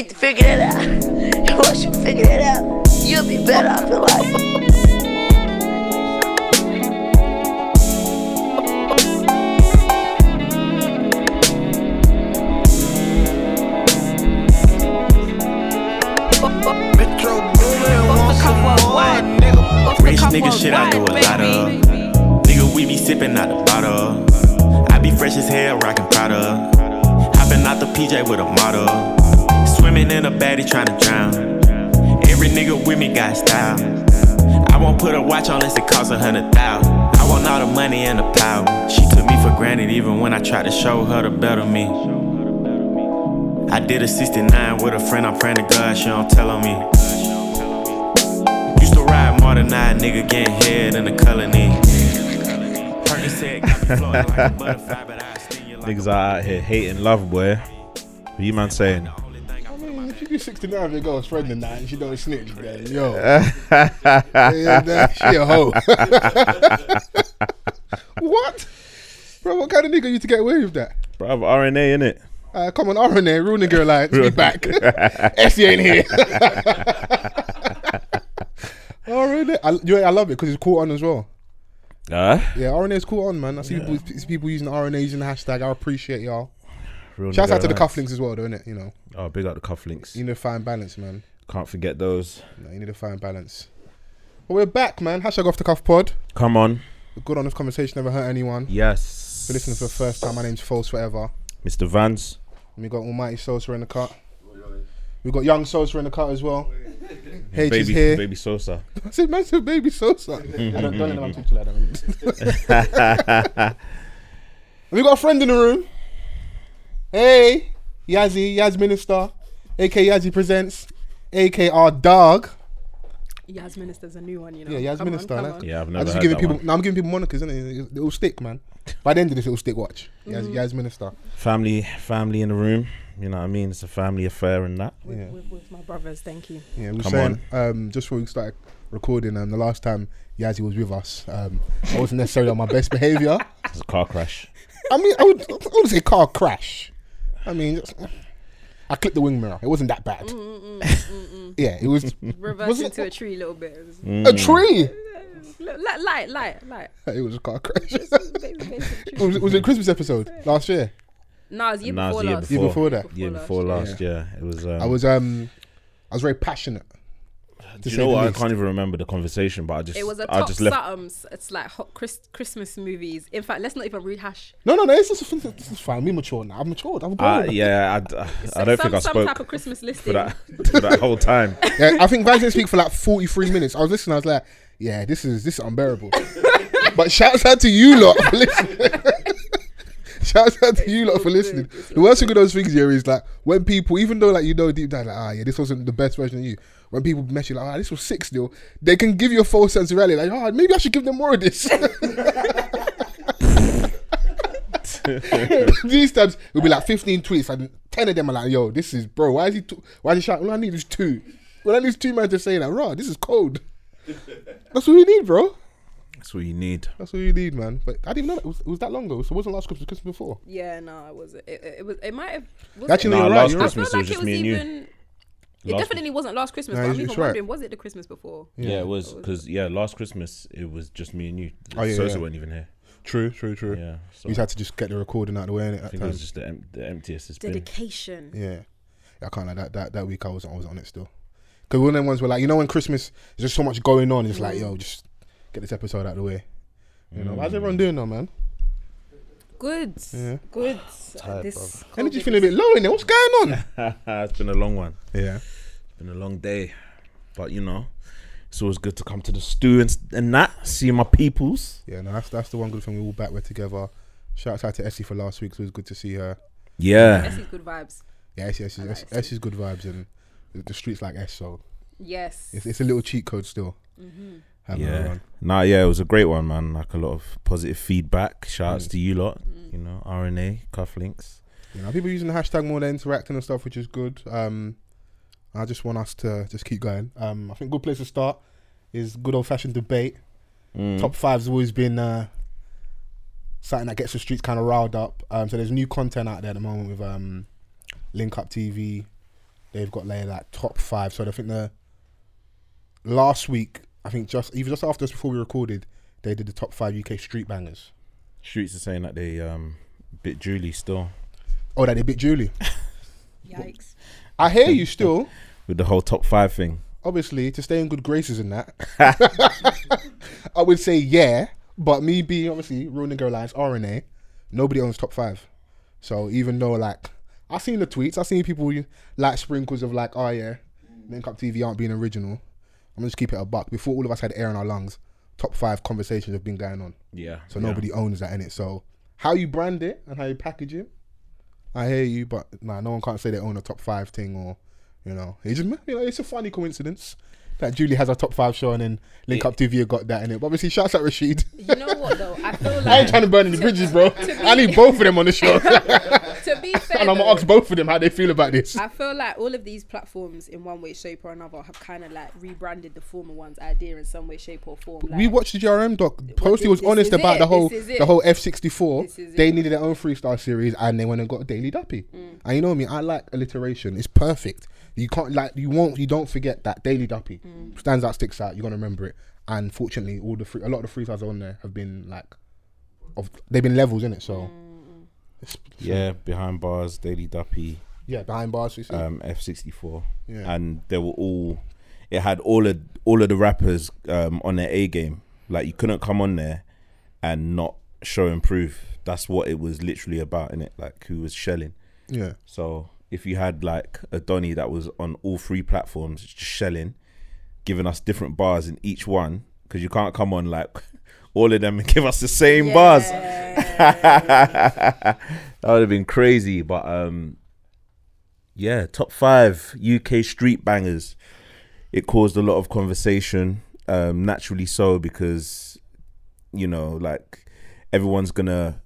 Need to figure that out. Niggas are out here hating love, boy. What you man saying? I mean, if you do 69 with your girl's friend that and she don't snitch, then yo. yeah, she a hoe. what? Bro, what kind of nigga you to get away with that? Bro, RNA in it. Uh, come on, RNA, ruining girl alliance. We back. Essie ain't here. RNA. I, you know, I love it because it's caught on as well. Uh, Yeah, RNA is caught on, man. I see people, see people using RNA using the hashtag. I appreciate y'all. real Shouts out to the alliance. cufflinks as well, though, innit? You know, Oh, big up the cufflinks. you need to find balance, man. Can't forget those. No, you need to find balance. But we're back, man. Hashtag off the cuff pod. Come on. We're good on this conversation, never hurt anyone. Yes. If you're listening for the first time, my name's False Forever. Mr. Vans. And we got Almighty Sosa in the cut. We got Young Sosa in the cut as well. H is Baby, here. baby Sosa. I said, man, said baby Sosa. I don't, don't let them talk to like that. we got a friend in the room. Hey, Yazzie, Yaz Minister, AK Yazzie Presents, AK our dog. Yas Minister's a new one, you know. Yeah, Yaz Come on, Minister. come on. Yeah, I've I never just heard giving that people. one. Now I'm giving people monikers, innit? It will stick, man. By the end of this, it will stick. Watch, Yaz, Mm-hmm. Yaz Minister. Family, family in the room. You know what I mean? It's a family affair and that. With, Yeah. with, with my brothers, thank you. Yeah, we were Come saying um, just before we started recording, um, the last time Yazzie was with us, um, I wasn't necessarily on my best behaviour. It's a car crash. I mean, I would, I would say car crash. I mean, I clipped the wing mirror. It wasn't that bad. yeah, it was Reverse Was it- into a tree a little bit. Mm. a tree. Light, light, light, light. It was a car crash. Baby, baby, was, it, was it a Christmas episode last year? No, it was year Nah, it was before the year last. Year before that. Year before last, yeah. It was. Um, I was um, I was very passionate. Do to you say know the what? I can't even remember the conversation, but I just. It was a I top just left. somethings. It's like hot Chris, Christmas movies. In fact, let's not even rehash. No, no, no. It's, just, this is fine. We mature now. I've matured. I've grown. Uh, yeah, I, I, I don't some, think I some spoke type of Christmas for that for that whole time. Yeah, I think Vance didn't speak for like 43 minutes. I was listening, I was like, yeah, this is this is unbearable. but shouts out to you lot shouts out to you lot for listening. The worst thing with those things here is like when people, even though like you know deep down, like, ah yeah, this wasn't the best version of you. When people mess you like, ah, this was sick still, they can give you a false sense of reality. Like, ah, maybe I should give them more of this. These times it'll be like 15 tweets and 10 of them are like, yo, this is bro, why is he t- why is he shouting? All I need is two. Well, I need two men to say that, raw, this is cold. That's what we need, bro. That's what you need. That's what you need, man. But I didn't know that. It was, it was that long ago. So it wasn't last Christmas, Christmas before. Yeah, no, it was. It, it, it was. It might have. Was Actually, it? You're last right. You're I right. Christmas feel like was it just was me and you. even. It Last- definitely wasn't last Christmas. No, but I'm it's- even it's right. wondering, was it the Christmas before? Yeah, it was because yeah, last Christmas it was just me and you. Oh, yeah, Sosa yeah. weren't even here. True, true, true. Yeah, so We just had to just get the recording out of the way innit, I at that think it time. was just the, em- the emptiest it's been. Dedication. Yeah. yeah, I can't like that. That that week I was I was on it still. Because one of them ones were like, you know, when Christmas there's just so much going on. It's like, mm. yo, just get this episode out of the way. You know, how's mm. everyone doing now, man? Good. Yeah. Good. Tired, this Energy feeling a bit low in there. What's going on? it's been a long one. yeah. It's been a long day, but you know, it's always good to come to the stew and, and that see my peoples. Yeah, no, that's that's the one good thing. We all back. We're together. Shout out to Essie for last week. So it was good to see her. Yeah, Essie's good vibes. Yeah, Essie, Essie, I like Essie, Essie. Essie's good vibes and the, the streets like S. So Yes. it's, it's a little cheat code still. Having her yeah. on. Nah, yeah, it was a great one, man. Like a lot of positive feedback. Shouts Mm. to you lot. You know, RNA cufflinks. You know, people using the hashtag more than interacting and stuff, which is good. Um, I just want us to just keep going. Um, I think good place to start is good old fashioned debate. Mm. Top five's always been uh, something that gets the streets kind of riled up. Um, so there's new content out there at the moment with um, Link Up TV. They've got like that top five. So I think the last week, I think just even just after us before we recorded, they did the top five UK street bangers. Streets are saying that they um bit Julie still Oh, that they bit Julie. Yikes. I hear you still. with the whole top five thing. Obviously, to stay in good graces in that, I would say yeah. But me being obviously real nigga alliance RNA, nobody owns top five. So even though like I seen the tweets, I seen people like sprinkles of like, oh yeah, Link Up TV aren't being original. I'm just keep it a buck. Before all of us had air in our lungs, top five conversations have been going on. Yeah. So nobody owns that in it. So how you brand it and how you package it, I hear you, but nah, no one can't say they own a top five thing or you know, it's just you know, it's a funny coincidence that Julie has a top five show and then Link Up TV got that in it. But obviously, shouts out Rashid. You know what though? I feel like I ain't trying to burn any bridges, bro. I need both of them on the show, to be fair, and I'm gonna ask both of them how they feel about this. I feel like all of these platforms, in one way, shape, or another, have kind of like rebranded the former one's idea in some way, shape, or form. Like, we watched the GRM doc. Posty was honest about it, the whole this is it. the whole F64. They needed their own freestyle series, and they went and got a Daily Duppy. Mm. And you know me, I like alliteration. It's perfect. You can't like you won't you don't forget that Daily Duppy Mm. stands out, sticks out. You're gonna remember it. And fortunately, all the free, a lot of the freestyles on there have been like of they've been levels in it. So Mm. Yeah, behind bars, Daily Duppy, yeah, behind bars. You see. um, F sixty four, Yeah. and they were all. It had all of all of the rappers um, on their A game. Like you couldn't come on there and not show and prove. That's what it was literally about, in it. Like who was shelling. yeah. So if you had like a Donny that was on all three platforms, just shelling, giving us different bars in each one, because you can't come on like all of them and give us the same bars. that would have been crazy. But um, yeah, top five UK street bangers. It caused a lot of conversation. Um, naturally so because you know, like everyone's gonna.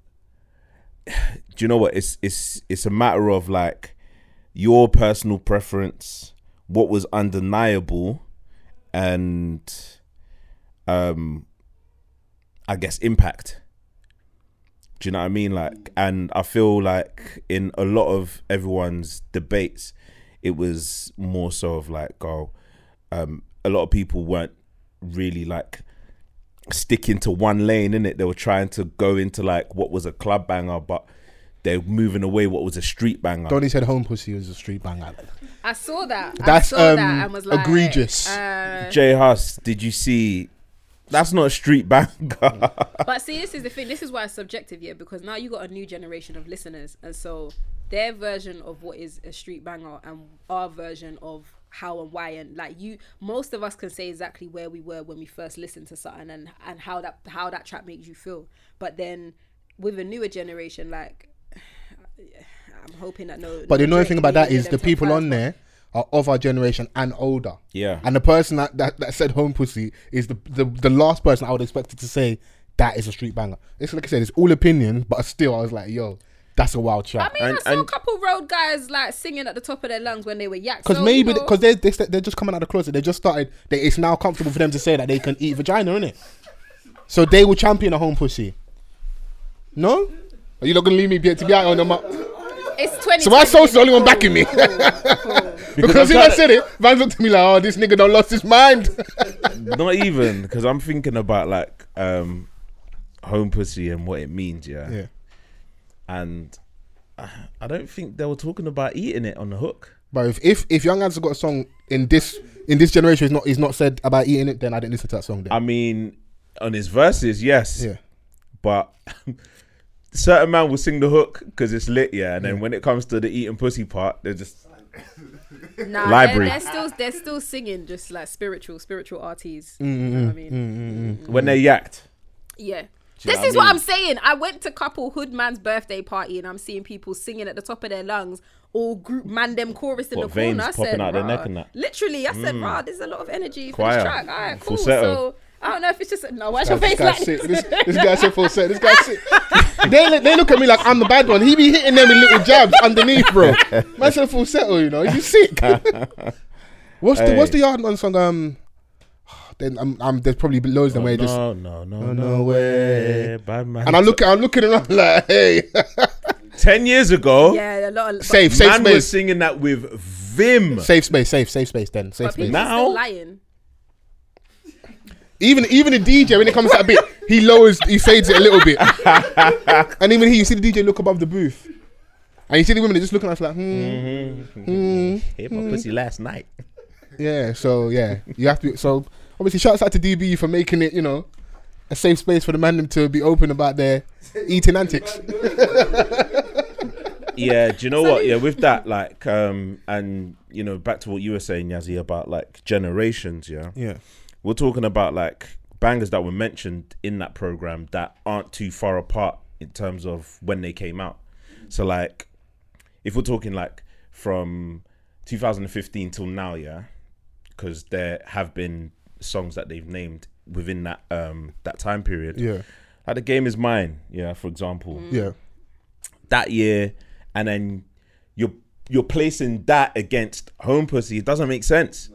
Do you know what? It's it's it's a matter of like your personal preference, what was undeniable, and um, I guess impact. Do you know what I mean? Like, and I feel like in a lot of everyone's debates, it was more so of like, oh, um, a lot of people weren't really like sticking to one lane in it. They were trying to go into like what was a club banger, but they're moving away what was a street banger. Donny said home pussy was a street banger. I saw that. That's, I saw um, that and was like, egregious. Uh, J Hus, did you see? That's not a street banger. but see, this is the thing. This is why it's subjective, yeah. Because now you got a new generation of listeners, and so their version of what is a street banger and our version of how and why and like you most of us can say exactly where we were when we first listened to something and and how that how that track makes you feel but then with a newer generation like i'm hoping that no But the annoying thing about be that in is them the people on but- there are of our generation and older. Yeah. And the person that, that, that said home pussy is the, the the last person I would expect it to say that is a street banger. It's like I said, it's all opinion, but still I was like, yo, that's a wild I mean, And- I saw a couple road guys like singing at the top of their lungs when they were yak. Because so, maybe you know, because they they they're just coming out of the closet. They just started. They, it's now comfortable for them to say that they can eat vagina, innit? So they will champion a home pussy. No, are you not gonna leave me be, to be out on the mouth? it's twenty. So my soul's the only one backing me. Because if I said it, Vans looked at me like, "Oh, this nigga don't lost his mind." not even because I'm thinking about like um, home pussy and what it means. Yeah. yeah. And I I don't think they were talking about eating it on the hook. But if if, if Young Adz got a song in this in this generation is not is not said about eating it, then I didn't listen to that song. Then. I mean, on his verses, yes. yeah. But certain man will sing the hook because it's lit, yeah. And then when it comes to the eating pussy part, they're just Nah, Library. They're, they're still they're still singing just like spiritual spiritual artists. Mm, You know what I mean? when they yacked. Yeah. you This know what is I what? I'm saying. I went to couple hood man's birthday party and I'm seeing people singing at the top of their lungs, all group man them chorus in What, the corner. veins I said, out their "Rah." neck and that? Mm. Literally, I said, "Rah, there's a lot of energy for Choir. this track." All right, cool. Falsetto. So I don't know if it's just no. Why's your This face guy's like sick. This, this guy said full set. This guy sick. they, look- they look at me like I'm the bad one. He be hitting them with little jabs underneath, bro. Man said full settle, you know. You sick. what's the what's Hey. the Yardman song? Um, then I'm, I'm there's probably loads of them where it just no, no, no, No, no, no way. Bad man. and I look looking, I'm looking around like, hey, Ten years ago, Yeah, a lot of safe, safe man was space, singing that with vim. safe space, safe, safe space. Then safe But space. Now- still lying. Even even the DJ when it comes to that bit, he lowers, he fades it a little bit, and even he, you see the DJ look above the booth, and you see the women they're just looking at us like, hmm, hmm. Hit my pussy last night. Yeah, so yeah, you have to. So obviously, shouts out to DB for making it, you know, a safe space for the man to be open about their eating antics. yeah, do you know what? Yeah, with that, like, um, and you know, back to what you were saying, Yazzie, about like generations. Yeah, Yeah, we're talking about like bangers that were mentioned in that program that aren't too far apart in terms of when they came out. So, like, if we're talking like from 2015 till now, yeah, because there have been songs that they've named within that um that time period. yeah, Like the game is mine, yeah. For example, yeah. that year, and then you're you're placing that against home pussy. It doesn't make sense.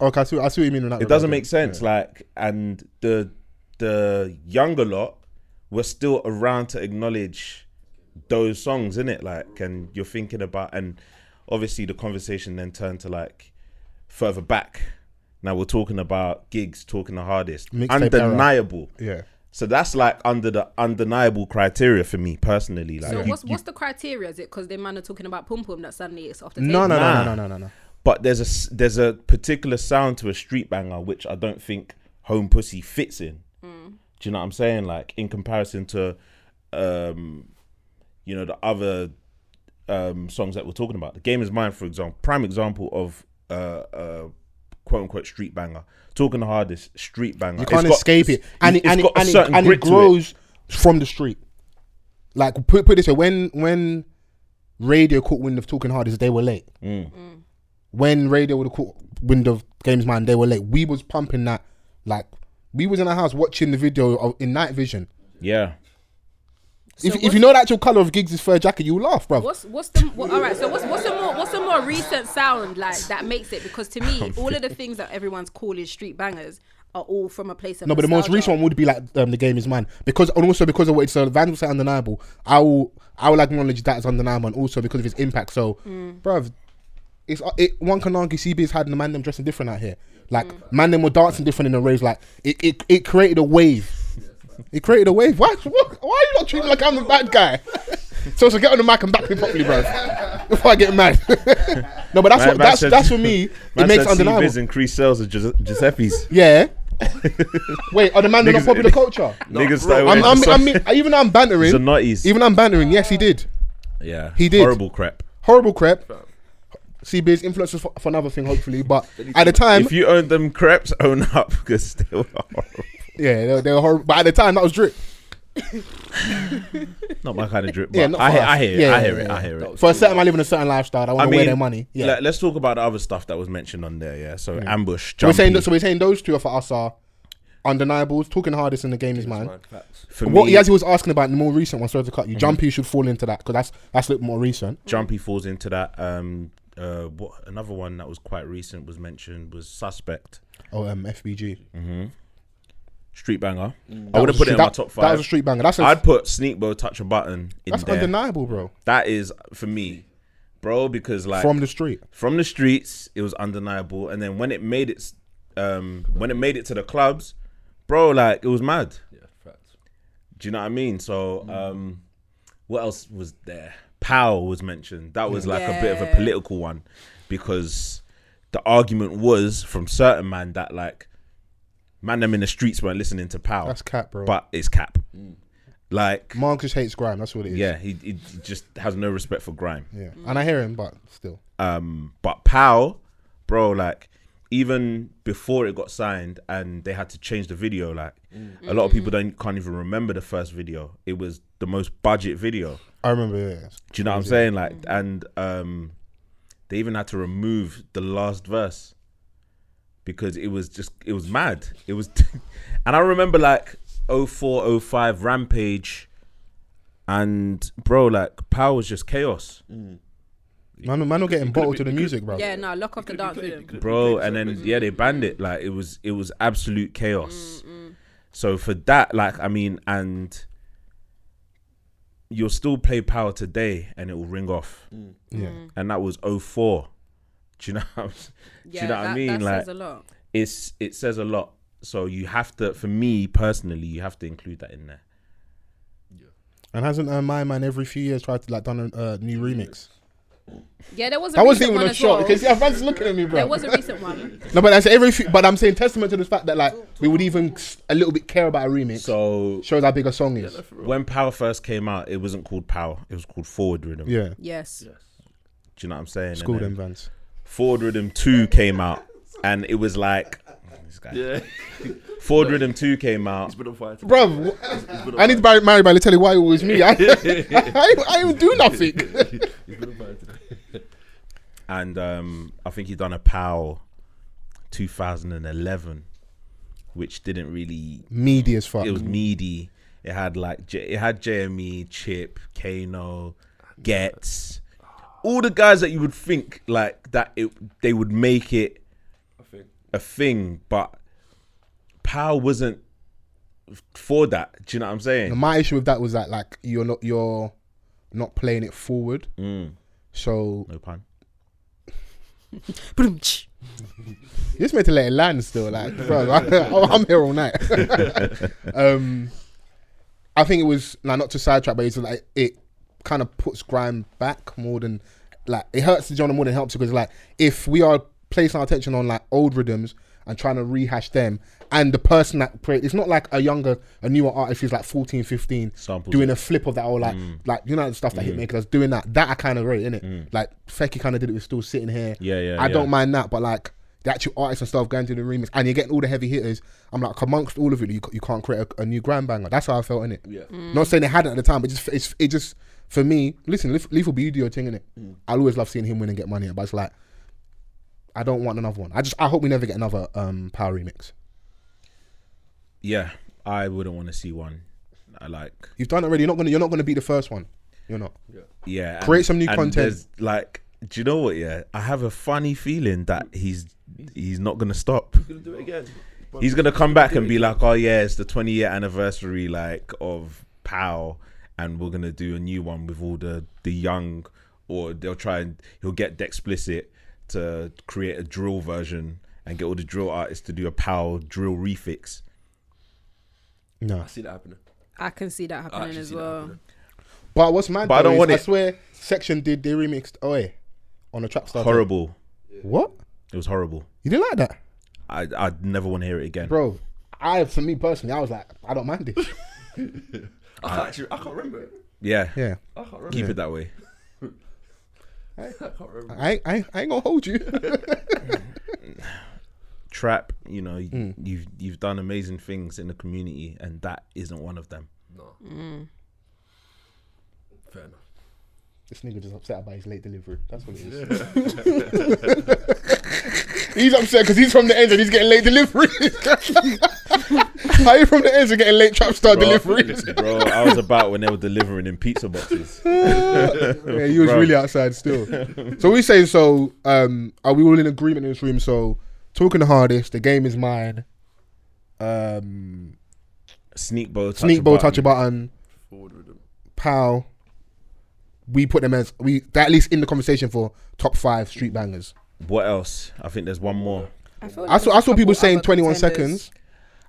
Okay, I see, I see what you mean. In that It doesn't make sense. Like, and the the younger lot were still around to acknowledge those songs, in it. Like, and you're thinking about, and obviously the conversation then turned to like further back. Now we're talking about Giggs, talking the hardest, Mixtape era. undeniable. Yeah. So that's like under the undeniable criteria for me personally. Like, So you- what's you- what's the criteria? Is it because the man are talking about pum pum that suddenly it's off the table? no, no, Nah. no, no, no, no, no. But there's a s- there's a particular sound to a street banger which I don't think Home Pussy fits in. Mm. Do you know what I'm saying? Like in comparison to, um, you know, the other um songs that we're talking about. The Game Is Mine, for example, prime example of uh, uh quote unquote street banger. Talking the hardest street banger. You It's can't got- escape it, and it, and, it, got a and, it, and it grit to grows from the street. Like put put it this way, when when radio caught wind of talking hard is they were late. Mm. When radio would have caught wind of games man, they were late. We was pumping that like we was in our house watching the video of, in night vision. Yeah. So if, if you know the actual color of Giggs' fur jacket, you laugh, bro. What's what's the what, all right? So what's what's the more what's the more recent sound like that makes it? Because to me, all of the things that everyone's calling street bangers are all from a place of No, but the most recent one would be like um, the game is mine because and also because of what it's uh, Van will say undeniable. I will I will acknowledge that as undeniable and also because of its impact. So, bruv, it's uh, it. One can argue CB's had the man them dressing different out here. Like man them were dancing different in the raves. Like it it, it created a wave. It created a wave. Why, why, why are you not treating me like I'm the bad guy? so, so get on the mic and back me properly, bro. Before I get mad. no, but that's Man- what man that's said- that's for me. It makes said undeniable. CBiz increased sales of Gius- Giuseppe's. Yeah. Wait, are the man not Niggas- popular culture? Niggas started I'm, wearing I'm, I mean, even though I'm bantering, Zanottis. even though I'm bantering, yes, he did. Yeah. He did. Horrible crap. Horrible crap. CB's influences for, for another thing, hopefully. But at the time, If you own them crepes, own up because they were horrible. yeah, they, were- they were horrible. But at the time, that was drip. Not my kind of drip. But Yeah, not I, for hear, us. I hear it. Yeah, I yeah, hear it. yeah. I hear it. For a certain man living a certain lifestyle, I want I to mean, wear their money. Yeah. let, us talk about the other stuff that was mentioned on there. Yeah. So ambush. so we're saying so we're saying those two are for us are undeniables. Talking hardest in the game is mine. For What me, he was asking about the more recent one, sorry to cut you. Mm-hmm. Jumpy should fall into that because that's that's a little more recent. Jumpy falls into that. Um, uh, what another one that was quite recent was mentioned was Suspect Oh, um, FBG. Street Banger. I would have put a it in street- my top five. That was a street banger. That's a, I'd put Sneakbo Touch a Button in that's there. undeniable, bro. That is for me, bro, because like From the street. from the streets, it was undeniable, and then when it made it, um, when it made it to the clubs, bro, like it was mad. Yeah, facts. Do you know what I mean? So, um, what else was there? Powell was mentioned. That was like a bit of a political one because the argument was from certain man that like man them in the streets weren't listening to Powell. That's cap, bro. But it's cap. Like, Marcus hates grime. That's what it is. yeah, he, he just has no respect for grime. Yeah. And I hear him, but still. Um, but Powell, bro, like even before it got signed and they had to change the video, like a lot of people don't can't even remember the first video. It was the most budget video. I remember. Yeah. Do you know what I'm saying? Like, and um, they even had to remove the last verse because it was just it was mad. It was, and I remember like 04, 05 Rampage, and bro, like Power was just chaos. Man, man, not getting bottled to the music, bro. Yeah, no, lock off the dance rhythm. bro. And then yeah, they banned it. Like it was it was absolute chaos. Mm, So for that, like I mean, and you'll still play Power today, and it will ring off. Yeah. And that was 04. Do you know? What I'm, do Yeah, you know what I mean? That like says a lot. it's it says a lot. So you have to, for me personally, you have to include that in there. Yeah. And hasn't uh, my man every few years tried to like done a uh, new remix? Yeah, there was a That wasn't recent even one a as shot. well. Because yeah, fans looking at me, bro. There was a recent one. no, but that's every. Few, but I'm saying testament to the fact that like we would even a little bit care about a remix. So shows how big a song is. when Power first came out, it wasn't called Power. It was called Forward Riddim. Yeah, Yes. Do you know what I'm saying? And school them vans. Forward Riddim 2 came out, and it was like. This guy. Yeah. Forward Riddim 2 came out. He's been on fire. today. Bro, I need to marry, marry by tell you why it was me. I, I, I, I even do nothing. He's been on fire today. And um, I think he done a POW 2011, which didn't really. Meaty as fuck. It was meaty. It had like J- it had JME, Chip, Kano, Ghetts, all the guys that you would think like that it they would make it a thing, but POW wasn't for that. Do you know what I'm saying? And my issue with that was that like you're not you're not playing it forward. Mm, So no pun. You're meant to let it land still. Like, bro, I, am here all night. um, I think it was now not to sidetrack, but it's like it kind of puts grime back more than like it hurts the genre more than it helps because like if we are placing our attention on like old rhythms and trying to rehash them. And the person that create it's not like a younger a newer artist who's like 14 15 Samples doing it. a flip of that or like Mm. like you know the stuff that mm. hitmakers does doing that. That i kind of rate in it mm. like Fecky kind of did it with still sitting here. Yeah, yeah, i yeah. don't mind that but like the actual artists and stuff going to the remix and you're getting all the heavy hitters i'm like amongst all of it you, you can't create a, a new grand banger. That's how i felt in it Yeah. Mm. not saying they hadn't at the time but just it's it just for me listen Lethal B you do your thing in it i'll always love seeing him win and get money but it's like i don't want another one i just i hope we never get another um power remix Yeah, I wouldn't want to see one. I like you've done it already you're not gonna you're not gonna be the first one you're not yeah. and- Create some new and content. there's, Like, do you know what? Yeah, I have a funny feeling that he's he's not gonna stop. He's gonna do it again. He's gonna come back and be like, "Oh yeah, it's the 20 year anniversary like of POW, and we're gonna do a new one with all the the young." Or they'll try and he'll get Dexplicit to create a drill version and get all the drill artists to do a POW drill refix. no I see that happening. I can see that happening as well. happening. But what's mad? But I don't is want I it- swear, section did they remixed Oe on a trap star. Horrible. What? It was horrible. You didn't like that, I I'd never want to hear it again. bro? I, for me personally, I was like, I don't mind it. I can't actually. I can't remember it. Yeah, yeah, I can't remember. keep it that way. I. I, ain't- I, ain't- I ain't gonna hold you. Trap, you know, y- Mm. you've you've done amazing things in the community, and that isn't one of them. No. Mm. Fair enough. this nigga just upset about his late delivery. That's what it is. he's upset because he's from the ends and he's getting late delivery. How are you from the ends and getting late trap star Bro, deliveries? bro, I was about when they were delivering in pizza boxes. yeah, he was Bro. really outside still. so we say so. Um, are we all in agreement in this room? So talking the hardest, the game is mine. Um, Sneakbo, touch sneak a button. touch a button, Forward with them. pow. We put them as we they're at least in the conversation for top five street bangers. What else? I think there's one more. I, feel I saw I there's a saw people couple saying other 21 contenders. seconds,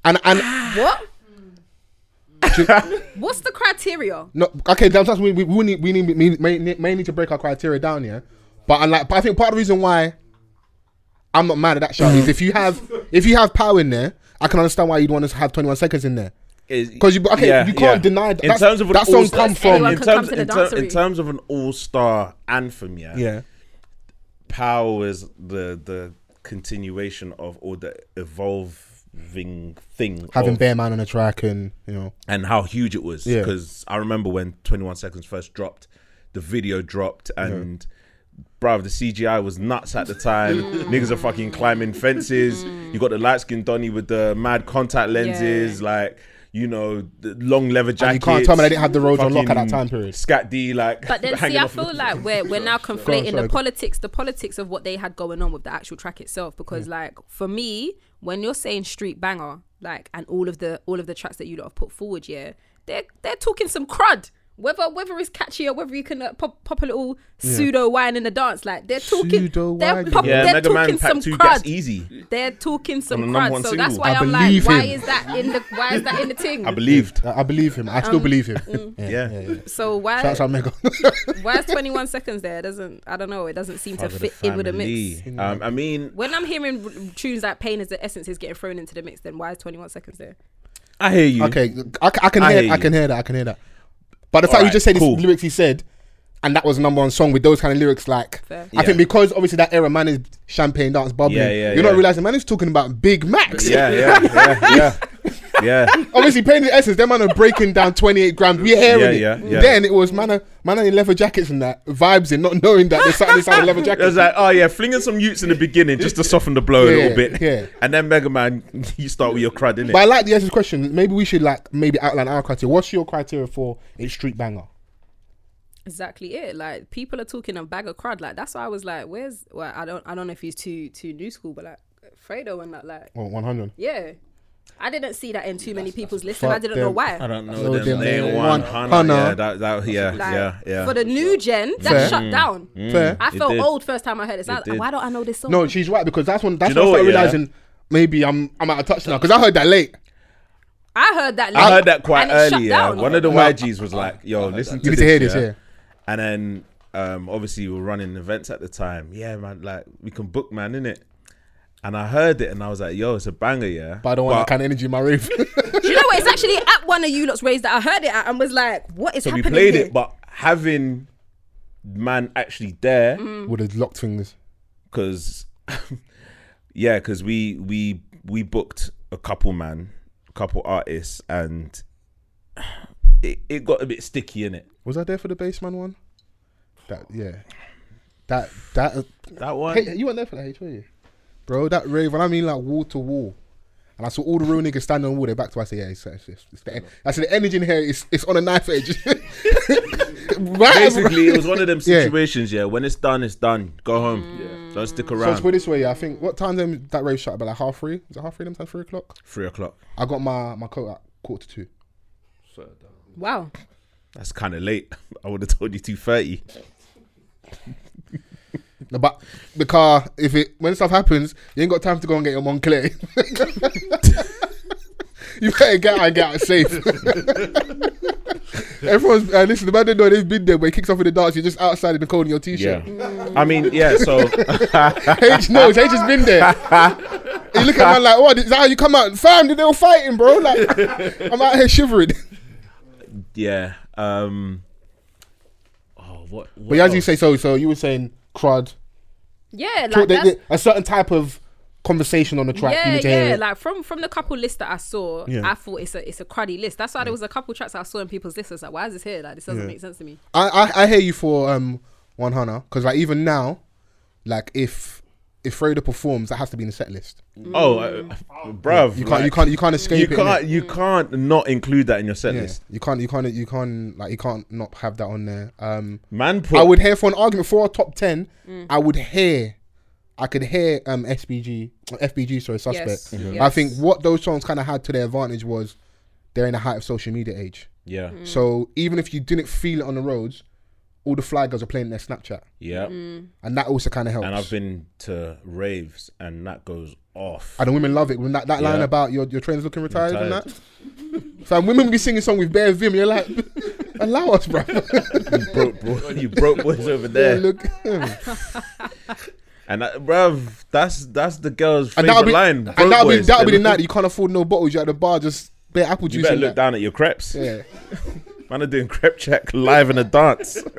and and What? What's the criteria? no okay that's that's we we, we need we need we may, may need to break our criteria down here, but and like but I think part of the reason why I'm not mad at that shot is if you have if you have power in there, I can understand why you'd want to have 21 seconds in there. Because you okay, you can't deny that. In That's- terms of an that song all-star- come from- Anyone in can come terms, to the in, ter- in dancery. terms of an all-star anthem, yeah, Yeah, Power is the the continuation of all the evolving thing having of- Bear Man on the track and you know and how huge it was. Yeah. Because I remember when 21 Seconds first dropped, the video dropped, and bruv, the CGI was nuts at the time. Mm. Niggas are fucking climbing fences. You got the light skinned Donny with the mad contact lenses. Like, you know, the long leather jackets. And you can't tell me they didn't have the roads on lock at that time period. Scat D, like. But then, see, I feel the- like we're we're now Go on, conflating the politics, the politics of what they had going on with the actual track itself. Because, like, for me, when you're saying street banger, like, and all of the all of the tracks that you lot have put forward, yeah, they're they're talking some crud. Whether whether it's catchy or whether you can uh, pop pop a little pseudo wine in the dance, like they're talking, Pseudo they're, pop, Yeah, they're Mega Man talking Pack some 2 crud. gets easy. They're talking some On crud. one So that's why I I'm like, believe why is that in the why is that in the thing? I believed. I I believe him. I still believe him. Yeah. Yeah. So why Shouts out Mega. why is 21 seconds there? It doesn't I don't know. It doesn't seem to Part of the fit in with the mix. Um, I mean, When I'm hearing tunes like "Pain is the Essence" is getting thrown into the mix, then why is 21 seconds there? I hear you. okay, I, I can I hear. hear I can hear that. I can hear that. But the fact you just said cool. these lyrics he said, and that was a number one song with those kind of lyrics, like Fair. I think because obviously that era, man is champagne dance bubbling. Yeah, yeah, You're not yeah. realizing man is talking about Big Macs. Yeah, yeah, yeah, yeah, yeah. Obviously, paying the essence, them man are breaking down 28 grams. We're hearing Yeah, it. yeah, yeah. Then it was man, are- man are in leather jackets and that vibes in, not knowing that there's something inside a leather It jacket. was like, oh yeah, flinging some utes in the beginning just to soften the blow a little bit. yeah. And then Mega Man, you start with your crud, innit? But I like the essence question. Maybe we should like maybe outline our criteria. What's your criteria for a street banger? Exactly it. Like people are talking a bag of crud. Like that's why I was like, "Where's?" Well, I don't. I don't know if he's too too new school, but like Fredo and that, like, Oh, 100. yeah. I didn't see that in too many people's lists, and I didn't know them. why. I don't know No, them. them They name ain't one. one. Hana, Hana. Yeah, that, that, yeah, Like, yeah, yeah. For the new gen, that Fair. shut down. Fair. I felt old first time I heard it. So I- It did. why don't I know this song? No, she's right because that's when that's Do when you I know started what, yeah? realizing maybe I'm I'm out of touch now because I heard that late. I heard that. I heard that quite and it shut early. Yeah, one of the YGs was like, "Yo, listen to You need this." to hear this, yeah. And then, um, obviously, we were running events at the time. Yeah, man, like we can book, man, innit? And I heard it, and I was like, "Yo, it's a banger, yeah." But I don't want that kind of energy in my rave. Do you know what? It's actually at one of you lot's raised that I heard it at and was like, "What is so we happening played here?" it, but having man actually there Mm. Would have locked things. because yeah because we we we booked a couple man couple artists and it, it got a bit sticky in it Was I there for the baseman one? That yeah. That that uh, that one hey, you weren't there for that, H, were you? Bro, that rave, and I mean like wall to wall. And I saw all the real niggas standing on the wall. They back to us. I say, yeah, it's, it's, it's, it's the, I said the energy in here is it's on a knife edge. right? basically it was one of them situations yeah when it's done it's done go home mm. Yeah. don't stick So around let's put it this way. Yeah, I think what time them that rave shut about like half three? Is it half three? Them time three o'clock. three o'clock I got my my coat at quarter to two. Swear down. Uh, wow. that's kind of late i would have told you 2.30 No, But the car, if it when stuff happens, you ain't got time to go and get your Moncler. you better get out and get out safe. Everyone's uh, listen. The man didn't know they've been there, but he kicks off in the dance. You're just outside in the cold in your t-shirt. i mean yeah so H knows. H has been there. you look at man like, "What is that? How you come out, fam? They were fighting, bro. Like, I'm out here shivering." yeah um oh what, what But as you say, so so you were saying crud. Yeah, like they- that's, they- a certain type of conversation on the track. you yeah, need to hear yeah. it. Like from from the couple list that I saw, Yeah. I thought it's a it's a cruddy list. That's why there was a couple tracks I saw in people's lists. I was like, why is this here? Like this doesn't Yeah. make sense to me. I, I I hear you for um one Hannah because like even now, like if if Fredo performs, that has to be in the set list. oh uh, bruv You can't you can't you can't escape you it. innit? can't you can't not include that in your set Yeah, list you can't you can't you can't like you can't not have that on there. Um, man put I would hear for an argument for a top ten. I would hear. I could hear um SBG, FBG, sorry, suspect. Yes, Mhm. I think what those songs kind of had to their advantage was they're in the height of social media age. yeah Mm. So even if you didn't feel it on the roads, all the fly girls are playing their Snapchat, yeah Mm. and that also kind of helps. and I've been to raves and that goes off. And the women love it when that, that line about your your trainers looking retired, and that. So women be singing song with bare vim. You're like, allow us, bro. you broke boy, you broke boys over Yeah, there, look, and that, bruv, that's that's the girl's and favorite that'll be line. and that'll be that'll be the They're night you can't afford no bottles. You're at the bar, just bare apple juice. You juice. better in look that. down at your crepes. Yeah, Man are doing crep check live in a dance.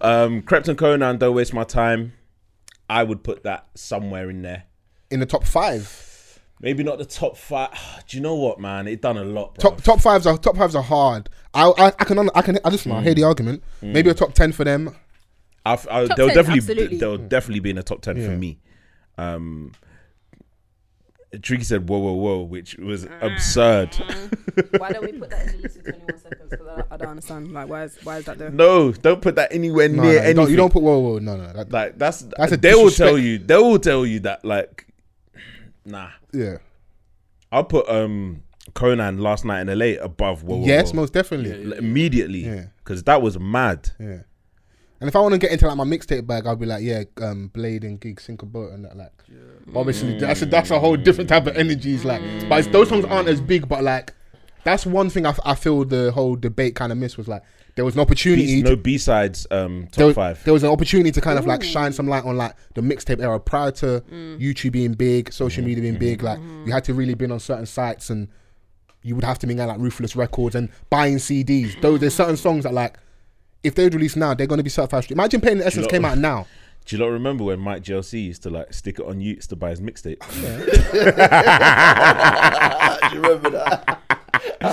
um, Krept and Konan, don't waste my time. I would put that somewhere in there. in the top five. Maybe not the top five. Do you know what, man? It done a lot, bro. Top top fives are top fives are hard. I I, I can I can I listen. I hear Mm. the argument. Maybe a top ten for them. I've, I, they'll 10, definitely absolutely. they'll definitely be in the top ten Yeah. for me. Um, Tricky said whoa whoa whoa, which was absurd. Why don't we put that in the list of 21 seconds? Because I, don't- I don't understand. Like, why is why is that there? no, don't put that anywhere No, near no, you, anything. don't, you don't put whoa, whoa, no, no. That, like that's That's a they will tell you they will tell you that like nah. yeah. I'll put um Konan last night in LA above whoa whoa. yes, whoa. most definitely. Like, immediately Yeah. because that was mad. Yeah. And if I want to get into like my mixtape bag, I'll be like, yeah, um, Blade and Gig, Sink a Boat and that. Like, obviously, that's a, that's a whole different type of energies. Like, but it's, those songs aren't as big. But like, that's one thing I, f- I feel the whole debate kind of missed was like there was an opportunity. B- no B sides um top there, five. there was an opportunity to kind of like shine some light on like the mixtape era prior to Mm. YouTube being big, Mm-hmm. social media being big. Like you had to really be on certain sites and you would have to be on like Ruthless Records and buying CDs. Those there's certain songs that like if they release now, they're gonna be certified. street. Imagine Pain the Essence came out now. Do you not remember when Mike GLC used to like stick it on Utes to buy his mixtape? do you remember that?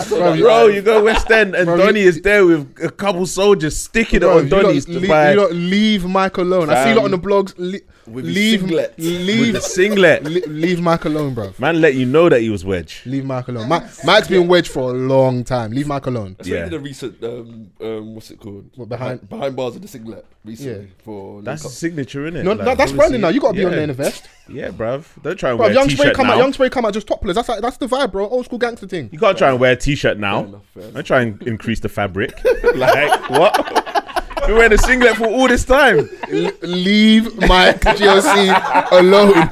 Bro, you go West End and Bro, Donny you- is there with a couple soldiers sticking Bro, it on you lot Donny's to le- buy you leave Mike alone. I see you lot on the blogs. Le- With his leave, singlet. with leave, the singlet. le- leave Mike alone, bro. Man, let you know that he was wedge. Leave Mike alone. Mike, Mike's been wedged for a long time. Leave Mike alone. That's Yeah. he did a recent, um, um, what's it called? What, behind- behind bars of the singlet recently Yeah. for That's Link his Up. signature, innit? No, Like, no, that's branding now. You got to be on yeah. there in the vest. Yeah, bruv. Don't try and Bro, wear a young spray t-shirt come now. out. Young spray come out. Just topless. That's like, that's the vibe, bro. Old school gangster thing. You can't try and wear a t-shirt now. Fair enough, fair enough. Don't try and increase the fabric. like what? Been wearing a singlet for all this time. L- leave Mike GLC alone,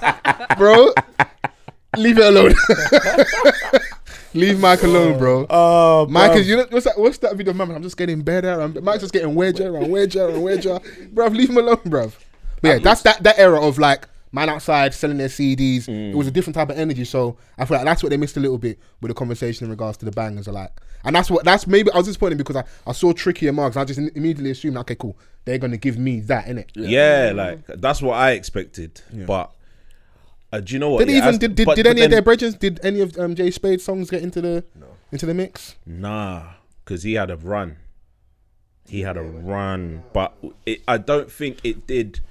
bro. Leave it alone. leave Mike alone, bro. Oh, Mike is, you know, what's that? What's that video? Man, I'm just getting better. I'm, Mike's just getting wedger and wedger and wedger. Bruv, leave him alone, bruv. But yeah, that's that that era of like man outside selling their CDs. It was a different type of energy. So I feel like that's what they missed a little bit with the conversation in regards to the bangers. Are like, and that's what that's maybe I was disappointed because I, I saw Tricky and Marks. I just immediately assumed, okay, cool, they're gonna give me that, innit? Yeah, like that's what I expected. But uh, do you know what? Did Yeah, even as- did, did, but- did but any of their brethren did any of um, J Spades' songs get into the into the mix? Nah, because he had a run. He had a run, but it, I don't think it did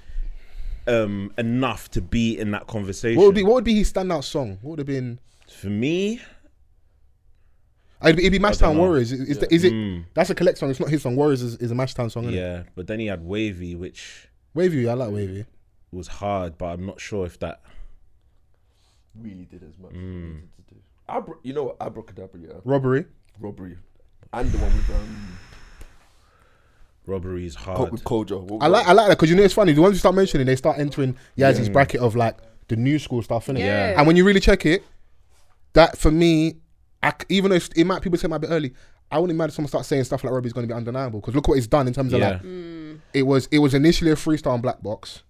um, enough to be in that conversation. What would be what would be his standout song? What would have been? For me, It'd be, it'd be Mashtown know. Warriors. Is, is, is it? That's a collect song. It's not his song. Warriors is, is a Mashtown song. Isn't it? yeah. But then he had Wavy, which Wavy, I like Wavy. was hard, but I'm not sure if that. Really did as much. Mm. he to do. Abra, you know what? Abracadabra, yeah. Robbery. Robbery. And the one with um Robbery is hard. with Kojo. What I like I that? like that because you know it's funny. The ones you start mentioning, they start entering Yazzy's bracket of like the new school stuff, innit? Yeah. And when you really check it, that for me, I c even though it's, it might people say it might be early, I wouldn't imagine someone start saying stuff like Robbie's going to be undeniable because look what it's done in terms of Yeah. like it was it was initially a freestyle on Black Box.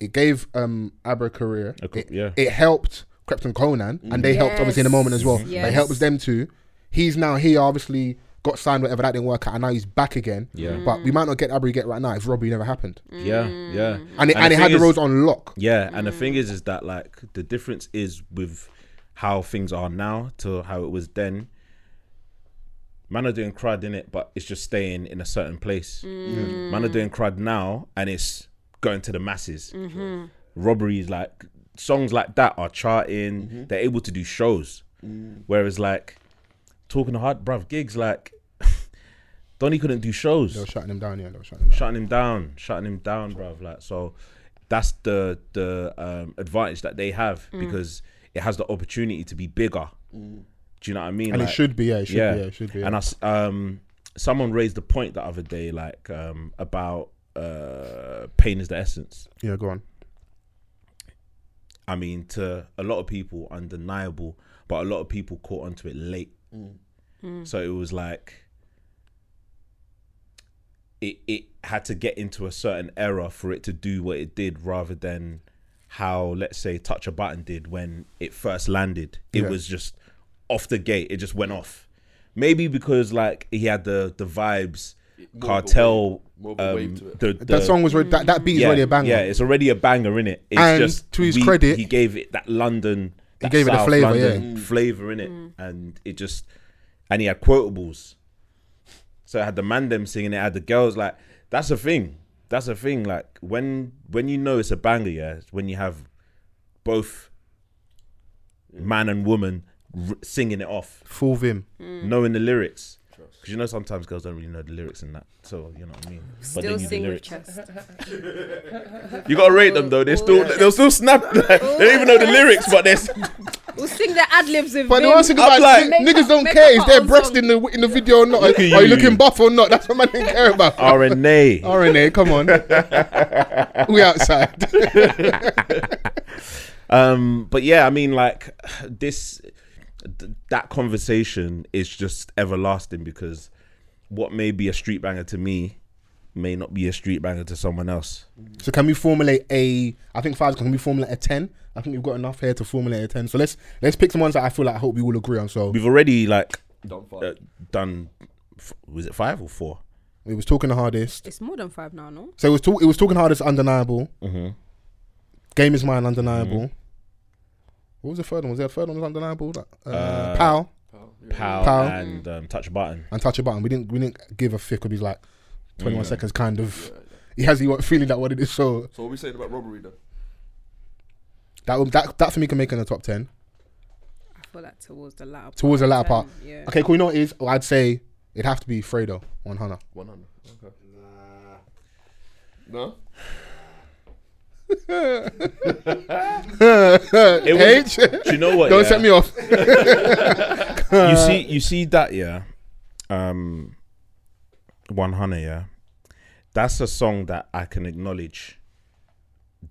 It gave um Abra a career. A co- it, yeah. it helped Krept and Konan, and they helped obviously in the moment as well. But It Yes. helps them too. He's now here, obviously got signed, whatever that didn't work out, and now he's back again. Yeah. Mm. But we might not get Abra get right now if Robbie never happened. Yeah, yeah. Mm. And it, and the it had thing the is- roads on lock. Yeah, and the thing mm. is, is that like the difference is with how things are now to how it was then. Man are doing crud in it, but it's just staying in a certain place. Man are doing crud now, and it's going to the masses. Mm-hmm. Robberies like songs like that are charting. Mm-hmm. They're able to do shows, whereas like talking hard, bruv, Giggs like Donny couldn't do shows They were shutting him down. Yeah, they were shutting him down. shutting him down, shutting him down, bruv. Like so, that's the the um, advantage that they have because it has the opportunity to be bigger. Do you know what I mean? And it should be. Yeah, it should be. Yeah, it should be. Yeah. And us, um, someone raised the point the other day, like um, about uh, pain is the essence. yeah, go on. I mean, to a lot of people, undeniable, but a lot of people caught onto it late. Mm. So it was like it it had to get into a certain era for it to do what it did, rather than how let's say Touch a Button did when it first landed. It Yeah. was just off the gate. It just went off. Maybe because like he had the the vibes, More cartel. wave- more of wave um, to it. the, that song was re- that that beat is already a banger. Yeah, it's already a banger in it. It's And just to his we- credit- he gave it that London. That gave it a flavour, London yeah. flavor in it, mm. and it just and he had quotables. So it had the man them singing it, had the girls like that's a thing. That's a thing. Like when when you know it's a banger, yeah, it's when you have both man and woman r- singing it off, Full vim. Mm. knowing the lyrics. Because you know sometimes girls don't really know the lyrics in that, so you know what I mean. But Still they knew the sing with lyrics. chest. You gotta rate them though. They still they'll still snap. they don't even know the lyrics, but they're s- We'll sing the ad libs with But the Vim. one thing about like- niggas don't make care up is our their breast in the in the video or not. Look Are you you. looking buff or not? That's what man didn't care about. RNA. RNA, come on. we outside. Um, but yeah, I mean, like this, th- that conversation is just everlasting because what may be a street banger to me may not be a street banger to someone else. So can we formulate a? I think five. Can we formulate a ten? I think we've got enough here to formulate a ten. So let's let's pick some ones that I feel like I hope we all agree on. So We've already like Done uh, done. f- Was it five or four? it was talking the hardest. It's more than five now, no? So it was talk, it was talking hardest, undeniable. Mm-hmm. Game is mine, undeniable. What was the third one? Was there a third one? Was undeniable? Uh, Uh, Pow Pow, Pow. and um, touch a button. and touch a button. We didn't we didn't give a fifth because he's like twenty one Mm. seconds, kind of. He has the feeling that what it is. So So what are we saying about robbery then? that would- that that for me can make it in the top ten. I feel like towards the latter part. Towards the latter part. Yeah. Okay, cool. You know what it is? I'd say it'd have to be Fredo one hundred. 100. Okay. Nah. No? It was- H. Do you know what? Don't yeah? set me off. you see, you see that, yeah. Um, one hundred, yeah. That's a song that I can acknowledge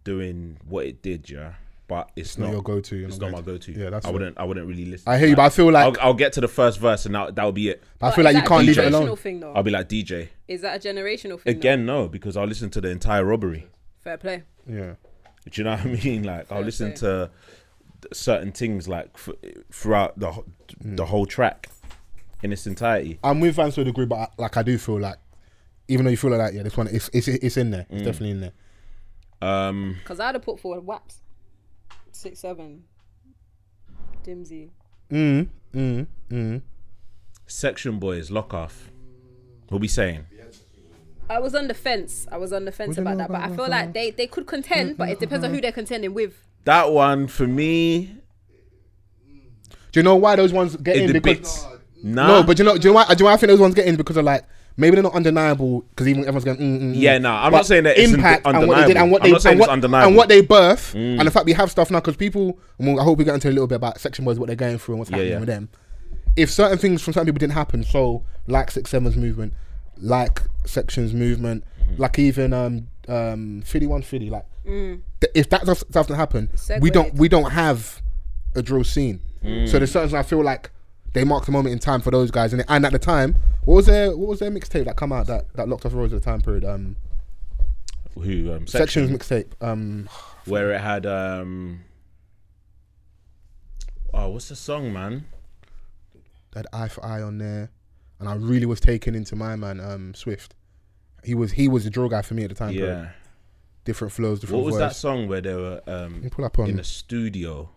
doing what it did, yeah. But it's not not your go-to, It's not not my go-to. Yeah, that's I wouldn't. I wouldn't really listen. I hear you, but I feel like I'll, I'll get to the first verse and that that'll be it. I feel like you can't leave it generational alone. Thing, though? I'll be like DJ Is that a generational thing? again. No, because I'll listen to the entire robbery. Though? Fair play. Yeah. Do you know what I mean? Like I'll listen play. to certain things like f- throughout the wh- the whole track in its entirety. I'm with Vance to a degree, but I, like I do feel like, even though you feel like that, yeah, this one it's it's, it's in there. Mm. It's definitely in there. Um, Because I'd have put forward WAPs. Six, seven. Dimzy. Mm, mm, mm. Section Boyz, lock off. We'll be saying? I was on the fence. I was on the fence about that, but I feel like they, they could contend, but it depends on who they're contending with. That one for me. Do you know why those ones get It in? Because. Nah. no, but do you know, do you know why? Do you know why I think those ones get in because of like maybe they're not undeniable because even everyone's going. Mm, mm, mm. Yeah, nah, I'm But not saying that it's impact und- and what they did and what I'm they and what, undeniable. and what they birth Mm. and the fact we have stuff now because people. and we'll- I hope we get into a little bit about Section Boyz what they're going through and what's Yeah, happening yeah. with them. If certain things from certain people didn't happen, so like six sevens movement, like sections movement, Mm-hmm. like even um um fifty one fifty, like th- if that stuff stuff doesn't happen, we don't we don't have a drill scene. Mm. So there's certain I feel like they marked a moment in time for those guys, and and at the time, what was their what was their mixtape that come out that that locked off roads at the time period? Um, Who? Um, sections section, mixtape. Um, where it had um. Oh, what's the song, man? that eye for eye on there, and I really was taken into my man um Swift. He was he was the drill guy for me at the time. period. Yeah. different flows, different What was that song where they were um pull up on in the studio?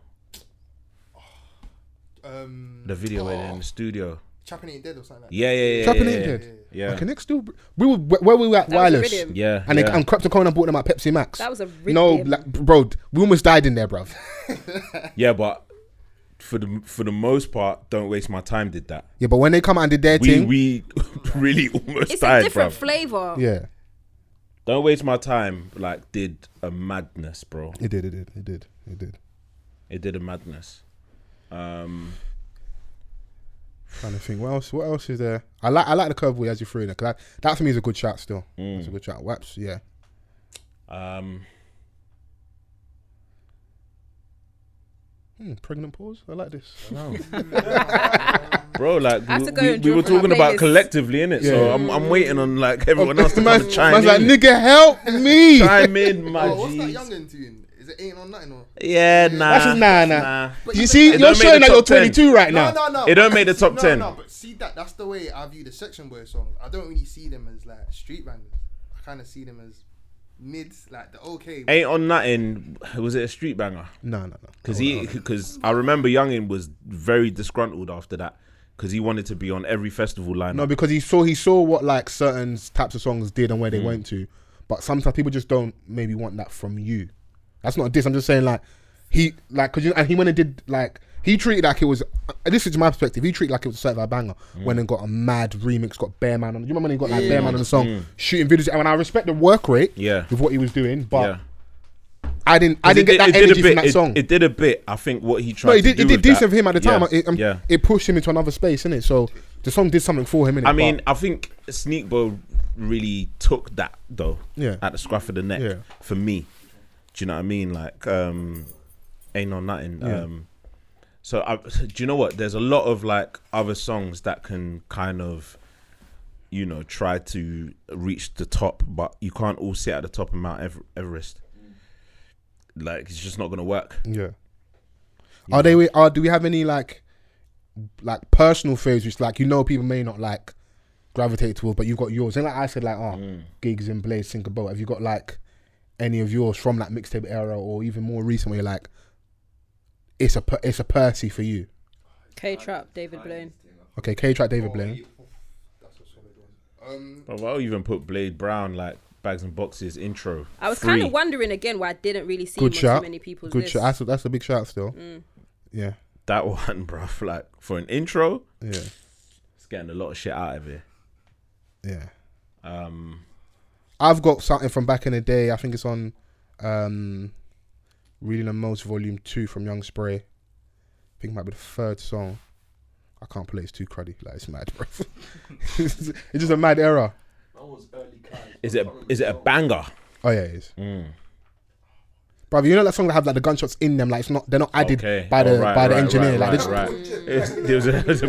Um, The video where they're Oh. in the studio. Trapping Ain't Dead or something like that. Yeah, yeah, yeah. Trapping yeah, Ain't yeah. Dead. Yeah. Okay, next still we were where we were at That wireless. Yeah. and yeah. they and Crept Corner bought them at Pepsi Max. That was a you know, like, bro, we almost died in there, bruv. yeah, but for the for the most part, don't waste my time. Did that? Yeah, but when they come out and did their We thing, we really almost It's a different bro. flavor. yeah, Don't waste my time. Like did a madness, bro. it did, it did, it did, it did. It did a madness. Um, Trying to think, what else? What else is there? I like, I like the curveball as you threw in it. 'cause that, that for me is a good shot. Still, Mm. it's a good shot. Waps, yeah. um, Hmm, pregnant pause. I like this. bro, like I have we, to go we, and we draw were from my talking about playlist. collectively, innit? So I'm I'm waiting on like everyone else to man, come and chime man's like, in. nigga, help me. chime in, my Oh, what's that G's. youngin' tune? Is it Ain't on Nothing or? Yeah, nah, That's just- nah, nah. You see, It you're don't make showing the that you're top 10. 22 right now. No, no, no. It don't but make the top no, 10. No, but see that that's the way I view the Section Boy song. I don't really see them as like street bangers. I kind of see them as mids, like the okay. Ain't on nothing. Was it a street banger? No, no, no. Because Hold he, hold on. because I remember Youngin was very disgruntled after that because he wanted to be on every festival lineup. No, because he saw he saw what like certain types of songs did and where they mm. went to, but sometimes people just don't maybe want that from you. That's not a diss. I'm just saying like he like because you and he went and did like He treated like it was. uh, This is my perspective. He treated like it was a certified banger. Went and got a mad remix, got Bear Man on. You remember when he got like Bear Man on the song, shooting videos? And I respect the work rate, Yeah. with what he was doing, but yeah. I didn't. I didn't It- get that it did a energy bit- from that it- song. It, did a bit. I think what he tried. no, it to did. do It did decent that- for him at the time. Yeah, It, um, yeah. it pushed him into another space, innit? So the song did something for him, innit? I mean, I think Sneakbo really took that though. Yeah. At the scruff of the neck. Yeah. For me, do you know what I mean? Like, um, ain't no nothing. Yeah. Um, so I, do you know what? There's a lot of like other songs that can kind of, you know, try to reach the top, but you can't all sit at the top of Mount Ever- Everest. Like, it's just not gonna work. Yeah. Are they? Are do we have any like, like personal faves which like you know people may not like gravitate towards, but you've got yours. And like I said, like oh, Mm. Giggs in Blaze, Sink a Boat. Have you got like any of yours from that mixtape era or even more recent where you're like, it's a it's a Percy for you? K Trap, David Blaine. Okay, K Trap, David Blaine. That's a solid one. Um, But I'll even put Blade Brown like bags and boxes intro. I was kind of wondering again why I didn't really see Good him shout. too many people's Good lists. shot. That's a, that's a big shout still. Mm. Yeah, that one, bro. Like for an intro, yeah, it's getting a lot of shit out of it. yeah. Um, I've got something from back in the day. I think it's on um Reading the Most Volume 2 from Young Spray. I think it might be the third song. I can't play, it's too cruddy. Like, it's mad, bro. it's just a mad era. That was early Kai. is it is it a banger? Oh, yeah, it is. Mm. Brother, you know that song that have like the gunshots in them, like it's not they're not added Okay. by the Oh, right, by the right, engineer. right, like right, right. It's, there was a, there was a,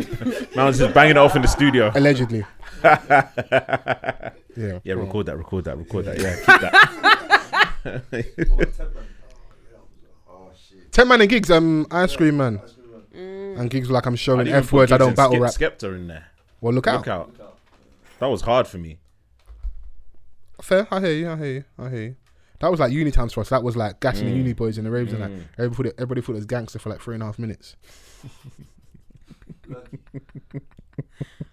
man was just banging it off in the studio. allegedly. yeah. Yeah, bro. record that, record that, record that. Yeah, keep that. Shit. Ten man and Giggs, um ice cream man. Mm. And Giggs like I'm showing I'd F put words, I don't and battle rap. Skep- Skepta in there. Well look out. Look out. That was hard for me. Fair, I hear you, I hear you, I hear you. That was like uni times for us. That was like gassing the mm. uni boys in the raves and that. Mm. Everybody thought, it, everybody thought it was gangster for like three and a half minutes.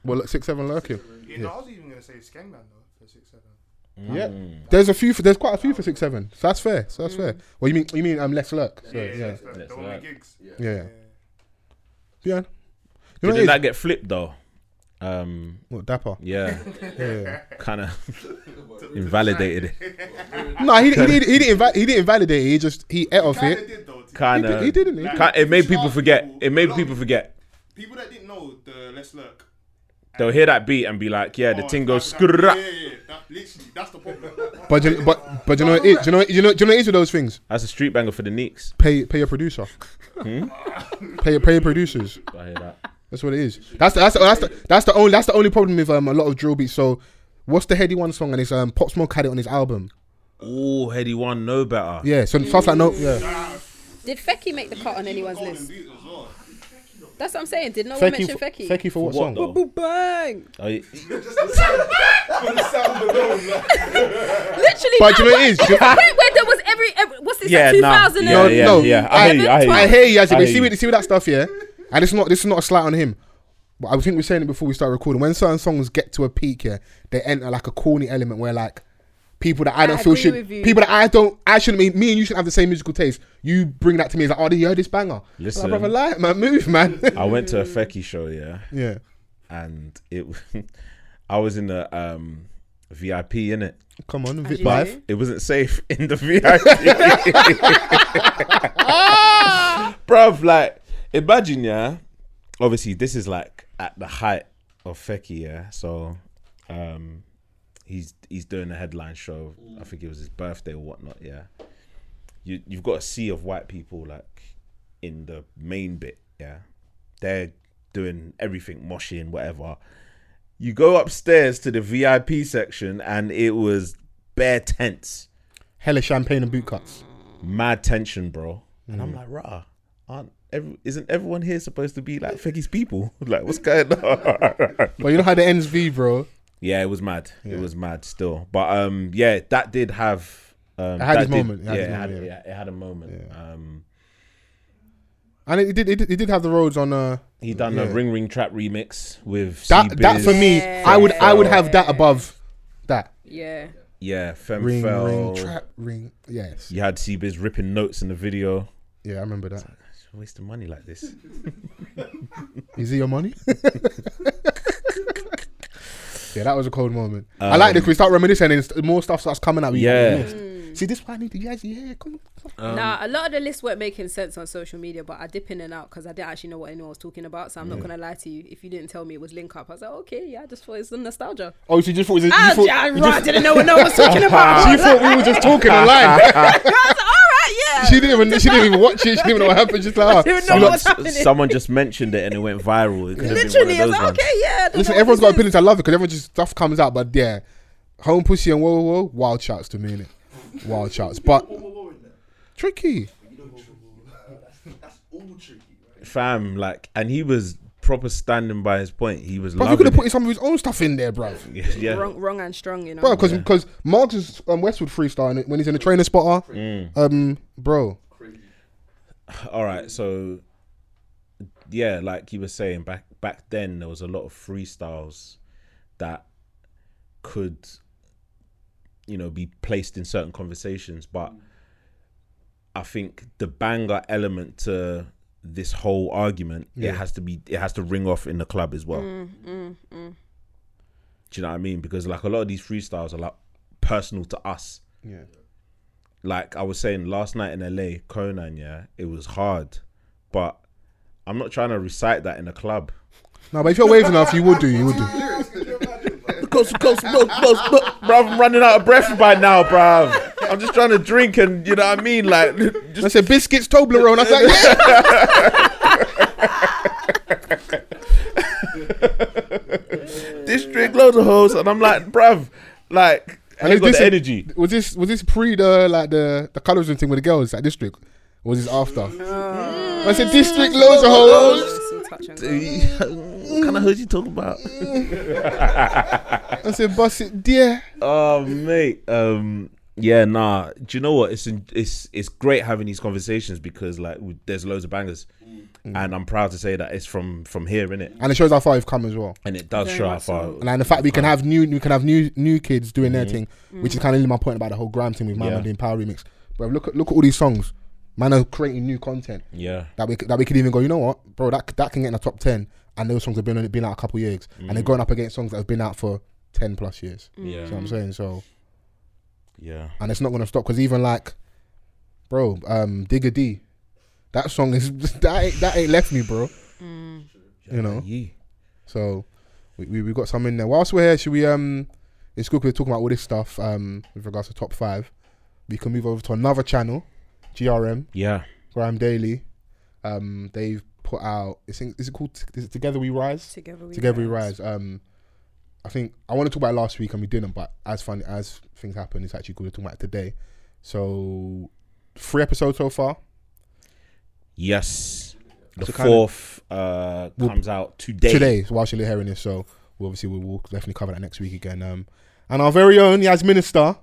well, look, six seven lurking. yeah, no, I was even gonna say Skengman though for six seven. Yeah, there's a few. For, there's quite a few for six seven. So that's fair. So that's fair. Well, you mean you mean I'm um less lurk? So, yeah, yeah, that's the, Let's the only Giggs. yeah. Yeah. yeah. You know Didn't what it that is? get flipped though? Um, What, Dapper? yeah, Yeah. kind of invalidated it. no, he, he, did, he didn't inva- he didn't invalidate it. He just he ate off Kinda it. did though. to- Kind He did- of. he didn't, he? It made people forget. It made people forget. People that didn't know the Let's Lurk. They'll hear that beat and be like, "Yeah, the Oh, thing goes that- Yeah, yeah, yeah. That, literally, that's the problem. But you, but but you know what it, do you know do you know do you know what it is with those things? That's a street banger for the Neeks. Pay pay your producer. Pay pay your producers. I hear that. That's what it is. That's the, that's the, that's the, that's the only that's the only problem with um a lot of drill beats. So, what's the Headie One song? And it's um Pop Smoke had it on his album. Oh, Headie one, no better. Yeah. So stuff like no. Yeah. Did Fekky make the cut on anyone's list? Beat as well. That's what I'm saying. Did no one Fekky mention for, Fekky? Fekky for what, What song? though? Boom, bang! Oh, yeah. Literally. But that you know what it was- is? You- Wait, where there was every, every what's this? Yeah, like nah. 2000 Yeah, No, yeah, no. yeah. I hear you. I hear you. I hear you, Yazzie, I but hear see you. with, see with that stuff, yeah. And it's not this is not a slight on him. But I think we were saying it before we start recording. When certain songs get to a peak, yeah, they enter like a corny element where like people that I don't I feel agree should people that I don't I shouldn't be me and you should have the same musical taste. You bring that to me, it's like, oh, did you hear this banger? Listen. like, brother, lie, man, move, man. I went to a Fekky show, yeah, yeah. and it. I was in the um, VIP in it. Come on, As Vit you Bive. do. It wasn't safe in the VIP. Bruv, like, imagine, yeah. Obviously, this is like at the height of Fekky, yeah. So, um, he's he's doing a headline show. I think it was his birthday or whatnot, yeah. You you've got a sea of white people like in the main bit, yeah. They're doing everything, moshing, whatever. You go upstairs to the VIP section, and it was bare tense Hella champagne and boot cuts. mad tension, bro. And I'm mm. like, rah, aren't every, isn't everyone here supposed to be like Fekky's people? like, what's going on? But you know how the ends V, bro. Yeah, it was mad. It was mad still. But um, yeah, that did have. Um, It had that its did- moment. It had yeah, its it had, moment, yeah, it had a moment. Um, And it, did, it did it did have the roads on uh he done Yeah. a ring ring trap remix with that C-Biz. that for me, Yeah. I would I would have that above that. Yeah. Yeah, Femme Ring, Fell. ring, trap, ring. Yes. You had C-Biz ripping notes in the video. Yeah, I remember that. wasting money like this. Is it your money? yeah, that was a cold moment. I like this. We start reminiscing, and more stuff starts coming out. we- Yeah. we missed. See, this why I need to. Yes, yeah, come on. nah, um, a lot of the lists weren't making sense on social media, but I dip in and out because I didn't actually know what anyone was talking about. So I'm not gonna lie to you. If you didn't tell me it was link up, I was like, okay, yeah, I just thought it's the nostalgia. Oh, so you just thought, you Ah, thought, yeah, you right, I didn't know what no one was talking about. she thought we were just talking online. yeah. she didn't even. She didn't even watch it. She didn't even know what happened. Just like, ah. didn't oh, know you what's lot- happening. Someone just mentioned it and it went viral. It could have been Literally, I one was of like, those okay, yeah. I don't Listen, know what everyone's this got opinions. I love it because everyone just stuff comes out. But yeah, home pussy and whoa, whoa, whoa, wild shouts to me, innit? Wild shouts, but tricky. That's all tricky, right? fam. Like, and he was proper standing by his point. He was But he could have put some of his own stuff in there, bro. Yeah, yeah. Wrong, wrong and strong, you know. Bro, because because Marks is um, Westwood freestyling when he's in the trainer spotter. Mm. Um, bro, All right, so yeah, like you were saying back back then, there was a lot of freestyles that could, you know, be placed in certain conversations, but I think the banger element to this whole argument Yeah. it has to be it has to ring off in the club as well. Mm, Do you know what I mean? Because like a lot of these freestyles are like personal to us. yeah. like I was saying last night in LA, Konan, yeah, it was hard, but I'm not trying to recite that in a club. No, but if you're waving enough, you would do. You would do. Because, because, bruv, I'm running out of breath by now, bruv. I'm just trying to drink and you know what I mean, like just I said biscuits, Toblerone. I was like, yeah. this drink loads of hoes, and I'm like, bruv, like I ain't got this the energy. Was this was this pre the like the the colorism thing with the girls at district? Or was this after? I said district, loads of hoes. Some touch what kind of hoes you talking about? I said bust it, dear. Oh mate, um, yeah, nah. Do you know what? It's it's it's great having these conversations because like we- there's loads of bangers, mm. and I'm proud to say that it's from from here, innit? And it shows how far we've come as well. And it does Very show how far. so. And like the fact we can have new we can have new new kids doing their mm. thing, mm. which is kind of my point about the whole gram thing with my Yeah. man doing power remix. But look at look at all these songs. Man are creating new content Yeah, that we c- that we could even go. You know what, bro? That that can get in the top ten, and those songs have been on- been out a couple years, and they're going up against songs that have been out for ten plus years. yeah, You know what I'm saying? So, yeah. and it's not gonna stop because even like, bro, um, Digga D, that song is that ain't, that ain't left me, bro. You know. Yeah. So we, we we got some in there. Whilst we're here, should we um it's good 'cause we're talking about all this stuff um with regards to top five. We can move over to another channel, GRM, Yeah. Grime Daily. Um they've put out is it, is it called is it Together We Rise? Together we Together We Rise. Um I think I wanted to talk about it last week and we didn't, but as fun as things happen, it's actually good to talk about it today. So three episodes so far. Yes. The So kinda- fourth uh, We'll- comes out today. today so whilst you're hearing this. So we obviously we will definitely cover that next week again. Um, and our very own Yas Minister.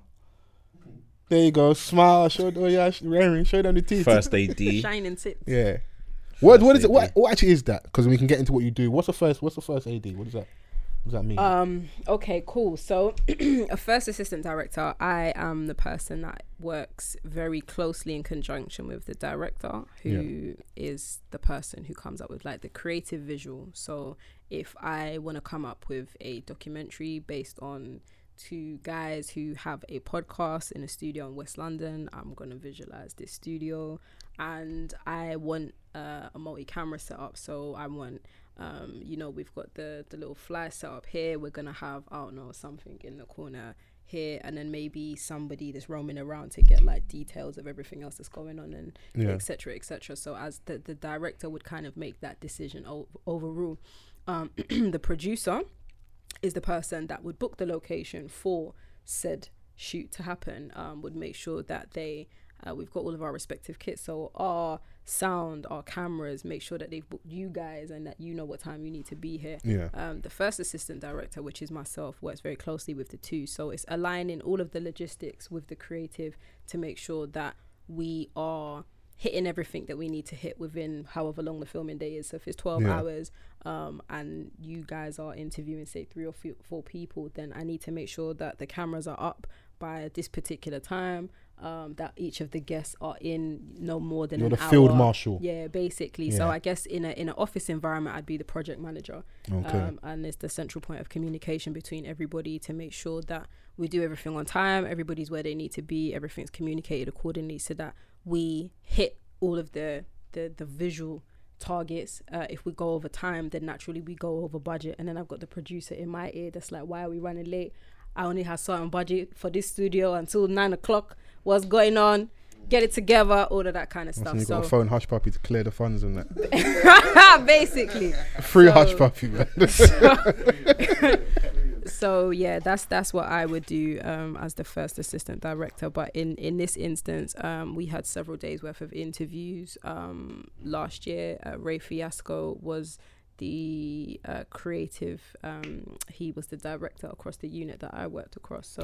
There you go. Smile. Show oh yeah, Rary, show them the teeth. First AD. Shining tits. Yeah. What what is it? What, what actually is that? Because we can get into what you do. What's the first? What's the first AD? What is that? What does that mean? Um. Okay. Cool. So, a first assistant director. I am the person that works very closely in conjunction with the director, who is the person who comes up with like the creative visual. So, if I want to come up with a documentary based on two guys who have a podcast in a studio in West London, I'm gonna visualize this studio, and I want uh, a multi-camera setup. So I want um, you know, we've got the the little fly set up here. We're gonna have I don't know something in the corner here, and then maybe somebody that's roaming around to get like details of everything else that's going on and Yeah. etc. etc. So as the the director would kind of make that decision o- overrule. Um, the producer is the person that would book the location for said shoot to happen. Um, would make sure that they uh, we've got all of our respective kits. So our sound, our cameras, make sure that they've booked you guys and that you know what time you need to be here. Yeah. Um, the first assistant director, which is myself, works very closely with the two. So it's aligning all of the logistics with the creative to make sure that we are hitting everything that we need to hit within however long the filming day is. So if it's 12 Yeah. hours um, and you guys are interviewing, say, three or four people, then I need to make sure that the cameras are up by this particular time. Um, that each of the guests are in no more than You're an the field marshal. Yeah, basically. So I guess in a in an office environment, I'd be the project manager. Okay. Um, and it's the central point of communication between everybody to make sure that we do everything on time, everybody's where they need to be, everything's communicated accordingly, so that we hit all of the the, the visual targets. Uh, if we go over time, then naturally we go over budget. And then I've got the producer in my ear that's like, "Why are we running late? I only have certain budget for this studio until nine o'clock. What's going on?" Get it together, all of that kind of So stuff. you got So to phone Hush Puppy to clear the funds and that. basically, Free So- Hush Puppy, man. so yeah that's that's what i would do um as the first assistant director but in in this instance um we had several days worth of interviews um last year uh, ray fiasco was the uh, creative um he was the director across the unit that i worked across. So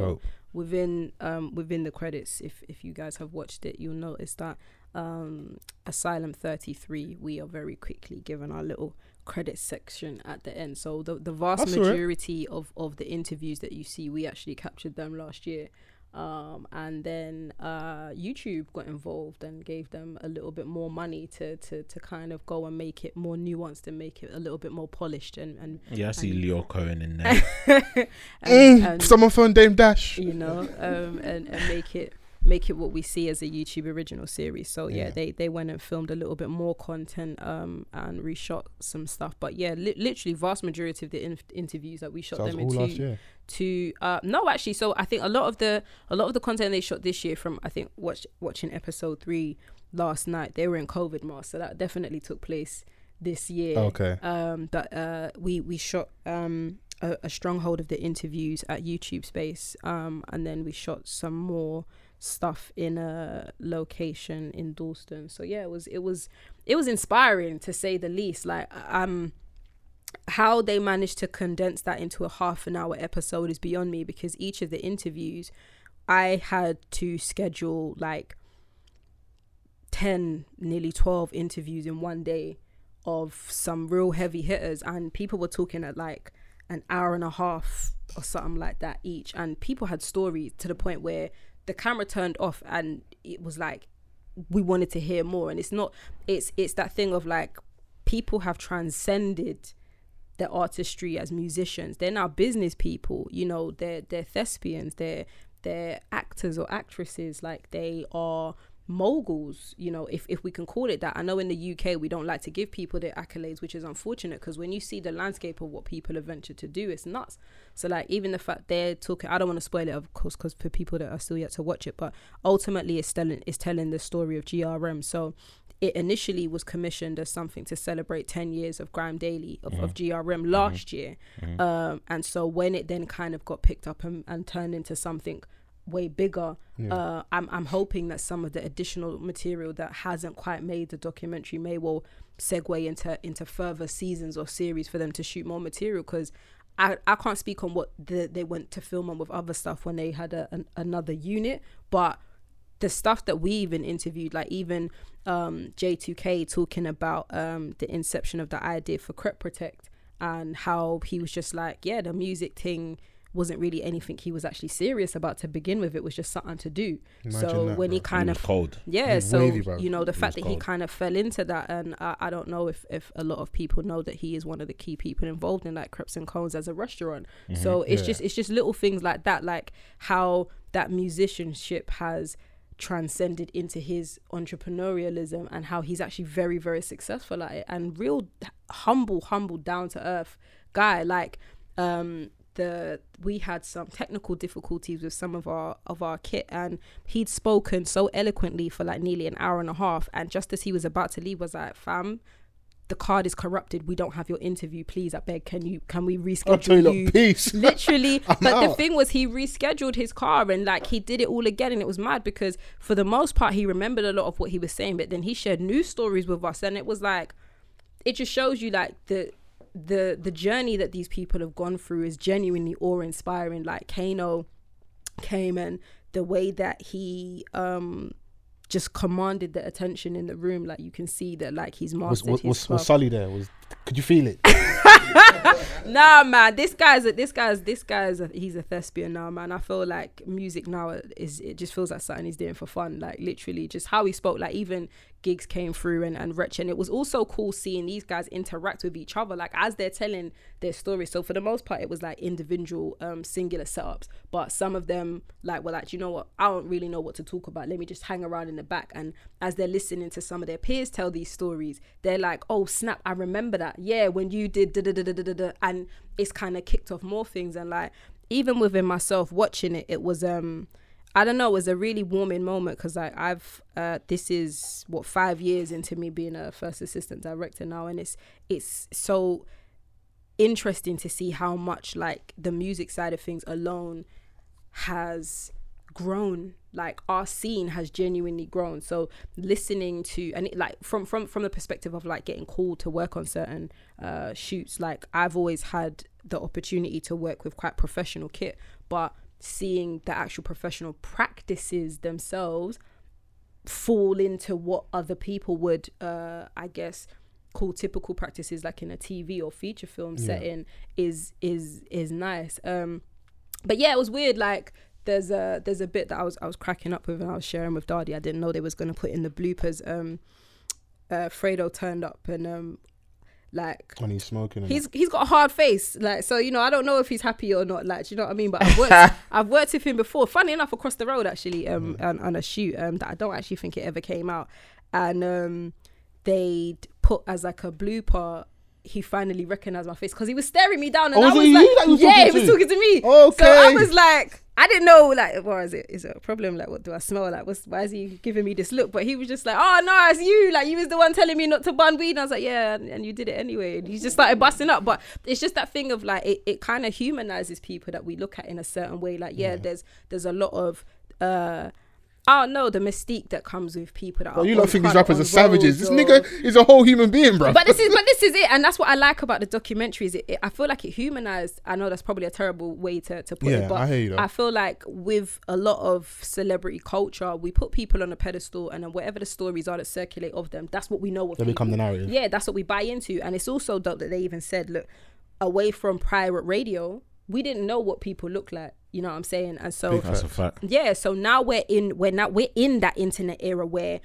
within um within the credits if if you guys have watched it you'll notice that um asylum 33 we are very quickly given our little credit section at the end. So the, the vast That's all right. majority of of the interviews that you see we actually captured them last year um and then uh youtube got involved and gave them a little bit more money to to to kind of go and make it more nuanced and make it a little bit more polished and and Yeah, I see And- Lyor Cohen in there. and, Mm, and someone phone Dame Dash. you know, um, and, and make it make it what we see as a YouTube original series. So yeah, Yeah. they they went and filmed a little bit more content um, and reshot some stuff. But yeah, li- literally vast majority of the in- interviews that we shot So them into to uh no actually so i think a lot of the a lot of the content they shot this year from i think watch watching episode three last night they were in covid mask, so that definitely took place this year Okay. um but uh we we shot um a, a stronghold of the interviews at youtube space um and then we shot some more stuff in a location in dalston. So yeah it was it was it was inspiring to say the least. Like um how they managed to condense that into a half an hour episode is beyond me because each of the interviews I had to schedule like 10 nearly 12 interviews in one day of some real heavy hitters. And people were talking at like an hour and a half or something like that each. And people had stories to the point where the camera turned off and it was like we wanted to hear more and it's not it's it's that thing of like people have transcended their artistry as musicians. They're now business people. You know, they're they're thespians. They're they're actors or actresses. Like they are moguls. You know, if if we can call it that. I know in the UK we don't like to give people their accolades, which is unfortunate because when you see the landscape of what people have ventured to do, it's nuts. So like even the fact they're talking, I don't want to spoil it, of course, because for people that are still yet to watch it, but ultimately it's telling it's telling the story of GRM. So it initially was commissioned as something to celebrate 10 years of Grime Daily of, of mm-hmm. GRM last mm-hmm. year. Mm-hmm. Um, and so when it then kind of got picked up and, and turned into something way bigger, uh, I'm, I'm hoping that some of the additional material that hasn't quite made the documentary may well segue into into further seasons or series for them to shoot more material because I, I can't speak on what the, they went to film on with other stuff when they had a, an, another unit, but the stuff that we even interviewed, like even um, J2K talking about um, the inception of the idea for Crep Protect and how he was just like, yeah, the music thing wasn't really anything he was actually serious about to begin with. It was just something to do. Imagine so that, when he kind He of was cold. yeah, was so wavy, you know the He fact was that he kind of fell into that, and I, I don't know if if a lot of people know that he is one of the key people involved in like Creps and Cones as a restaurant. So it's Yeah. just it's just little things like that, like how that musicianship has transcended into his entrepreneurialism and how he's actually very very successful at it and real humble humble down to earth guy like um the we had some technical difficulties with some of our of our kit and he'd spoken so eloquently for like nearly an hour and a half and just as he was about to leave was like fam the card is corrupted. We don't have your interview. Please i beg can you can we I'll tell you, reschedule look, you? peace. literally. But the thing was he rescheduled his car and like he did it all again and it was mad because for the most part he remembered a lot of what he was saying but then he shared new stories with us and it was like it just shows you like the the the journey that these people have gone through is genuinely awe inspiring like Kano came and the way that he um just commanded the attention in the room like you can see that like he's Was, mastered was, his was, was. Sully there? Was could you feel it? nah, man. This guy's this guy's this guy's he's a thespian now, man. I feel like music now is it just feels like something he's doing for fun. Like literally, just how he spoke. Like even Giggs came through and and Wretch, and it was also cool seeing these guys interact with each other, like as they're telling their story. So for the most part, it was like individual, um, singular setups. But some of them, like, were like, you know what? I don't really know what to talk about. Let me just hang around in the back. And as they're listening to some of their peers tell these stories, they're like, oh snap, I remember that. Yeah, when you did da da da da da da, da. and it's kind of kicked off more things. And like, even within myself watching it, it was um. I don't know, it was a really warming moment because like I've uh this is what five years into me being a first assistant director now and it's it's so interesting to see how much like the music side of things alone has grown like our scene has genuinely grown. So listening to and it, like from from from the perspective of like getting called to work on certain uh shoots like i've always had the opportunity to work with quite professional kit but seeing the actual professional practices themselves fall into what other people would uh i guess call typical practices like in a tv or feature film setting is is is nice. Um but yeah it was weird like there's a there's a bit that i was i was cracking up with and i was sharing with dardy i didn't know they was going to put in the bloopers um uh fredo turned up and um like When he's smoking. he's he's got a hard face like so you know i don't know if he's happy or not like do you know what i mean but i've worked i've worked with him before funny enough across the road actually um on, on a shoot um that i don't actually think it ever came out and um they'd put as like a blooper he finally recognized my face because he was staring me down and Oh, I was it was you like, was yeah, he was talking to me. Okay. So I was like, I didn't know, like, what is it? Is it a problem? Like, what do I smell? Like, what's, why is he giving me this look? But he was just like, oh, no, it's you. Like, you was the one telling me not to bun weed. And I was like, yeah, and, and you did it anyway. And he just started busting up. But it's just that thing of like, it, it kind of humanizes people that we look at in a certain way. Like, yeah, there's there's a lot of, uh, Oh, Don't know, the mystique that comes with people that Well, are you lot think these rappers are savages. This or- nigga is a whole human being, bro. but this is but this is it and that's what i like about the documentaries it, it- i feel like it humanized i know that's probably a terrible way to, to put Yeah, it but I hear you though. I feel like with a lot of celebrity culture we put people on a pedestal and then whatever the stories are that circulate of them that's what we know of They become the narrative. yeah that's what we buy into and it's also dope that they even said look away from pirate radio we didn't know what people look like you know what i'm saying? And so That's a fact. yeah so now we're in we're now we're in that internet era where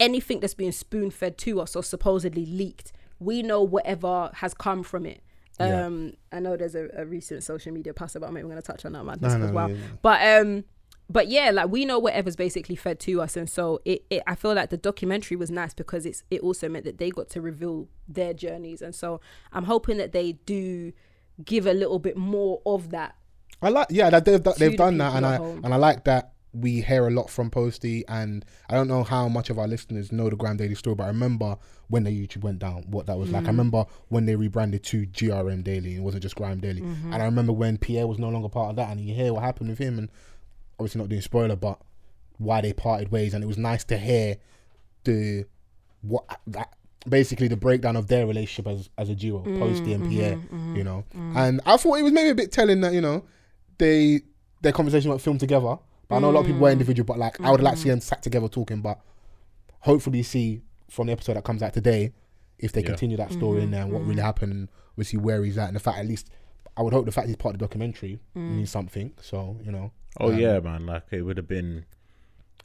anything that's being spoon fed to us or supposedly leaked we know whatever has come from it. Um i know there's a, a recent social media post about maybe we're going to touch on that madness No, no, as well. yeah, yeah. but um but yeah like we know whatever's basically fed to us. And so it, it i feel like the documentary was nice because it's it also meant that they got to reveal their journeys. And so i'm hoping that they do give a little bit more of that I like, yeah, that they've they've the done that, and I home. and I like that we hear a lot from Posty, and I don't know how much of our listeners know the Grime Daily story, but I remember when the YouTube went down, what that was like. Mm. I remember when they rebranded to GRM Daily, it wasn't just Grime Daily, Mm-hmm. and I remember when Pierre was no longer part of that, and you hear what happened with him, and obviously not doing spoiler, but why they parted ways, and it was nice to hear the what that basically the breakdown of their relationship as as a duo, Posty and Pierre, you know. And I thought it was maybe a bit telling that you know they their conversation went filmed together. But I know a lot of people were mm. individual, but like I would like to see mm. them sat together talking. But hopefully, see from the episode that comes out today if they Yeah. continue that story in there and what really mm-hmm. happened, and we see where he's at, and the fact at least. I would hope the fact he's part of the documentary mm. means something. So you know, Oh Um, yeah, man. Like it would have been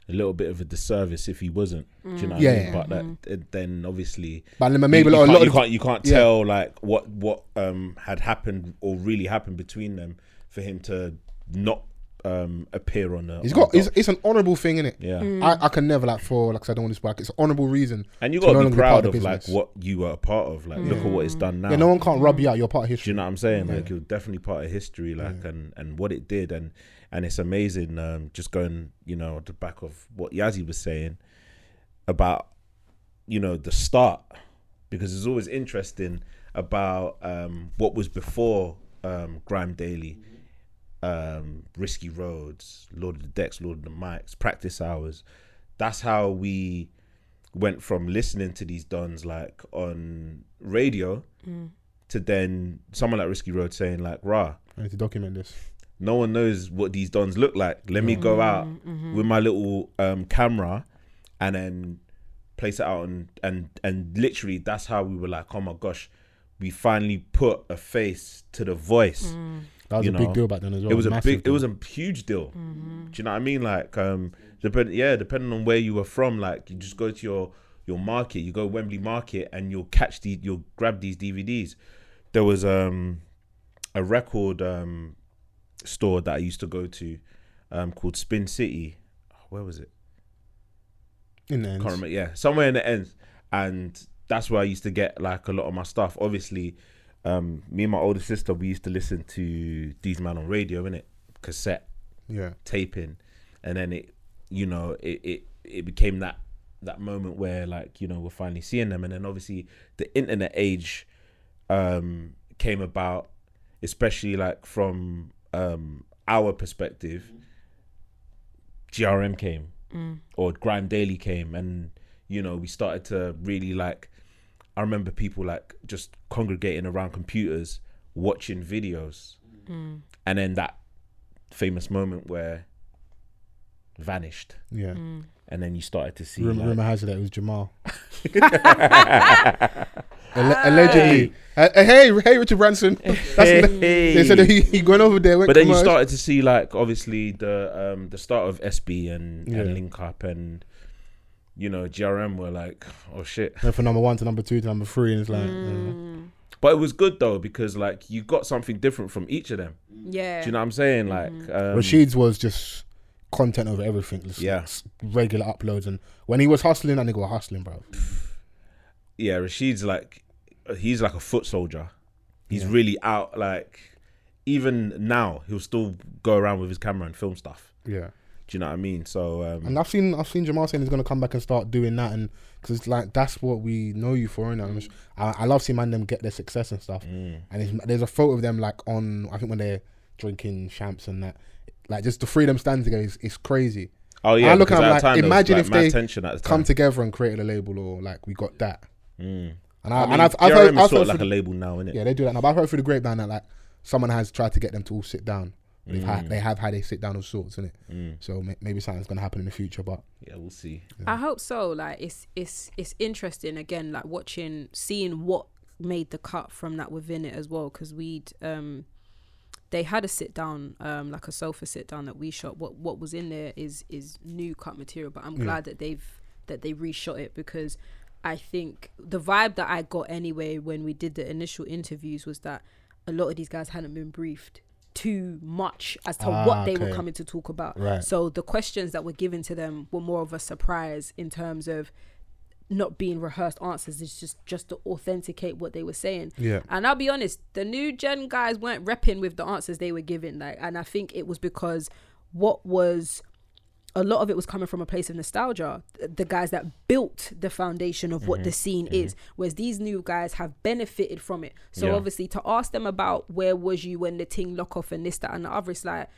a little bit of a disservice if he wasn't. Do you know? What Yeah, I mean? yeah. But that mm-hmm. it- then obviously but then maybe you, a you lot, a can't, you can't you can't yeah. tell like what what um had happened or really happened between them for him to not um appear on the. He's on got it's, it's an honourable thing in it. yeah. I, I can never like for like I don't want to spoil. Like, it's an honourable reason. And you got no to longer be part proud the of like what you were a part of. Like look at what it's done now. Yeah, no one can't rub you out. You're part of Do you know what I'm saying? Like you're definitely part of history, like and and what it did, and and it's amazing. Um, just going, you know, at the back of what Yazzie was saying about, you know, the start, because it's always interesting about um what was before um Grime Daily, um Risky Roads, Lord of the Decks, Lord of the Mics, Practice Hours. That's how we went from listening to these dons like on radio to then someone like Risky Road saying like, "Rah, I need to document this. no one knows what these dons look like. Let me go out with my little um, camera and then place it out and and and literally that's how we were like, oh my gosh, we finally put a face to the voice. That was you a big deal back then as well. it was a Massive big, it was a huge deal. Do you know what I mean? Like, um, depend, yeah, depending on where you were from, like you just go to your your market, you go Wembley Market, and you'll catch the, you'll grab these DVDs. There was um a record um store that I used to go to, um called Spin City. Where was it? in the end. Can't remember. Yeah, somewhere in the end, and that's where I used to get like a lot of my stuff. Obviously, um, me and my older sister, we used to listen to these man on radio, innit? Cassette Yeah. taping, and then it, you know, it it it became that that moment where like you know we're finally seeing them, and then obviously the internet age um came about, especially like from um our perspective. GRM came, or Grime Daily came, and you know we started to really like. I remember people like just congregating around computers, watching videos, and then that famous moment where vanished, Yeah. and then you started to see. Rumor, like- rumor has it that it was Jamal. Allegedly. Uh, uh, hey, hey, Richard Branson. That's They said that he, he going over there. Went but then you started to see like obviously the um the start of SB and, Yeah. and Link Up and you know GRM were like oh shit Went from number one to number two to number three, and it's like, uh, but it was good though because like you got something different from each of them Yeah. do you know what I'm saying like um, Rashid's was just content over everything. Just Yeah. regular uploads, and when he was hustling, that nigga was hustling, bro. yeah Rashid's like he's like a foot soldier he's really out like even now he'll still go around with his camera and film stuff Yeah. Do you know what I mean so um And I've seen I've seen Jamal saying he's gonna come back and start doing that, and because it's like that's what we know you for. And I, I love seeing man them get their success and stuff. Mm. And it's, there's a photo of them like on I think when they're drinking champs and that, like just the three of them standing together is, is crazy. oh yeah I look at at him the like, time, there was, imagine like, if they Come together and created a label, or like we got that. Mm. And I, I mean, and I've, I've heard, I've sort heard of like a through label now, isn't it? yeah they do that now. But I've heard through the grapevine that like someone has tried to get them to all sit down. They've Mm. had, they have had a sit down of sorts, isn't it? So may, maybe something's gonna happen in the future, but Yeah, we'll see. I hope so. Like it's it's it's interesting again, like watching, seeing what made the cut from that within it as well. Because we'd um, they had a sit down, um, like a sofa sit down that we shot. What what was in there is is new cut material, but I'm glad that they've that they reshot it because I think the vibe that I got anyway when we did the initial interviews was that a lot of these guys hadn't been briefed too much as to Ah, what they were coming to talk about. Right. So the questions that were given to them were more of a surprise in terms of not being rehearsed answers. It's just just to authenticate what they were saying. Yeah. And I'll be honest, the new gen guys weren't repping with the answers they were giving. Like, and I think it was because what was a lot of it was coming from a place of nostalgia. The guys that built the foundation of what the mm-hmm. scene mm-hmm. is, whereas these new guys have benefited from it. So Yeah. obviously, to ask them about where was you when the ting lock off and this, that, and the other, it's like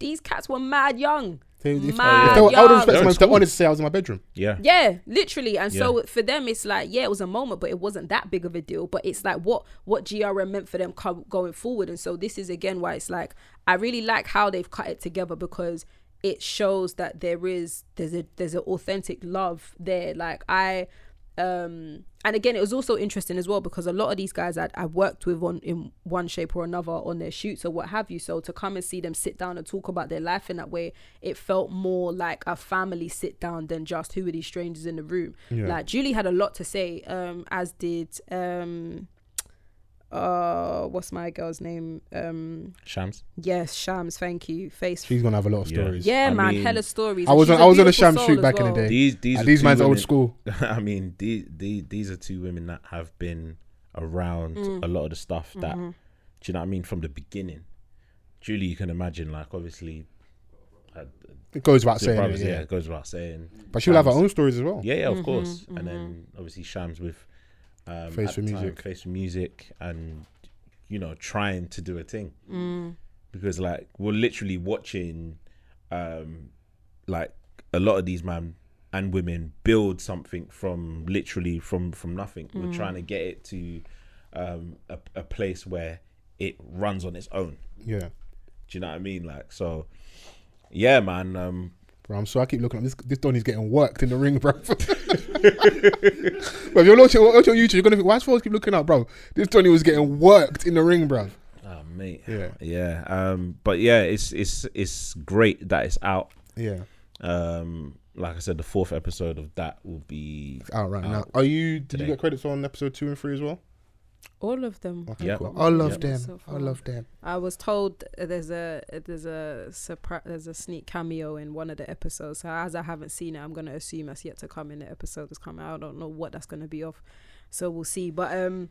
these cats were mad young. They, if, Mad if they were, I would respect They're someone in if they're school. honest to say I was in my bedroom. Yeah. Yeah, literally. And so for them, it's like, yeah, it was a moment, but it wasn't that big of a deal. But it's like what what GRM meant for them co- going forward. And so this is again why it's like I really like how they've cut it together because it shows that there is there's a there's an authentic love there. Like I um and again it was also interesting as well because a lot of these guys I'd, I worked with on in one shape or another on their shoots or what have you. So to come and see them sit down and talk about their life in that way it felt more like a family sit down than just who are these strangers in the room. Like Julie had a lot to say um as did um uh what's my girl's name um Shams. yes Shams thank you face She's gonna have a lot of Yeah. stories. yeah I man mean- hella stories I was on- I was on a beautiful Shams shoot as back in the day. These these And are these two man's old women- school. I mean, these, these these are two women that have been around Mm. a lot of the stuff that Mm-hmm. do you know what I mean from the beginning. Julie, you can imagine, like obviously, had It goes without saying, brothers. it, yeah. yeah. it goes without saying. But she'll have her own stories as well. Yeah, yeah, of Mm-hmm, course. And then obviously Shams with um, Face at for the time, Music. face for music, and you know trying to do a thing Mm. because like we're literally watching, um, like a lot of these man and women build something from literally from from nothing. Mm. We're trying to get it to um, a, a place where it runs on its own. Yeah. Do you know what I mean? Like so, yeah, man. Um, Bro, I'm sorry, I keep looking up. This this Donny's getting worked in the ring, bro. bro, if you're watching, watching on YouTube, you're gonna think, why does keep looking up, bro? This Donny was getting worked in the ring, bro. Oh mate. Yeah. Yeah. Um. But yeah, it's it's it's great that it's out. Yeah, Um. Like I said, the fourth episode of that will be. it's out right Out now. Are you? Did today. you get credits on episode two and three as well? All of them. Okay, Yeah. cool. I love Yep. them. So I far. love them. I was told uh, there's a there's a surprise there's a sneak cameo in one of the episodes. So as I haven't seen it, I'm gonna assume that's yet to come in the episode that's coming out. I don't know what that's gonna be of, so we'll see. But um,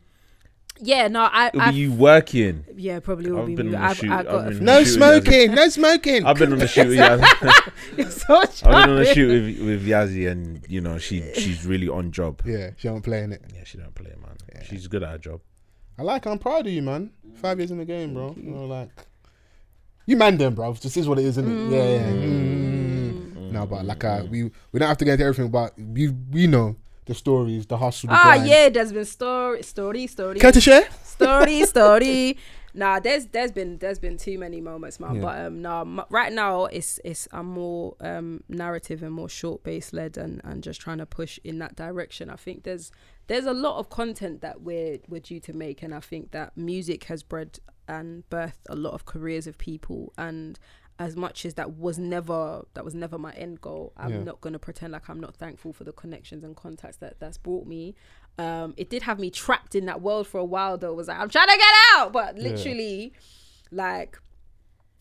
yeah, no, I, It'll I be you working. yeah probably will I've be. been me. on the I've, shoot- I've got I've a been- No Shoot, smoking. No smoking. I've been on the shoot with Yazzie. You're so I've been on the shoot with, with Yazzie, and you know she she's really on job. Yeah, she ain't playing it. Yeah, she don't play, man. She's good at her job. I like. her. I'm proud of you, man. Five years in the game, bro. You know, like you man them, bro. This is what it is, isn't it? Yeah, yeah. Mm. No, but like, uh, we we don't have to get into everything, but we we know the stories, the hustle. The Ah grind. yeah, there's been story story story. Care to share? story story nah there's there's been there's been too many moments man Yeah. but um nah m- right now it's it's i'm more um narrative and more short base led and and just trying to push in that direction i think there's there's a lot of content that we're we're due to make and i think that music has bred and birthed a lot of careers of people and as much as that was never that was never my end goal i'm Yeah. not going to pretend like i'm not thankful for the connections and contacts that that's brought me um it did have me trapped in that world for a while though it was like i'm trying to get out but literally like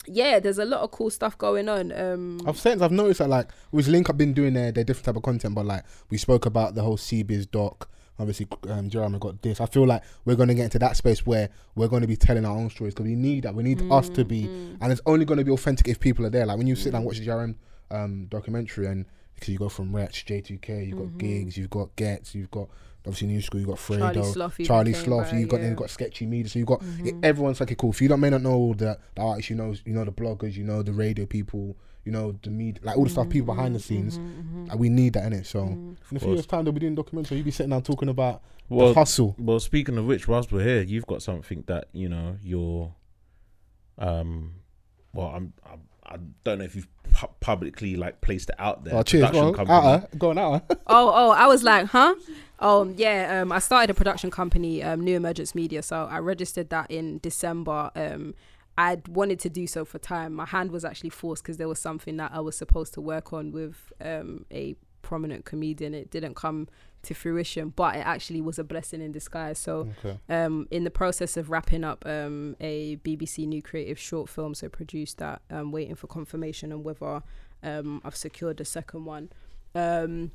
yeah there's a lot of cool stuff going on um I've since I've noticed that like with Link, I've been doing their their different type of content, but like we spoke about the whole CBiz doc. Obviously, um, Jeremy got this. I feel like we're going to get into that space where we're going to be telling our own stories because we need that. We need us to be, and it's only going to be authentic if people are there. Like when you sit down and watch the Jeremy um, documentary, and because you go from Wretch, J2K, you've got Giggs, you've got Ghetts, you've got obviously New School, you've got Fredo, Charlie Sloth Charlie Sloth, you've got then yeah. you've got Sketchy Media, so you've got everyone's like cool. If you don't may not know all the, the artists, you know, you know the bloggers, you know the radio people, you know the media, like all the stuff people behind the scenes, and we need that in it. So in a few years' time, they'll be doing documentaries. You'll be sitting down talking about Well, the hustle. Well, speaking of which, whilst we're here, you've got something that you know you're. Um, well, I'm. I'm I don't know if you've pu- publicly like placed it out there. Oh, cheers, go Production on, company. uh-uh, go on, uh-uh. oh oh i was like huh oh yeah um i started a production company um new emergence media so i registered that in december um I'd wanted to do so for time. My hand was actually forced because there was something that I was supposed to work on with um, a prominent comedian. It didn't come to fruition, but it actually was a blessing in disguise. So, Okay. um, in the process of wrapping up um, a BBC New Creative short film, so produced that, um, waiting for confirmation on whether um, I've secured a second one. Um,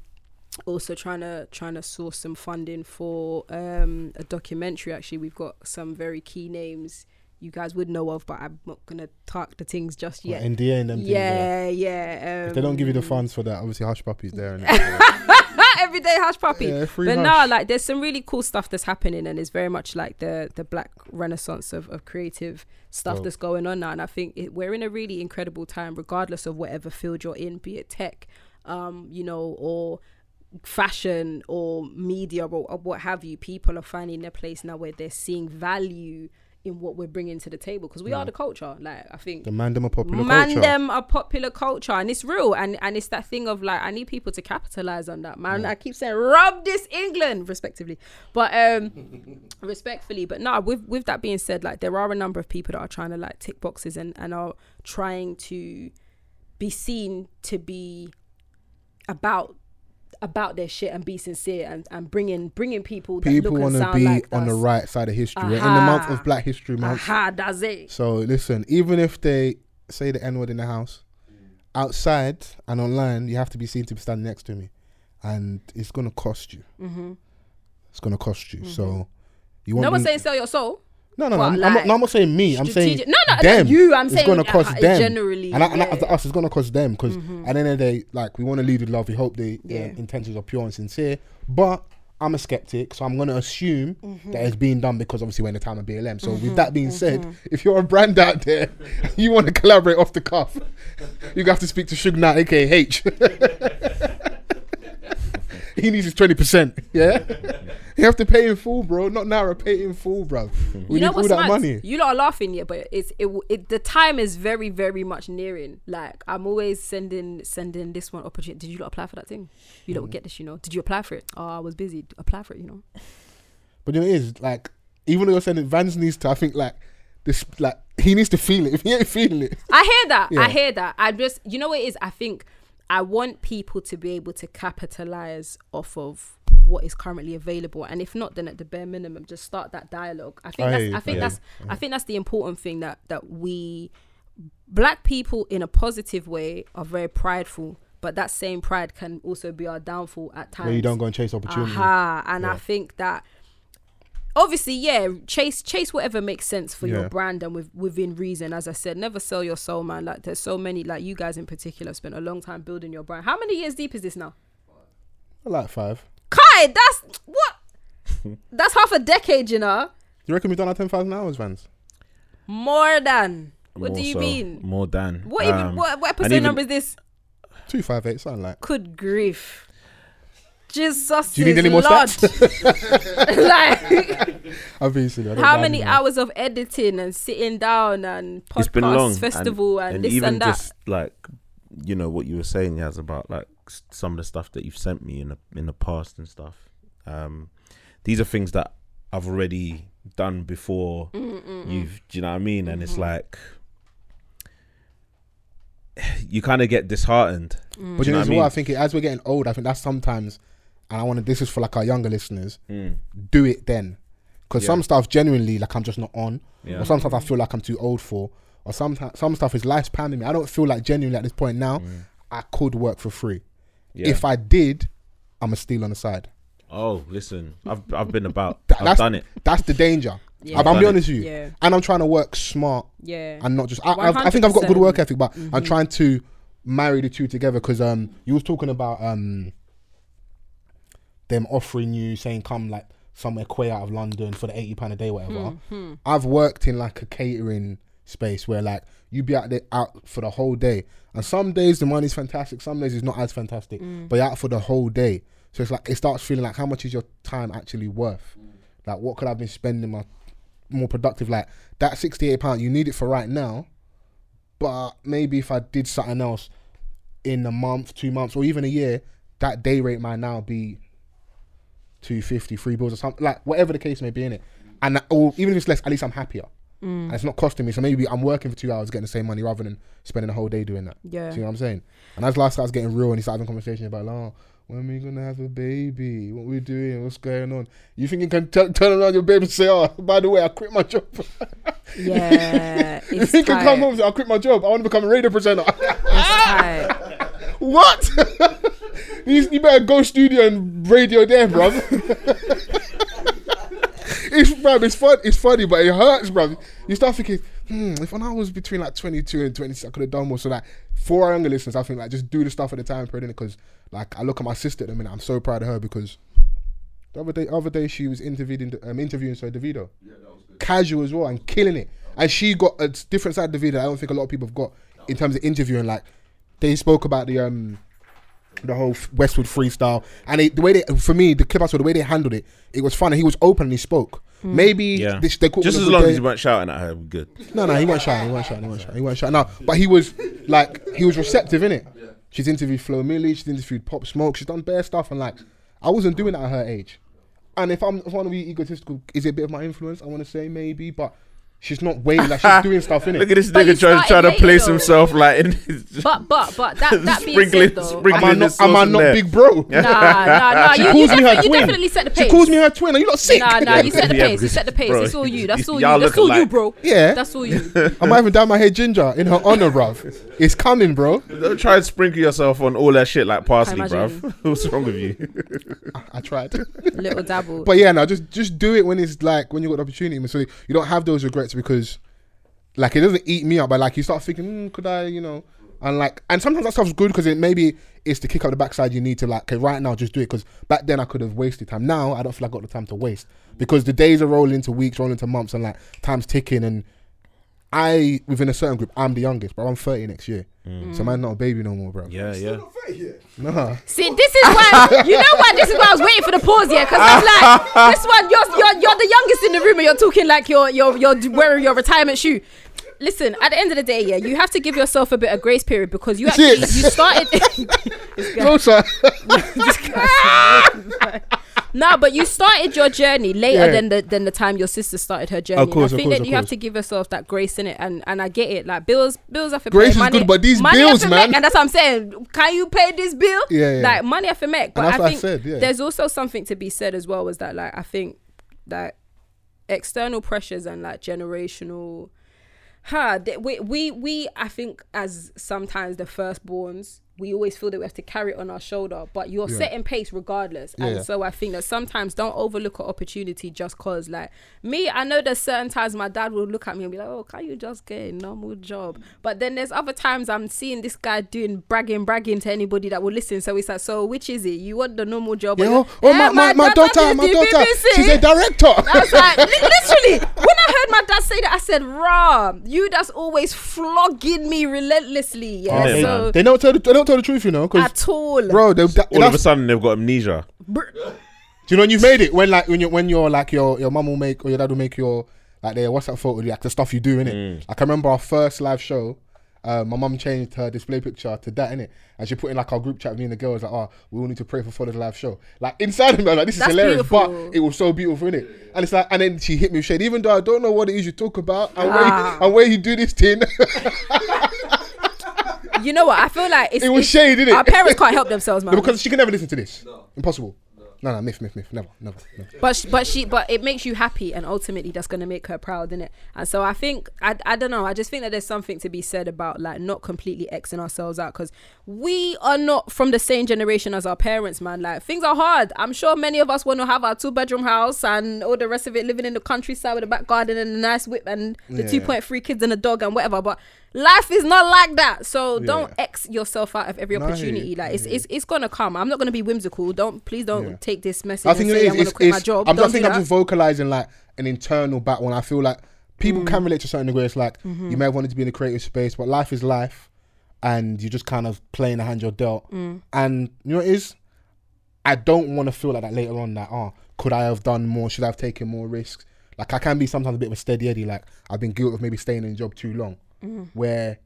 also trying to trying to source some funding for um, a documentary. Actually, we've got some very key names you guys would know of, but I'm not gonna talk the things just yet. Like NDA and them things. Yeah. yeah, yeah. Um, If they don't give you the funds for that, obviously Hushpuppi's there. And everyday Hushpuppi. Yeah, but hush. no, like there's some really cool stuff that's happening, and it's very much like the the black renaissance of, of creative stuff Dope. that's going on now. And I think it, we're in a really incredible time, regardless of whatever field you're in, be it tech, um, you know, or fashion or media or, or what have you. People are finding their place now where they're seeing value in what we're bringing to the table because we are the culture. Like I think the man them a popular man culture. them a popular culture and it's real and and it's that thing of like i need people to capitalize on that man i keep saying rub this england respectively but um respectfully but no with with that being said like there are a number of people that are trying to like tick boxes and and are trying to be seen to be about about their shit and be sincere and and bringing bringing people that People want to sound be like on the right side of history. In the month of Black History Month. aha that's it So listen, even if they say the N word in the house, outside and online, you have to be seen to be standing next to me, and it's gonna cost you. mm-hmm. It's gonna cost you. So you want no one's saying sell your soul no, no, no. but I'm, I'm, not, no, I'm not saying me. I'm saying no, no, no, them. you, I'm it's saying, gonna cost uh, them generally, and, I, and yeah. Mm-hmm. us, it's gonna cost them because at the end of the day, like we want to lead with love. We hope the Yeah. uh, intentions are pure and sincere, but. I'm a skeptic, so I'm going to assume Mm-hmm. that it's being done because obviously we're in the time of BLM. So, with that being said, if you're a brand out there, you want to collaborate off the cuff, you have to speak to Knight, aka H. he needs his twenty percent. Yeah, You have to pay in full, bro. Not Naira, pay in full, bro. We you need all that mad? money. You lot are laughing yet, but it's it, it. The time is very very much nearing. Like I'm always sending sending this one opportunity. Did you lot apply for that thing? You don't will mm. get this. You know. Did you apply for it? Oh, I was busy. Apply for it. You know. But you know, it is like, even though you're saying it, Vans needs to, I think, like, this, like, he needs to feel it. If he ain't feeling it, I hear that. Yeah. I hear that. I just, you know what it is? I think I want people to be able to capitalize off of what is currently available, and if not, then at the bare minimum, just start that dialogue. I think that's. I think Yeah. that's, mm. I think that's the important thing that that we, black people, in a positive way, are very prideful. But that same pride can also be our downfall at times. where you don't go and chase opportunity. Aha, and I think that obviously, yeah, chase chase whatever makes sense for Yeah. your brand and with, within reason. As I said, never sell your soul, man. Like there's so many, like you guys in particular, have spent a long time building your brand. How many years deep is this now? Like five. Kai, that's what? that's half a decade, you know. You reckon we've done our 10,000 hours, Vans? More than. What More do you so, mean? More than. What even? Um, What, what and episode even- number is this? 258, something like. Good grief. Jesus. Do you need any more Lord. stats? like. I've been silly. I how many you, hours of editing and sitting down and podcast it's been long festival and, this even and that just like you know what you were saying Yaz about like some of the stuff that you've sent me in the in the past and stuff um these are things that I've already done before you've do you know what I mean and Mm-hmm. it's like you kind of get disheartened But Mm. you know, you know as what I well, I think it, as we're getting old, I think that's sometimes, and I want to. This is for like our younger listeners. Mm. Do it then, because Yeah. some stuff genuinely like I'm just not on, Yeah. or some stuff I feel like I'm too old for, or some some stuff is life's pounding me. I don't feel like genuinely at this point now I could work for free. Mm. yeah. If I did, I'm a steal on the side. oh listen I've I've been about Th- I've that's, done it That's the danger. Yeah. I'm, I'll be it. honest with you, Yeah. and I'm trying to work smart yeah and not just. I, I've- think I've got good work ethic, but Mm-hmm. I'm trying to marry the two together because um you was talking about um them offering you saying come like somewhere quay out of London for the eighty pound a day whatever. Hmm, I've worked in like a catering space where like you be out there out for the whole day, and some days the money's fantastic, some days it's not as fantastic, Mm. but you're out for the whole day. So it's like it starts feeling like how much is your time actually worth? Like what could I have been spending my more productive? Like that sixty eight pound, you need it for right now, but maybe if I did something else in a month, two months, or even a year, that day rate might now be 250, three bills or something, like whatever the case may be in it. And that, or even if it's less, at least I'm happier. Mm. And it's not costing me. So maybe I'm working for two hours getting the same money rather than spending a whole day doing that. Yeah. Know what I'm saying? And as life starts getting real and he starts having conversation about, oh, when are we to have a baby? What we doing? What's going on? You think you can t- turn around your baby and say, oh, by the way, I quit my job. yeah you think you can come home and say, I quit my job. I want to become a radio presenter. What? you, you better go studio and radio there, bruv. it's bruv, it's fun. It's funny, but it hurts, bruv. You start thinking, hmm, if when I was between like 22 and 26, I could have done more. So like, for our younger listeners, I think like just do the stuff at the time period because like I look at my sister at the minute. I'm so proud of her because the other day, other day she was interviewing, um, interviewing so Davido, casual as well and killing it. And she got a different side of Davido. that I don't think a lot of people have got in terms of interviewing. Like they spoke about the um the whole Westwood freestyle, and it, the way they, for me, the clip I saw, the way they handled it, it was funny. He was open and he spoke. Mm. Maybe yeah this, they caught just him as long good as day. you weren't shouting at her good No, no, he wasn't shouting. He wasn't shouting. He wasn't shouting. He wasn't shouting. No, but he was like, he was receptive in it. She's interviewed Flo Milli. She's interviewed Pop Smoke. She's done bare stuff, and like, I wasn't doing that at her age. And if I'm, if I want to be egotistical, is it a bit of my influence? I want to say maybe, but she's not waiting. Like she's doing stuff in it. look at this But nigga trying, trying to place though. himself like in his, But but but that that being Sprinkling- said though, sprinkling Am I not? Am I not there. big bro? nah nah nah. She You, calls you, me her definitely, you twin. definitely set the pace. She calls me her twin. Are you not sick? Nah nah. You set the Yeah, pace. You set the pace. bro, It's all you. That's all y'all. That's look all you, bro. Yeah. That's all you. I might even dye my hair ginger in her honor, bruv. It's coming, bro. Don't try and sprinkle yourself on all that shit like parsley, imagine. bruv. What's wrong with you? I tried. Little dabble. But yeah, no, just just do it when it's like when you got the opportunity, so you don't have those regrets because, like, it doesn't eat me up. But like, you start thinking, mm, could I, you know, and like, and sometimes that stuff's good because it maybe it's to kick up the backside. You need to like, okay, right now, just do it because back then I could have wasted time. Now I don't feel like I got the time to waste because the days are rolling into weeks, rolling into months, and like time's ticking, and I within a certain group, I'm the youngest, but I'm 30 next year. Mm. So man's not a baby no more, bro. Yeah, yeah. Not fair here. Nah. See, this is why you know why this is why I was waiting for the pause here because I'm like, this one, you're, you're you're the youngest in the room and you're talking like you're you're you're wearing your retirement shoe. Listen, at the end of the day, yeah, you have to give yourself a bit of grace period because you actually you started. This guy- No, sir. No, but you started your journey later Yeah. than the than the time your sister started her journey. Of course, I think course, that you have to give yourself that grace in it, and and I get it. Like bills, bills have to Grace pay. is money, good, but these money bills, man. make, and that's what I'm saying. Can you pay this bill? Yeah, yeah. Like money have to make. But I what I think said, yeah. there's also something to be said as well. Was that like I think that external pressures and like generational huh we we we i think as sometimes the firstborns we always feel that we have to carry it on our shoulder but you're Yeah. setting pace regardless Yeah, and yeah. so i think that sometimes don't overlook an opportunity just cause like me i know there's certain times my dad will look at me and be like oh can you just get a normal job but then there's other times i'm seeing this guy doing bragging bragging to anybody that will listen so it's like so which is it you want the normal job or Yeah, oh, oh, "Eh, my, my, my daughter, my daughter. BBC." She's a director. I was like, literally, heard my dad say that, I said, "Rah, you that's always flogging me relentlessly." Yeah, Oh, so they don't tell the, they don't tell the truth, you know, because at all, bro, they, that, All of a that's- sudden, they've got amnesia. Do you know when you've made it? When like when you when you're like your your mum will make or your dad will make your like their WhatsApp photo, like the stuff you do in it. Mm. Like I remember our first live show. Uh, my mum changed her display picture to that in it, and she put in like our group chat with me and the girls like, "Oh, we all need to pray for Father's live show." Like inside of me, I was like this is That's hilarious, beautiful. but it was so beautiful in it. And it's like, and then she hit me with shade, even though I don't know what it is you talk about and where Ah. you, and where you do this thing. you know what? I feel like it's, it was it's- shade, didn't it? Our parents can't help themselves, man. because she can never listen to this. No. Impossible. No, no, myth, myth, myth. Never, never. never. but she, but she but it makes you happy and ultimately that's going to make her proud in it and so i think I, I don't know i just think that there's something to be said about like not completely xing ourselves out because we are not from the same generation as our parents man like things are hard i'm sure many of us want to have our two bedroom house and all the rest of it living in the countryside with a back garden and a nice whip and the Yeah. 2.3 kids and a dog and whatever but life is not like that so don't Yeah. x yourself out of every No, I hear you. opportunity like it's, it's it's gonna come i'm not gonna be whimsical don't please don't Yeah. take this message I and think say it is. i'm gonna It's, quit my job I'm, I Don't think I'm that. just vocalizing like an internal battle, and I feel like people Mm. can relate to a certain degree. It's like Mm-hmm. you may have wanted to be in a creative space, but life is life, and you're just kind of playing the hand you're dealt. Mm. And you know what it is? I don't want to feel like that later on. That oh, could I have done more? Should I have taken more risks? Like I can be sometimes a bit of a steady Eddie. Like I've been guilty of maybe staying in a job too long, Mm. where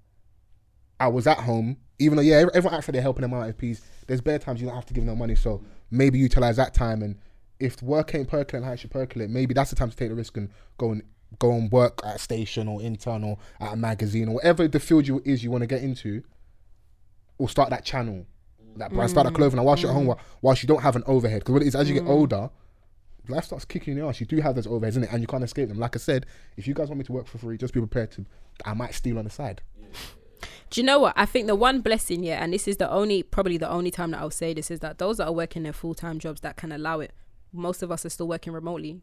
I was at home, even though yeah, everyone acts like they're helping them out at peace. There's bare times you don't have to give them money, so maybe utilize that time. And if work ain't percolating how it should percolate, maybe that's the time to take the risk and go and go and work at a station or intern or at a magazine or whatever the field you is you want to get into, or start that channel, that brand, start that mm. clothing. And whilst you're at home, while- whilst you don't have an overhead, because what it is as you get mm-hmm. older. Life starts kicking in the ass. You do have those overheads, in it, and you can't escape them. Like I said, if you guys want me to work for free, just be prepared to. I might steal on the side. Do you know what? I think the one blessing, yeah, and this is the only, probably the only time that I'll say this is that those that are working their full time jobs that can allow it. Most of us are still working remotely.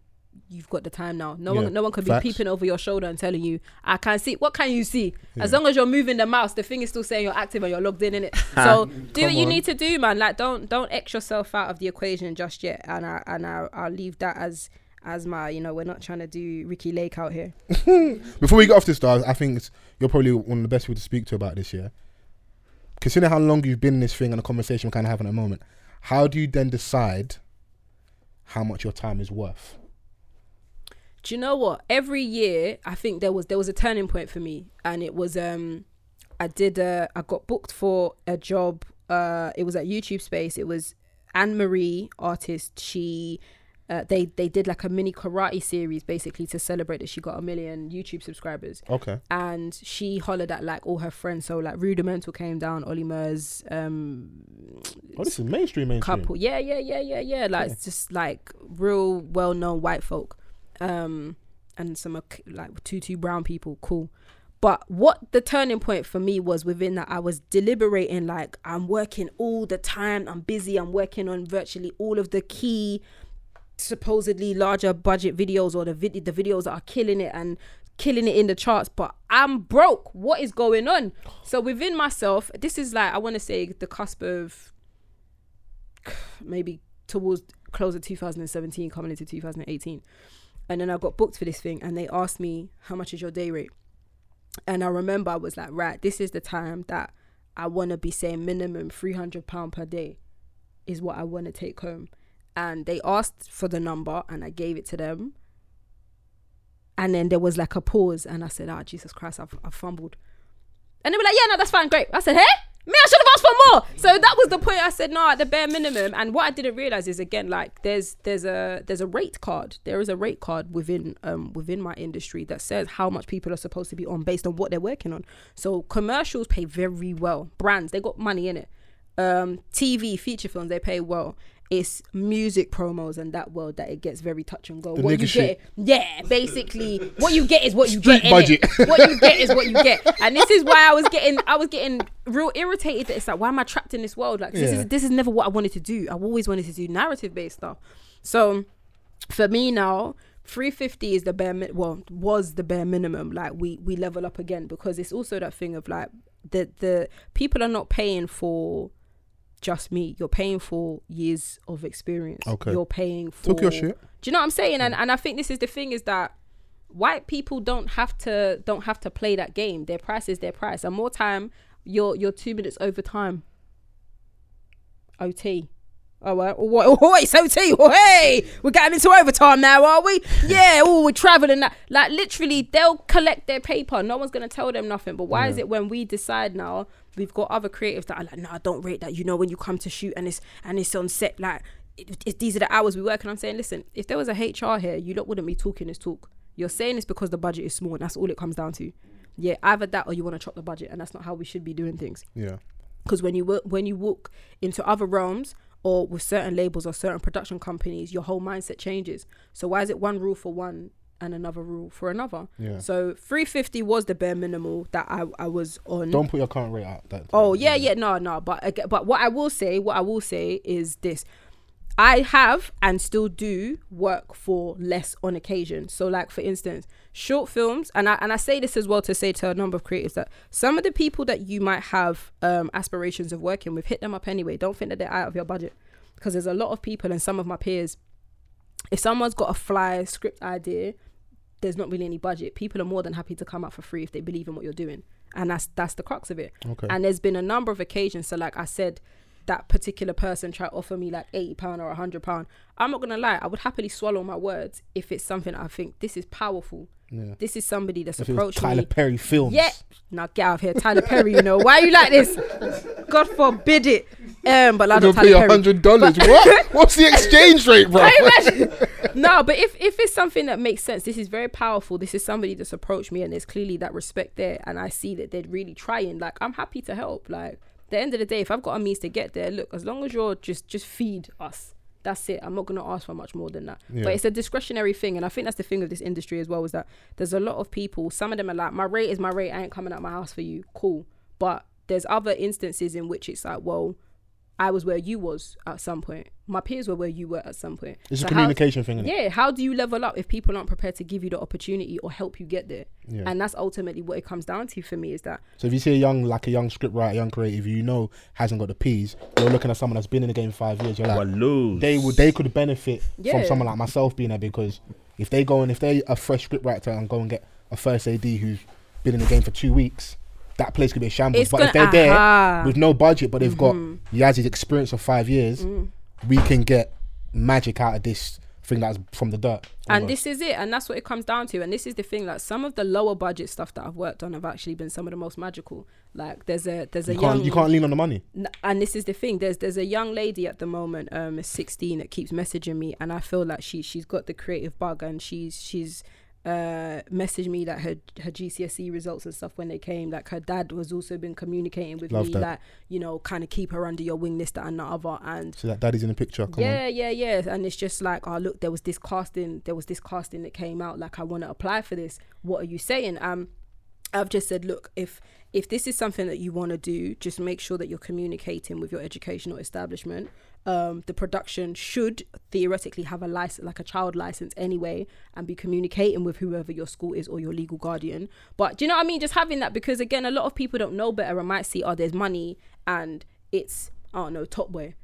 You've got the time now. No Yeah, one, no one could facts. be peeping over your shoulder and telling you, "I can't see." What can you see? As long as you're moving the mouse, the thing is still saying you're active and you're logged in. In it, so do what you on. need to do, man. Like, don't don't x yourself out of the equation just yet. And I and I, I'll leave that as as my, you know, we're not trying to do Ricki Lake out here. Before we get off this, though, I think you're probably one of the best people to speak to about this. Yeah, considering how long you've been in this thing and the conversation we're kind of having at the moment, how do you then decide how much your time is worth? Do you know what every year i think there was there was a turning point for me and it was um i did uh i got booked for a job uh it was at youtube space it was anne marie artist she uh, they they did like a mini karate series basically to celebrate that she got a million youtube subscribers Okay. and she hollered at like all her friends so like rudimental came down Olly Murs um Oh, this is mainstream, mainstream. couple. Yeah, yeah, yeah, yeah, yeah. Like it's just like real well known white folk. Um and some like two two brown people, cool. But what the turning point for me was within that I was deliberating like I'm working all the time, I'm busy, I'm working on virtually all of the key supposedly larger budget videos or the vid- the videos that are killing it and killing it in the charts but I'm broke. What is going on? So within myself this is like I want to say the cusp of maybe towards close of 2017 coming into 2018 and then I got booked for this thing and they asked me how much is your day rate And I remember I was like, right, this is the time that I want to be saying minimum three hundred pound per day is what I want to take home. And they asked for the number, and I gave it to them. And then there was like a pause, and I said, "Ah, Jesus Christ, I've, I've fumbled." And they were like, "Yeah, no, that's fine, great." I said, "Hey, me, I should have asked for more." So that was the point. I said, "No, at the bare minimum." And what I didn't realize is again, like there's there's a there's a rate card. There is a rate card within um within my industry that says how much people are supposed to be on based on what they're working on. So commercials pay very well. Brands they got money in it. Um, TV feature films they pay well. It's music promos and that world that it gets very touch and go. The what you shit. get, yeah, basically, what you get is what you Street get. budget. What you get is what you get, and this is why I was getting, I was getting real irritated. That it's like, why am I trapped in this world? Like, this is this is never what I wanted to do. I've always wanted to do narrative based stuff. So, for me now, 350 is the bare mi- well was the bare minimum. Like we we level up again because it's also that thing of like the the people are not paying for just me. You're paying for years of experience. Okay. You're paying for Talk your shit. do you know what I'm saying? And and I think this is the thing is that white people don't have to don't have to play that game. Their price is their price. And more time, you're you're two minutes over time. OT. Oh, well, oh, what, oh, it's OT. Oh, hey, we're getting into overtime now, are we? Yeah, oh, we're traveling. That. Like, literally, they'll collect their paper. No one's going to tell them nothing. But why is it when we decide now, we've got other creatives that are like, no, I don't rate that. You know, when you come to shoot and it's and it's on set, like, it, it, these are the hours we work. And I'm saying, listen, if there was a HR here, you lot wouldn't be talking this talk. You're saying this because the budget is small. And that's all it comes down to. Yeah, either that or you want to chop the budget. And that's not how we should be doing things Yeah. because when you work, when you walk into other realms or with certain labels or certain production companies your whole mindset changes so why is it one rule for one and another rule for another Yeah. so 350 was the bare minimal that i, I was on Don't put your current rate out. That, Oh yeah, yeah, no, no. But but what I will say, what I will say is this: I have and still do work for less on occasion. So like for instance, short films, and I and I say this as well to say to a number of creatives that some of the people that you might have um, aspirations of working with, hit them up anyway. Don't think that they're out of your budget because there's a lot of people and some of my peers. If someone's got a fly script idea, there's not really any budget. People are more than happy to come out for free if they believe in what you're doing, and that's that's the crux of it. Okay. And there's been a number of occasions. So like I said, that particular person tried to offer me like eighty pound or hundred pound. I'm not gonna lie, I would happily swallow my words if it's something I think this is powerful. Yeah. This is somebody that's If approached Tyler me. Perry films. Yeah. Now get out of here, Tyler Perry. You know why are you like this? God forbid it. Um, but I You're pay hundred dollars. What? What's the exchange rate, bro? No, but if if it's something that makes sense, this is very powerful. This is somebody that's approached me, and there's clearly that respect there, and I see that they're really trying. Like I'm happy to help. Like the end of the day, if I've got a means to get there, look, as long as you're just just feed us. That's it. I'm not gonna ask for much more than that. Yeah. But it's a discretionary thing, and I think that's the thing of this industry as well. Is that there's a lot of people. Some of them are like, my rate is my rate. I ain't coming out my house for you. Cool. But there's other instances in which it's like, well, I was where you was at some point. My peers were where you were at some point. It's So a how- communication thing. innit? yeah, how do you level up if people aren't prepared to give you the opportunity or help you get there? Yeah. And that's ultimately what it comes down to for me is that So if you see a young, like a young scriptwriter, young creative, you know hasn't got the P's, you're looking at someone that's been in the game five years. You're like, Well, lose. they would, they could benefit Yeah. from someone like myself being there because if they go and if they a fresh scriptwriter and go and get a first AD who's been in the game for two weeks, that place could be a shambles. It's but if gonna- they're aha. there with no budget, but they've Mhm. got Yaz's experience of five years, Mm. we can get magic out of this thing that's from the dirt. and almost. this is it and that's what it comes down to and this is the thing like some of the lower budget stuff that I've worked on have actually been some of the most magical like there's a there's a you can't young you can't lean on the money. N- and this is the thing there's there's a young lady at the moment um 16 that keeps messaging me and i feel like she she's got the creative bug and she's she's uh messaged me that her her gcse results and stuff when they came like her dad was also been communicating with Love me that. like you know kind of keep her under your wing this that and the other and So that daddy's in the picture. Come yeah, yeah, yeah. And it's just like, oh look, there was this casting, there was this casting that came out. Like, I want to apply for this. What are you saying? Um, I've just said, look, if if this is something that you want to do, just make sure that you're communicating with your educational establishment. Um, the production should theoretically have a license, like a child license anyway, and be communicating with whoever your school is or your legal guardian. But do you know what I mean? Just having that because again, a lot of people don't know better and might see, oh, there's money and it's, I don't know, top boy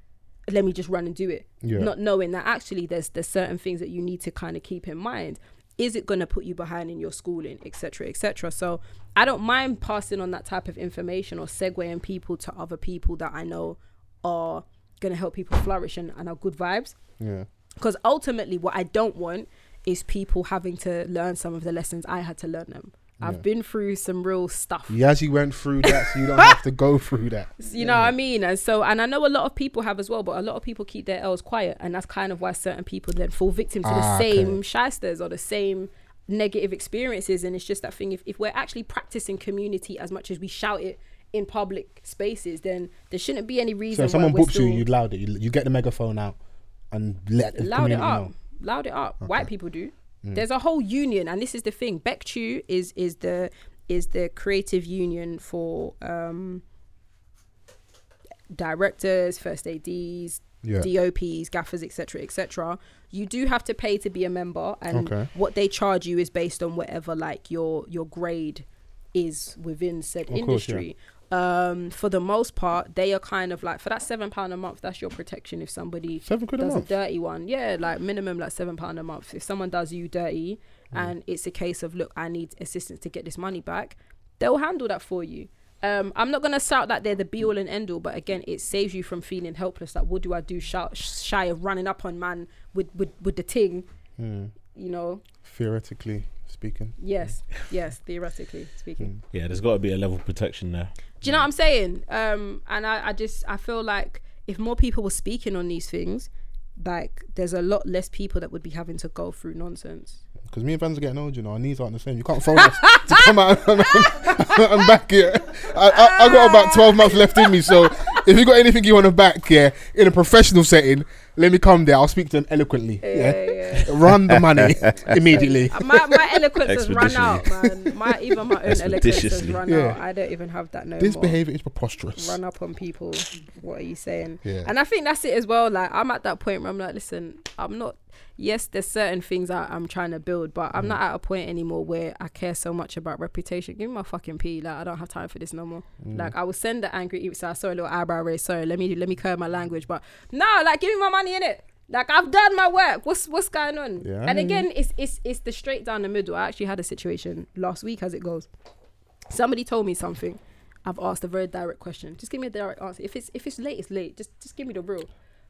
let me just run and do it Yeah. not knowing that actually there's there's certain things that you need to kind of keep in mind is it going to put you behind in your schooling etc etc so i don't mind passing on that type of information or segueing people to other people that i know are going to help people flourish and, and are good vibes Yeah. because ultimately what i don't want is people having to learn some of the lessons i had to learn them i've been through some real stuff Yazzie went through that, so you don't have to go through that. you know what I mean? And so, and I know a lot of people have as well, but a lot of people keep their L's quiet, and that's kind of why certain people then fall victim to the Ah, same shysters or the same negative experiences. And it's just that thing. If if we're actually practicing community as much as we shout it in public spaces, then there shouldn't be any reason. So if someone books you, you loud it. You, you get the megaphone out and let the loud it up know. loud it up white people do Mm. there's a whole union and this is the thing Bectu is is the is the creative union for um directors first ads Yeah. dops gaffers etc etc you do have to pay to be a member and Okay. what they charge you is based on whatever like your your grade is within said Of course, yeah. Industry um for the most part they are kind of like for that seven pound a month that's your protection if somebody Seven quid a does month. dirty one yeah like minimum like seven pound a month if someone does you dirty Hmm. and it's a case of look i need assistance to get this money back they'll handle that for you um, I'm not gonna shout that they're the be all and end all, but again, it saves you from feeling helpless. Like, what do I do? Shout, shy of running up on man with with, with the ting, Hmm. you know? Theoretically speaking. Yes, yes, theoretically Hmm. speaking. Yeah, there's got to be a level of protection there. Do you know what I'm saying? Um, and I, I just I feel like if more people were speaking on these things, like there's a lot less people that would be having to go through nonsense. Because me and Vans are getting old, you know, our knees aren't the same. You can't phone us to come out and back here. I, I, I got about 12 months left in me, so if you got anything you want to back here in a professional setting, let me come there. I'll speak to them eloquently. Yeah. Run the money immediately. Uh, My my eloquence has run out, man. My even my own eloquence has run Yeah. out. I don't even have that no This more. behavior is preposterous. Run up on people. What are you saying? Yeah. And I think that's it as well. Like I'm at that point where I'm like, listen, I'm not. Yes, there's certain things I, I'm trying to build, but Mm. I'm not at a point anymore where I care so much about reputation. Give me my fucking pee. Like I don't have time for this no more. Mm. Like I will send the angry. So I saw a little eyebrow raise. Sorry, let me let me curb my language. But no, like give me my money in it. Like I've done my work. What's what's going on? Yeah, and again, it's it's it's the straight down the middle. I actually had a situation last week as it goes. Somebody told me something. I've asked a very direct question. Just give me a direct answer. If it's if it's late, it's late. Just just give me the real.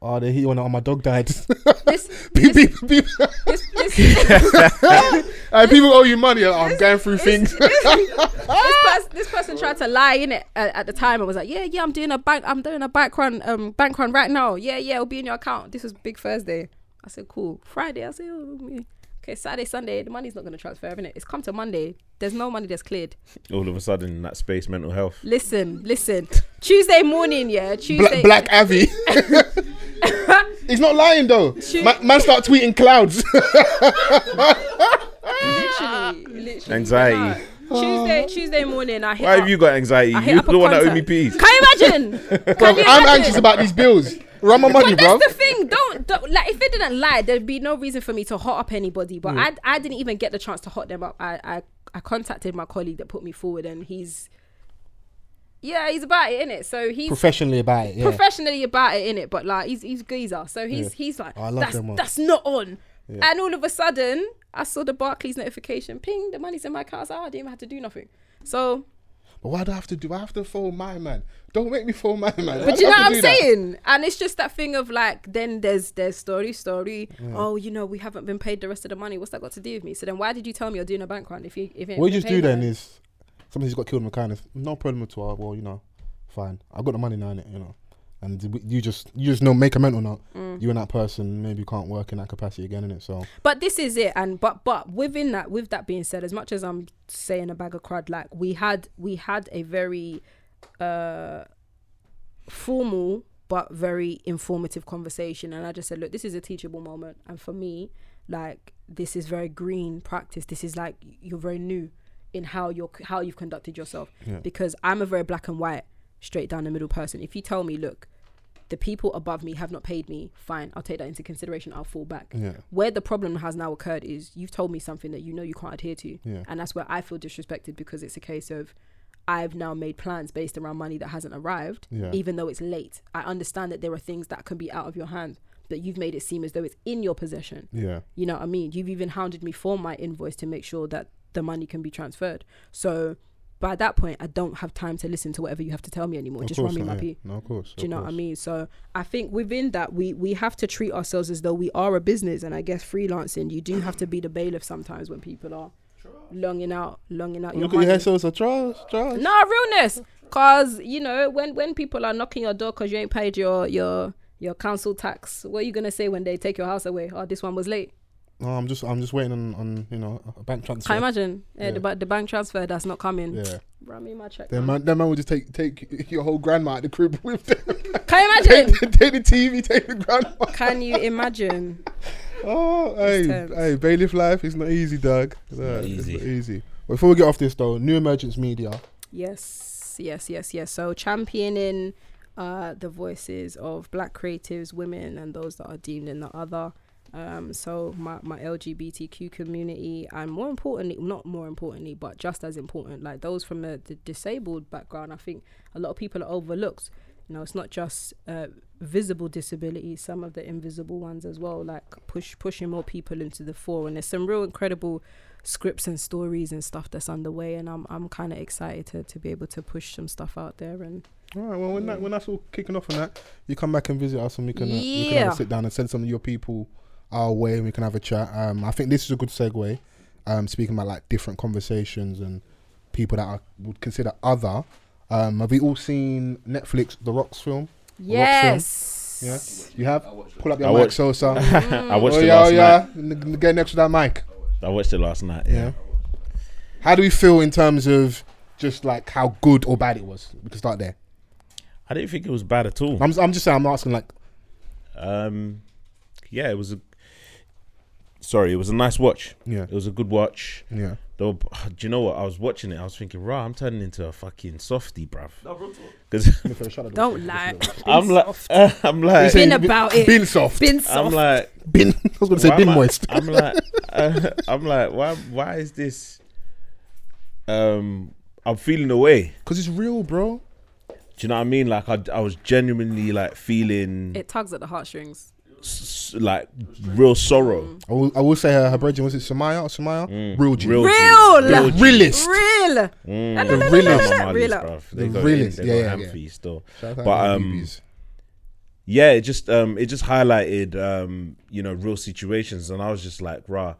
Oh, they hit you on it. Oh, my dog died. This Beep, beep, beep. this this, Uh, people owe you money. Oh, I'm going through things. this, person, this person tried to lie in it at, at the time. I was like, yeah, yeah, I'm doing a bank, I'm doing a bank run, um, bank run right now. Yeah, yeah, it'll be in your account. This was Big Thursday. I said, cool. Friday, I said, oh, yeah. Okay, Saturday, Sunday, the money's not gonna transfer, innit? It's come to Monday. There's no money that's cleared. All of a sudden, that space mental health. Listen, listen. Tuesday morning, yeah, Tuesday. Black, Black Avi. He's not lying though. Man, man start tweeting clouds. literally, literally. Anxiety. Tuesday, Tuesday morning, I hit. Why up- have you got anxiety? You're the one that owe me peace. Can you imagine? Bro, you I'm imagine? anxious about these bills. Run my money, bro. that's the thing. Don't, don't like if they didn't lie, there'd be no reason for me to hot up anybody. But I I didn't even get the chance to hot them up. I I, I contacted my colleague that put me forward, and he's yeah, he's about it in it. So he's Professionally about it. Yeah. professionally about it in it, but like he's he's geezer. So he's he's like Oh, I love that's them that's not on. And all of a sudden, I saw the Barclays notification. Ping, the money's in my account. I like, oh, I didn't even have to do nothing. So But why do I have to do? I have to phone my man. Don't make me phone my man. But you know what I'm do that. saying? And it's just that thing of like, then there's there's story, story. Oh, you know, we haven't been paid the rest of the money. What's that got to do with me? So then, why did you tell me you're doing a bank run if you if you What you just do then it? is somebody's got killed in the kindness. No problem at all. Well, you know, fine. I've got the money now, innit, you know. And you just you just know make a mental note. Mm. You and that person maybe can't work in that capacity again, innit? So But this is it, and but but within that, with that being said, as much as I'm saying a bag of crud, like we had we had a very uh formal but very informative conversation, and I just said, look, this is a teachable moment, and for me, like this is very green practice. This is like you're very new in how you're how you've conducted yourself because I'm a very black and white, straight down the middle person. If you tell me, look, the people above me have not paid me, fine, I'll take that into consideration. I'll fall back. Yeah. Where the problem has now occurred is you've told me something that you know you can't adhere to. Yeah. And that's where I feel disrespected because it's a case of I've now made plans based around money that hasn't arrived, Yeah. even though it's late. I understand that there are things that can be out of your hands. that you've made it seem as though it's in your possession. Yeah. You know what I mean? You've even hounded me for my invoice to make sure that the money can be transferred. So by that point, I don't have time to listen to whatever you have to tell me anymore. Of Just run me my yeah. P. No, of course. Do you know what I mean? So I think within that, we we have to treat ourselves as though we are a business, and I guess freelancing, you do have to be the bailiff sometimes when people are longing out, longing out your Look at money. your hair, so it's a trust, trust. No realness, cause you know when when people are knocking your door cause you ain't paid your your your council tax, what are you gonna say when they take your house away? Oh, this one was late. No, I'm just, I'm just waiting on, on you know, a bank transfer. Can you imagine? Yeah, Yeah. the, ba- the bank transfer that's not coming. Yeah. Run me my check. Then man. man, man will just take take your whole grandma at the crib with them. Can you imagine? take, take the TV, take the grandma. Can you imagine? Oh, hey, tense. hey, bailiff life is not easy, Doug. It's not It's easy. not easy. Before we get off this though, new emergence media. Yes, yes, yes, yes. So championing uh, the voices of black creatives, women, and those that are deemed in the other. Um, so my, my LGBTQ community, and more importantly, not more importantly, but just as important, like those from the, the disabled background, I think a lot of people are overlooked. You know, it's not just uh, visible disabilities, some of the invisible ones as well, like push pushing more people into the fore. And there's some real incredible scripts and stories and stuff that's underway and I'm I'm kind of excited to, to be able to push some stuff out there and All right. Well, when that when that's all kicking off and that, you come back and visit us, and we can uh, we can have a sit down and send some of your people our way, and we can have a chat. Um, I think this is a good segue. Um, speaking about like different conversations and people that I would consider other. Um, have we all seen Netflix The Rock's film? yes Yeah, you have. Pull up your I mic, watched- Sosa. I watched oh it yeah, oh last yeah. night. N- Get next to that mic. I watched it last night. Yeah. Yeah. How do we feel in terms of just like how good or bad it was? We can start there. I didn't think it was bad at all. I'm, I'm just saying. I'm asking like, Um, yeah, it was a. Sorry, it was a nice watch. yeah, It was a good watch. yeah. Though, do you know what? I was watching it. I was thinking, "Rah, I'm turning into a fucking softie, bruv." No, bro. Because don't lie I'm like, I'm like, Been about it. Bin soft. been soft. I'm like, Bin. I was going to say been I- moist. I'm like, uh, I'm like, why? Why is this? Um, I'm feeling away. Because it's real, bro. Do you know what I mean? Like, I, I was genuinely like feeling it tugs at the heartstrings s- like real sorrow. I will, I will say her, her brethren, was it Samaya or Samaya? Real G. Real real The realest. real Mm, The they're realest. Somalis, Real. bruv. They The got realest. Yeah, they yeah, got yeah. ham for still. Shout out But, to the um, BBs. yeah it just um it just highlighted um you know real situations and i was just like rah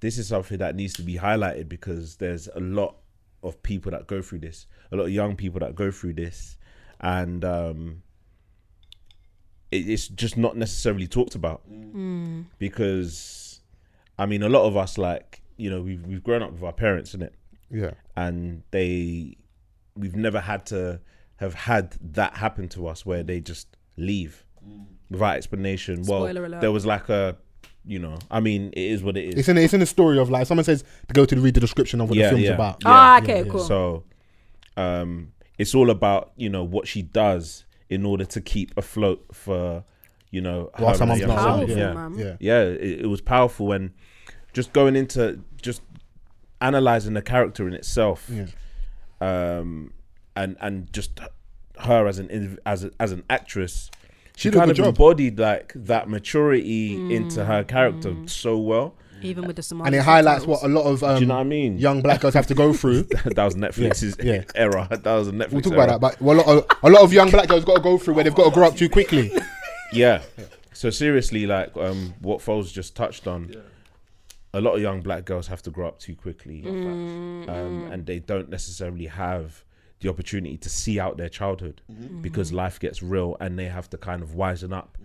this is something that needs to be highlighted because there's a lot of people that go through this a lot of young people that go through this and um it, it's just not necessarily talked about. Because i mean a lot of us like you know we've, we've grown up with our parents in it yeah. and they we've never had to have had that happen to us where they just leave without explanation. Spoiler well alert. there was like a you know i mean it is what it is. It's in, it's in the story of like, someone says to go to read the description of what Yeah, the film's yeah. about. Yeah, ah okay cool. So um it's all about you know what she does in order to keep afloat for you know While her someone's not Powerful, yeah man. Yeah. yeah it, it was powerful and just going into just analyzing the character in itself Yeah. um, and and just her as an as a, as an actress, she She kind of job. embodied like that maturity into her character so well. Even with the Somali And it highlights subtitles. what a lot of um, Do you know what I mean? young black girls have to go through. that was Netflix's Yeah, yeah. era. That was a Netflix. We'll talk era. about that, but well, a lot, of, a lot of young black girls got to go through where they've got to grow up too quickly. Yeah. So seriously, like um, what Foles just touched on, a lot of young black girls have to grow up too quickly, um, and they don't necessarily have the opportunity to see out their childhood because life gets real, and they have to kind of wisen up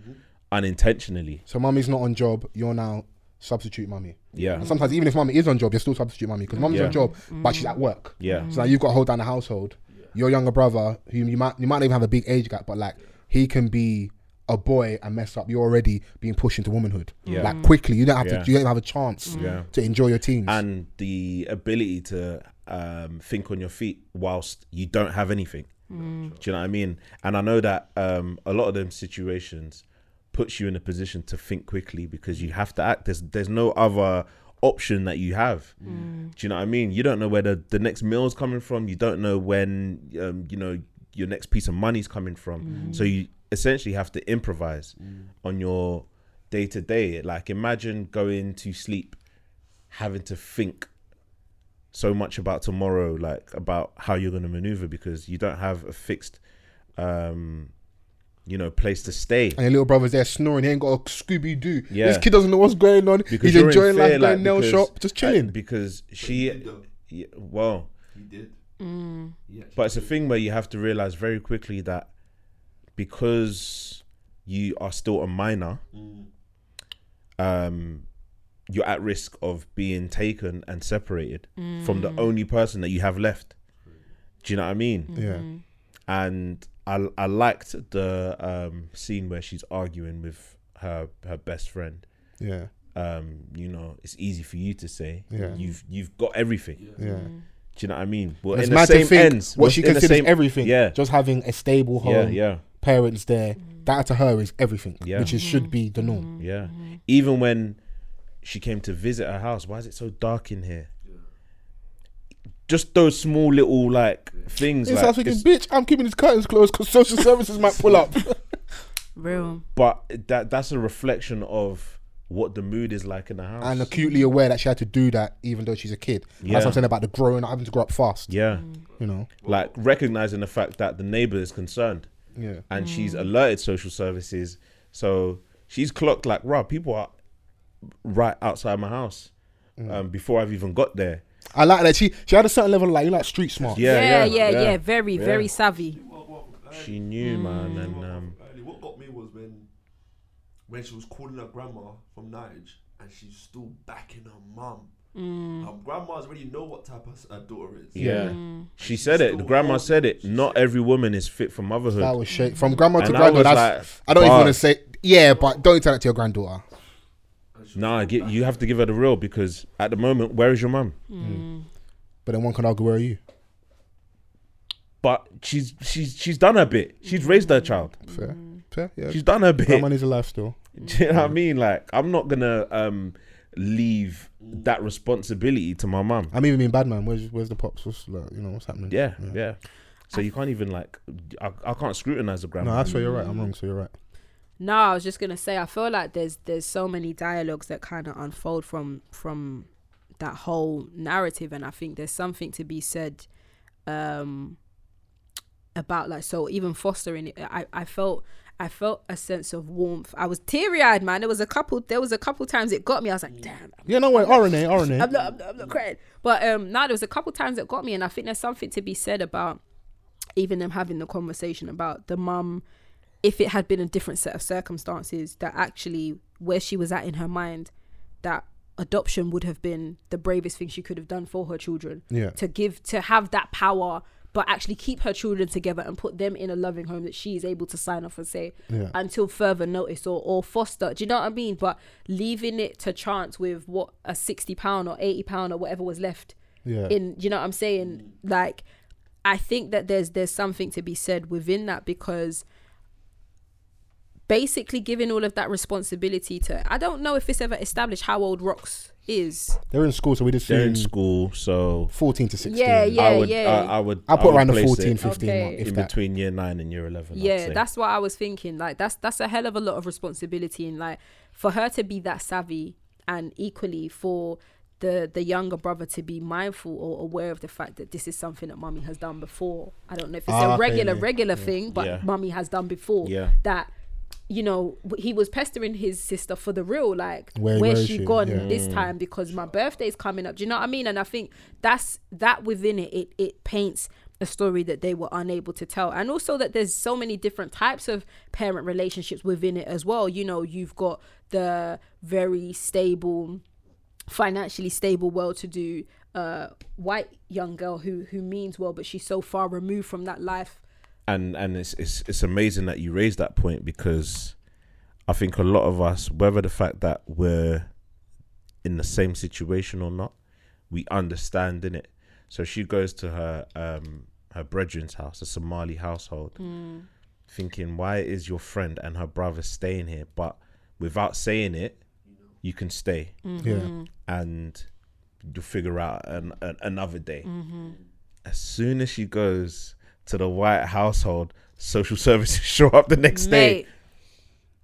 unintentionally. So mummy's not on job. You're now substitute mummy. Yeah. And sometimes even if mummy is on job, you're still substitute mummy because mummy's Yeah. on job, but she's at work. Yeah. So now you've got to hold down the household. Your younger brother, who you might you might not even have a big age gap, but like he can be a boy and mess up. You're already being pushed into womanhood. Yeah. Like quickly, you don't have Yeah. to. You don't have a chance Yeah. to enjoy your teens. and the ability to um, think on your feet whilst you don't have anything. Do you know what I mean? And I know that um, a lot of them situations puts you in a position to think quickly because you have to act. There's there's no other option that you have. Do you know what I mean? You don't know where the, the next meal's coming from. You don't know when um, you know your next piece of money's coming from. So you essentially have to improvise on your day to day. Like imagine going to sleep having to think so much about tomorrow, like about how you're going to maneuver because you don't have a fixed, um, you know, place to stay. And your little brother's there snoring. He ain't got a Scooby Doo. Yeah. This kid doesn't know what's going on. Because He's enjoying fear, life, going like, nail because- shop, just chilling. because she, yeah, well, He did. Mm. But it's a thing where you have to realize very quickly that because you are still a minor, Mm. um, you're at risk of being taken and separated from the only person that you have left. Do you know what I mean? yeah. And I I liked the um, scene where she's arguing with her her best friend. Yeah. Um, you know, it's easy for you to say. Yeah. You've you've got everything. Yeah. Do you know what I mean? Well, It's in the same to think ends, what she in the considers same- everything. Yeah, Just having a stable home, yeah, yeah, parents there. That to her is everything. Yeah. Which is, should be the norm. yeah. Even when she came to visit her house, why is it so dark in here? Just those small little like things. It's like, like thinking, bitch, I'm keeping these curtains closed because social services might pull up. Real. but that that's a reflection of what the mood is like in the house. and acutely aware that she had to do that even though she's a kid. That's what I'm saying about the growing, having to grow up fast. yeah, You know? like recognizing the fact that the neighbor is concerned. Yeah. and she's alerted social services. So she's clocked like, "Rob, people are right outside my house um, before I've even got there." I like that. She she had a certain level of like, you like street smart. Yeah, Yeah, yeah, yeah, yeah. yeah. Very, Yeah. very savvy. What, what, like, She knew, man, and um, what got me was when when she was calling her grandma from Nige and she's still backing her mum. Mm. Um, grandmas already know what type of her daughter is. yeah, she said it. The grandma said it. Not every woman is fit for motherhood. That was shake from grandma to And I granddaughter. was That's, like, I don't even want to say yeah, but don't tell that to your granddaughter. Nah, get, you have to give her the real because at the moment, where is your mum? Hmm. Hmm. But then one can argue, where are you? But she's she's she's done her bit. She's raised her child. Fair, fair. Yeah, hmm. She's done her bit. grandma needs a life still. Do you know what I mean? Like, I'm not gonna um leave that responsibility to my mum. I'm even being bad man. Where's where's the pops? What's like, you know what's happening? Yeah, yeah. So you can't even like, I, I can't scrutinize the grandma. No, that's where you're right. I'm wrong. So you're right. No, I was just gonna say I feel like there's there's so many dialogues that kind of unfold from from that whole narrative, and I think there's something to be said um about like so even fostering it. I I felt I felt a sense of warmth. I was teary eyed, man. There was a couple. There was a couple times it got me. I was like, damn. Yeah, no way. RNA, RNA. I'm not, I'm not, I'm not crying. But um, now there was a couple times it got me, and I think there's something to be said about even them having the conversation about the mum. If it had been a different set of circumstances, that actually where she was at in her mind, that adoption would have been the bravest thing she could have done for her children. Yeah. To give, to have that power, but actually keep her children together and put them in a loving home that she is able to sign off and say Yeah. until further notice or, or foster. Do you know what I mean? But leaving it to chance with what a sixty pound or eighty pound or whatever was left Yeah. in you know what I'm saying? Like I think that there's there's something to be said within that because basically giving all of that responsibility to I don't know if it's ever established how old Rocks is. They're in school, so we just They're in school, so 14 to 16. Yeah, yeah, I would, yeah. I, I would, I'll I put would around the place 14, 15 Okay. mark, if in that. between year nine and year eleven. Yeah, that's what I was thinking. Like that's that's a hell of a lot of responsibility and like for her to be that savvy and equally for the the younger brother to be mindful or aware of the fact that this is something that mummy has done before. I don't know if it's Ah, a okay, regular yeah, regular thing, but Yeah. mummy has done before. Yeah. That you know he was pestering his sister for the real like Where- where's where she, she? gone Yeah. this time? Because my birthday's coming up. Do you know what i mean? And i think that's that within it it, it paints a story that they were unable to tell. And also that there's so many different types of parent relationships within it as well. You know you've got the very stable financially stable well-to-do uh white young girl who who means well but she's so far removed from that life and and it's it's it's amazing that you raised that point because I think a lot of us, whether the fact that we're in the same situation or not, we understand in it. So she goes to her um her brethren's house, a Somali household, thinking, why is your friend and her brother staying here? But without saying it, you can stay Yeah. and you'll figure out an, an, another day. Mm-hmm. As soon as she goes to the white household, social services show up the next day.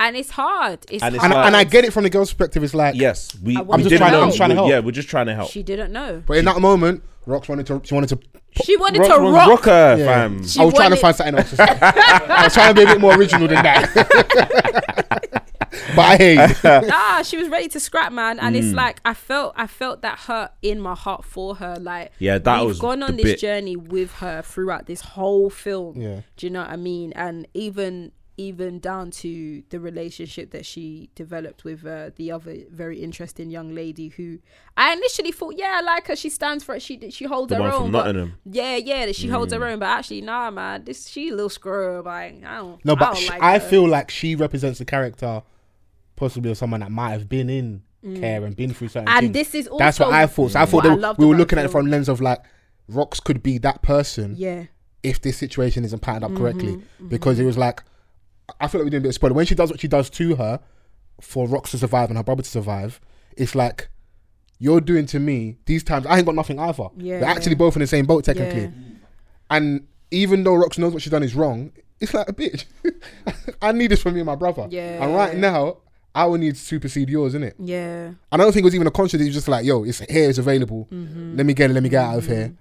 And it's hard. It's And it's hard. And, and I get it from the girl's perspective. It's like, Yes, we. I we wanted to to- know. I'm trying to We- help. Yeah, we're just trying to help. She didn't know. but in that moment, Rocks wanted to. She wanted to. She wanted Rock, to rock, rock. her, Yeah. fam. She I was trying to find something else. I was trying to be a bit more original than that. but I hear you. nah, she was ready to scrap, man. And Mm. it's like I felt, I felt that hurt in my heart for her. Like, Yeah, that we've was gone on this bit. journey with her throughout this whole film. Yeah. do you know what I mean? And even, even down to the relationship that she developed with uh, the other very interesting young lady who I initially thought, yeah, I like her. She stands for it. She she holds The her one own. from but- Nottingham. Yeah, yeah, that she holds her own. But actually, nah, man, this she a little scrub. Like I don't. No, I, but don't sh- like I her. feel like she represents the character, possibly of someone that might have been in care and been through certain Mm. And things. this is all That's what I thought. So I thought what they, I we were looking at it from lens of like, rocks could be that person Yeah. if this situation isn't patterned up correctly. Mm-hmm, Because it was like, I feel like we're doing a bit of spoiler. When she does what she does to her for rocks to survive and her brother to survive, it's like, you're doing to me these times. I ain't got nothing either. Yeah. We're actually both in the same boat technically. Yeah. And even though Rocks knows what she's done is wrong, it's like a bitch. I need this for me and my brother. Yeah. And right now, our needs supersede yours, isn't it? Yeah. And I don't think it was even a conscious. It was just like, yo, it's here, it's available. Mm-hmm. Let me get it. Let me get out of here.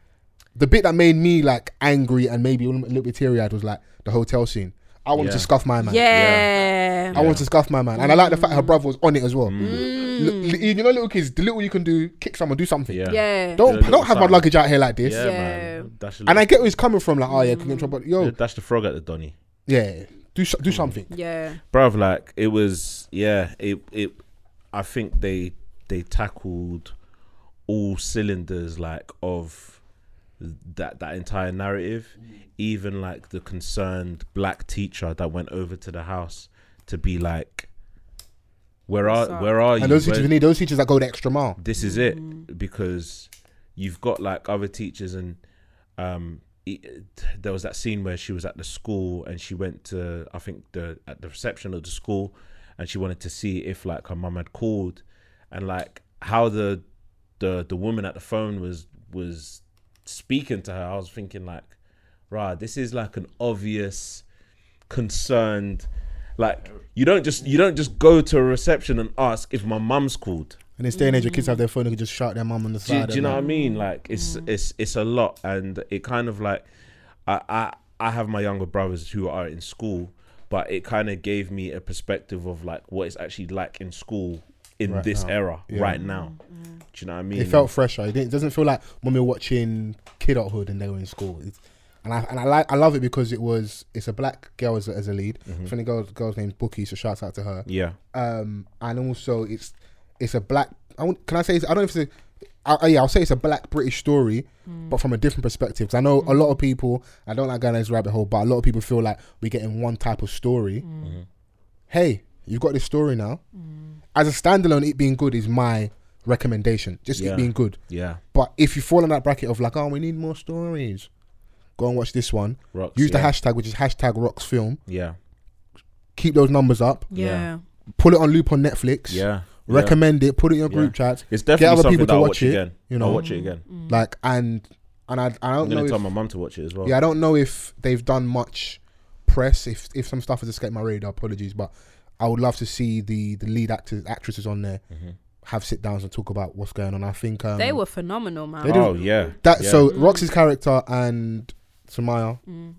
The bit that made me like angry and maybe a little, bit teary eyed was like the hotel scene. I wanted Yeah. to scuff my man. Yeah. I wanted to scuff my man, and I like the fact her brother was on it as well. Mm. L- l- you know, little kids, the little you can do, kick someone, do something. Yeah. Yeah. Don't do don't have my luggage out here like this. Yeah, Yeah. man. And I get where he's coming from, like, oh yeah, can get in trouble, but yo, dash the frog at the Donny. yeah, do so- do something. Yeah. bruv like it was yeah it it i think they they tackled all cylinders like of that that entire narrative even like the concerned black teacher that went over to the house to be like where are up? where are you And those Where- teachers, we need those teachers that go the extra mile. this is it because you've got like other teachers and um there was that scene where she was at the school and she went to I think the at the reception of the school and she wanted to see if like her mum had called. And like how the the the woman at the phone was was speaking to her I was thinking like right this is like an obvious concerned like you don't just you don't just go to a reception and ask if my mum's called In this day and age, your kids have their phone, they can just shout their mum on the do, side. do you know what I mean? Like it's it's it's a lot, and it kind of like I I I have my younger brothers who are in school, but it kind of gave me a perspective of like what it's actually like in school in Right this now. era Yeah. right now. Do you know what I mean? It felt fresher. It, didn't, it doesn't feel like when we were watching Kidulthood and they were in school. It's, and I and I like I love it because it was it's a black girl as a, as a lead. Mm-hmm. I think the girl's girl's named Bukky, so shouts out to her. yeah, Um, and also it's it's a black. I want, can I say? It's, I don't know if it's a. I, I- yeah, I'll say it's a black British story, hmm. but from a different perspective. 'Cause I know a hmm. lot of people. I don't like going down this rabbit hole, but a lot of people feel like we're getting one type of story. Hmm. Mm-hmm. Hey, you've got this story now. As a standalone, it being good is my recommendation. Just Yeah. it being good. yeah, But if you fall in that bracket of like, oh, we need more stories, go and watch this one. Rocks, Use the hashtag, which is hashtag Rocks Film. yeah, Keep those numbers up. Yeah. Pull it on loop on Netflix. yeah. Recommend it. Put it in your group Yeah. chats. It's definitely Get definitely other something people that to watch watch it, again. you know. I'll watch it again. Like and and I I I'm don't know. gonna tell If, my mum to watch it as well. yeah, I don't know if they've done much press. If if some stuff has escaped my radar, apologies. But I would love to see the the lead actors actresses on there Mm-hmm. have sit downs and talk about what's going on. I think um, They were phenomenal, man. They Oh yeah, that. yeah. So Roxy's character and Samaya, Mm.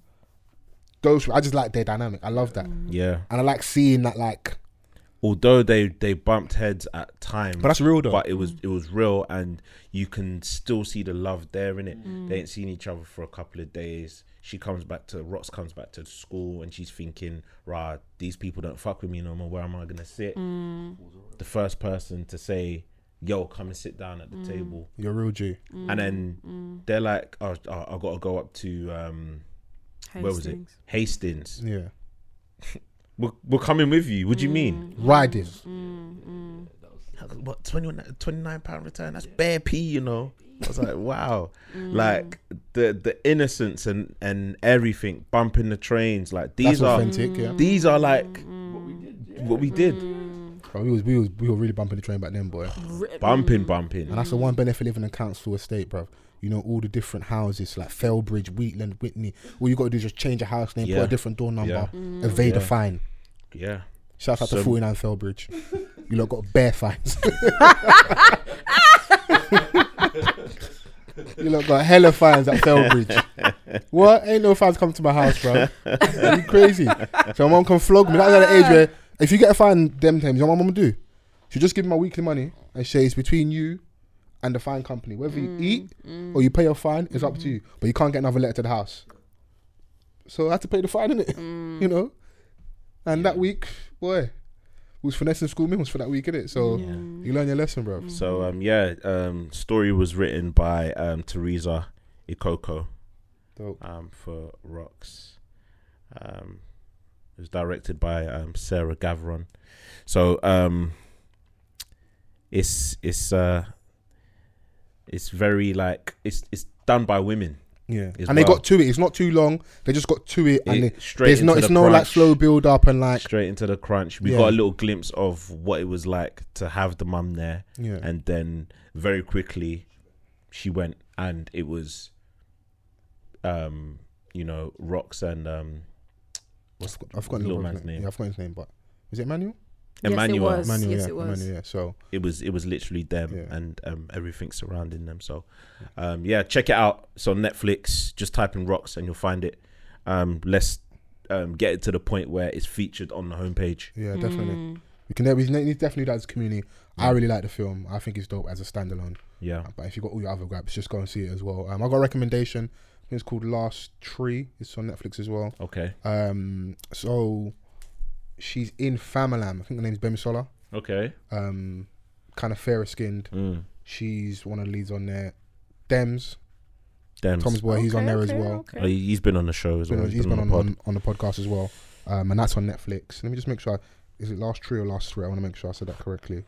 those I just like their dynamic. I love that, yeah. and I like seeing that. Like, Although they they bumped heads at times, but that's real though. but it was it was real and you can still see the love there in it Mm. they ain't seen each other for a couple of days she comes back to Rocks comes back to school and she's thinking rah these people don't fuck with me no more where am i gonna sit Mm. the first person to say yo come and sit down at the Mm. table You're real G. and then they're like oh, oh, i gotta go up to um where was it Hastings. hastings Yeah, we're, we're coming with you. What do you mean? Mm, mm, Ride mm, this. what 21 29 pound return? That's bare p you know. I was like wow. Like the the innocence and and everything bumping the trains like these That's are authentic. Yeah, these are like what we did What we did. Bro, we was we was we were really bumping the train back then, boy. bumping bumping. And that's the one benefit living in a council estate, bro. You know all the different houses like Felbridge, Wheatland, Whitney. All you got to do is just change a house name, put a different door number, Yeah. Mm. evade a fine. yeah Shout out to So- 49 Felbridge. you lot got bare fines. you lot got hella fines at Felbridge. what? Ain't no fines come to my house, bro. Are you crazy? So my mom can flog me. That's at the age where if you get a fine them times, you know what my mom do? She just give me my weekly money and say it's between you and the fine company. Whether you eat or you pay your fine, it's up to you. But you can't get another letter to the house. So I had to pay the fine, innit? You know? And that week, boy, was finessing school meals for that week, innit? So you learn your lesson, bro. So um yeah, um story was written by um Theresa Ikoko Dope. um for Rocks. Um it was directed by um Sarah Gavron. So um it's it's uh it's very like it's it's done by women. Yeah. And they got to it. It's not too long. They just got to it. And It- they, straight there's no, it's the no like slow build up and like, straight into the crunch. We Yeah. got a little glimpse of what it was like to have the mum there, yeah. and then very quickly she went, and it was, um, you know, rocks and um, what's I've forgotten little man's name? Yeah, I've forgotten his name, but is it Emmanuel? Emmanuel. Yes, it was. Emmanuel, yes, yeah. it was. Emmanuel, yeah. So It was it was literally them Yeah. and um, everything surrounding them. So, um, yeah, check it out. So Netflix. Just type in rocks and you'll find it. Um, let's um, get it to the point where it's featured on the homepage. yeah, definitely. Mm. We can we need definitely that as a community. I really like the film. I think it's dope as a standalone. Yeah. But if you got all your other grabs, just go and see it as well. Um, I got a recommendation. I think it's called Last Tree. It's on Netflix as well. Okay. Um, so she's in Famalam. I think the name's Bemisola. Okay. Um, kind of fairer skinned. Mm. She's one of the leads on there. Dems, Damn. Tom's boy, he's on Okay, there as well. okay. Oh, he- he's been on the show as well. on- he's been on, the on, on the podcast as well. Um, and that's on Netflix. Let me just make sure. I, is it Last Tree or Last Three? I want to make sure I said that correctly.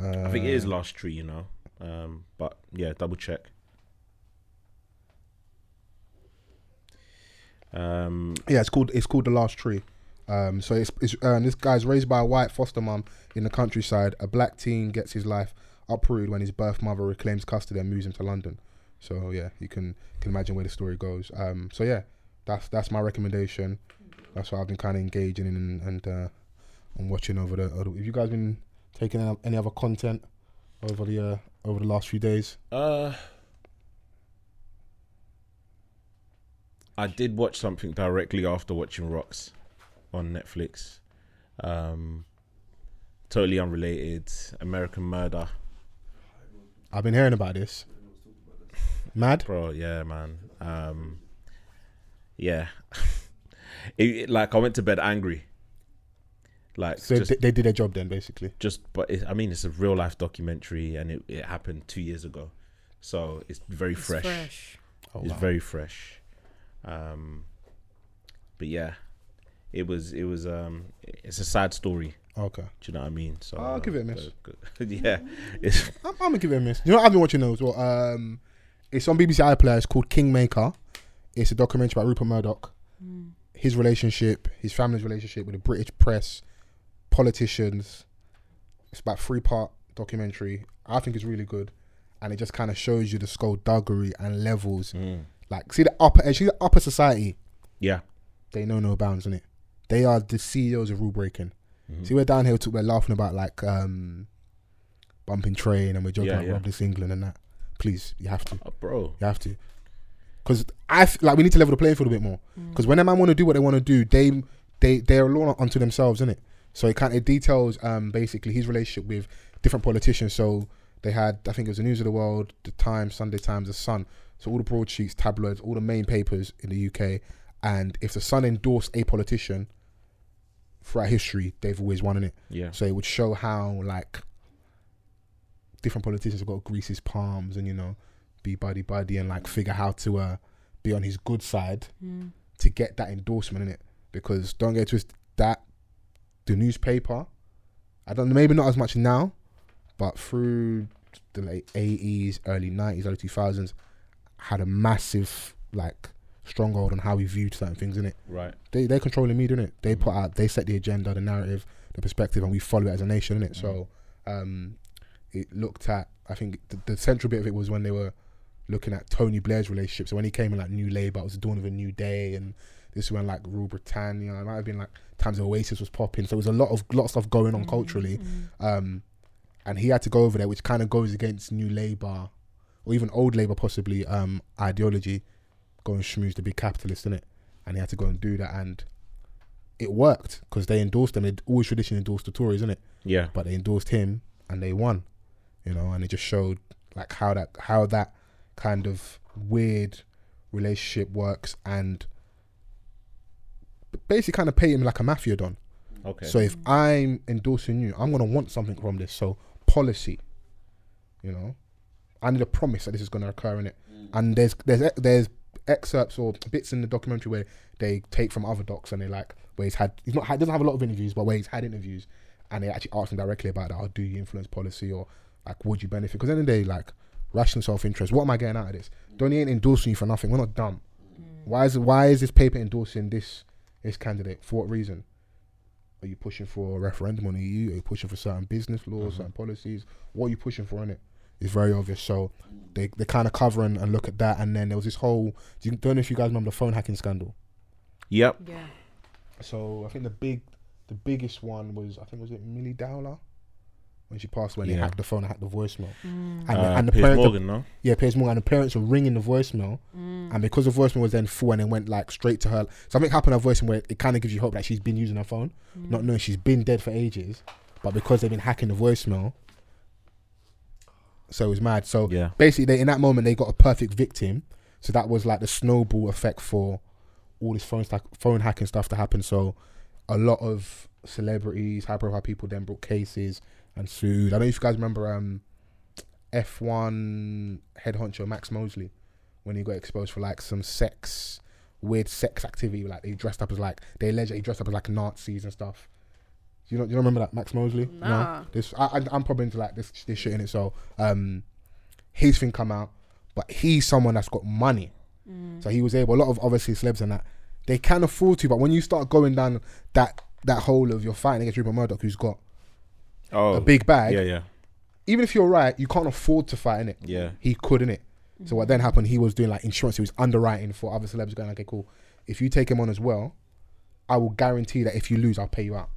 Uh, I think it is Last Tree, you know. Um, but yeah, double check. Um, Yeah, it's called it's called the Last Tree. Um, so it's, it's um, this guy's raised by a white foster mum in the countryside. A black teen gets his life uprooted when his birth mother reclaims custody and moves him to London. So yeah, you can can imagine where the story goes. Um, so yeah, that's that's my recommendation. That's what I've been kind of engaging in and and, uh, and watching over the. Have you guys been taking any other content over the uh, over the last few days? uh, I did watch something directly after watching Rocks on Netflix. Um, totally unrelated. American Murder, I've been hearing about this. Mad. bro. Yeah, man. Um, yeah. it, it- like I went to bed angry. Like So just they, they did their job then, basically. just but it, I mean it's a real life documentary and it, it happened two years ago, so it's very It's fresh. fresh. Oh, It's wow. very fresh. Um, but yeah, it was it was um it's a sad story. Okay. Do you know what I mean? So I'll uh, give it a miss. good- good- yeah, it's I'm, I'm gonna give it a miss. You know, what I've been watching those. Well, um, it's on BBC iPlayer. It's called Kingmaker. It's a documentary about Rupert Murdoch, his relationship, his family's relationship with the British press, politicians. It's about three part documentary. I think it's really good, and it just kind of shows you the skullduggery and levels. mm, Like, see the upper edge, see the upper society. yeah, They know no bounds, innit? They are the CEOs of rule breaking. Mhm. See, we're down here, we're laughing about like um, bumping train, and we're joking Yeah, about yeah. rob this England and that. Please, you have to, Oh, bro. you have to, because I f- like we need to level the playing field a bit more. Because when a man want to do what they want to do, they they they're a law unto themselves, isn't it? So it kind it details um basically his relationship with different politicians. So they had, I think it was the News of the World, the Times, Sunday Times, the Sun. So all the broadsheets, tabloids, all the main papers in the UK. And if the Sun endorsed a politician throughout history, they've always won in it. Yeah, So it would show how like different politicians have got to grease his palms and you know be buddy buddy and like figure how to uh, be on his good side to get that endorsement in it. Because don't get twisted, that the newspaper, I don't maybe not as much now, but through the late eighties, early nineties, early two thousands, had a massive like stronghold on how we viewed certain things in it right. they they control the media, innit? They put out, they set the agenda, the narrative, the perspective, and we follow it as a nation, innit? So, um, it looked at. I think the, the central bit of it was when they were looking at Tony Blair's relationship. So when he came in like New Labour, it was the dawn of a new day, and This is when like Rule Britannia. It might have been like times Oasis was popping. So there was a lot of lot of stuff going on culturally. Um, and he had to go over there, which kind of goes against New Labour or even Old Labour possibly um, ideology. Go and schmooze the big capitalist in it, and he had to go and do that, and it worked because they endorsed him. They always traditionally endorsed the Tories, isn't it? Yeah. But they endorsed him, and they won. You know, and it just showed like how that how that kind of weird relationship works, and basically kind of pay him like a mafia don. Okay. So if I'm endorsing you, I'm gonna want something from this. So policy, you know, I need a promise that this is gonna occur in it. Mm. And there's there's there's excerpts or bits in the documentary where they take from other docs and they like where he's had he's not had doesn't have a lot of interviews, but where he's had interviews and they actually ask him directly about that. Or do you influence policy or like would you benefit? Because at the end of the day, like rational self interest. What am I getting out of this? Mm. Donny ain't endorsing you for nothing. We're not dumb. Mm. Why is why is this paper endorsing this this candidate? For what reason? Are you pushing for a referendum on the EU? Are you pushing for certain business laws, mm-hmm. certain policies? What are you pushing for in it? It's very obvious. So they, they kind of cover and, and look at that. And then there was this whole, do you, don't know if you guys remember the phone hacking scandal. Yep. Yeah. So I think the big, the biggest one was, I think, was it Milly Dowler? When she passed away, they Yeah. hacked the phone and hacked the voicemail. Mm. And, Uh, the, and the Piers parents, Morgan, no? yeah, Piers Morgan, and the parents were ringing the voicemail, mm. and because the voicemail was then full and it went like straight to her, something happened on her voicemail where it kind of gives you hope that she's been using her phone, not mm. knowing she's been dead for ages, but because they've been hacking the voicemail, so it was mad. So Yeah. basically, they in that moment they got a perfect victim, so that was like the snowball effect for all this phone stack, phone hacking stuff to happen. So a lot of celebrities, high profile people, then brought cases and sued. I don't know if you guys remember um, F1 head honcho Max Mosley when he got exposed for like some sex, weird sex activity. Like he dressed up as like they allegedly dressed up as like Nazis and stuff. You don't you don't remember that Max Mosley? Nah. No. This I, I, I'm probably into like this this shit in it. So um, his thing come out, but he's someone that's got money. So he was able. A lot of obviously celebs and that they can afford to, but when you start going down that that hole of you're fighting against Rupert Murdoch, who's got Oh. a big bag, Yeah, yeah. even if you're right, you can't afford to fight in it. Yeah. He couldn't it. So what then happened? He was doing like insurance. He was underwriting for other celebs. Going, okay, cool. If you take him on as well, I will guarantee that if you lose, I'll pay you out.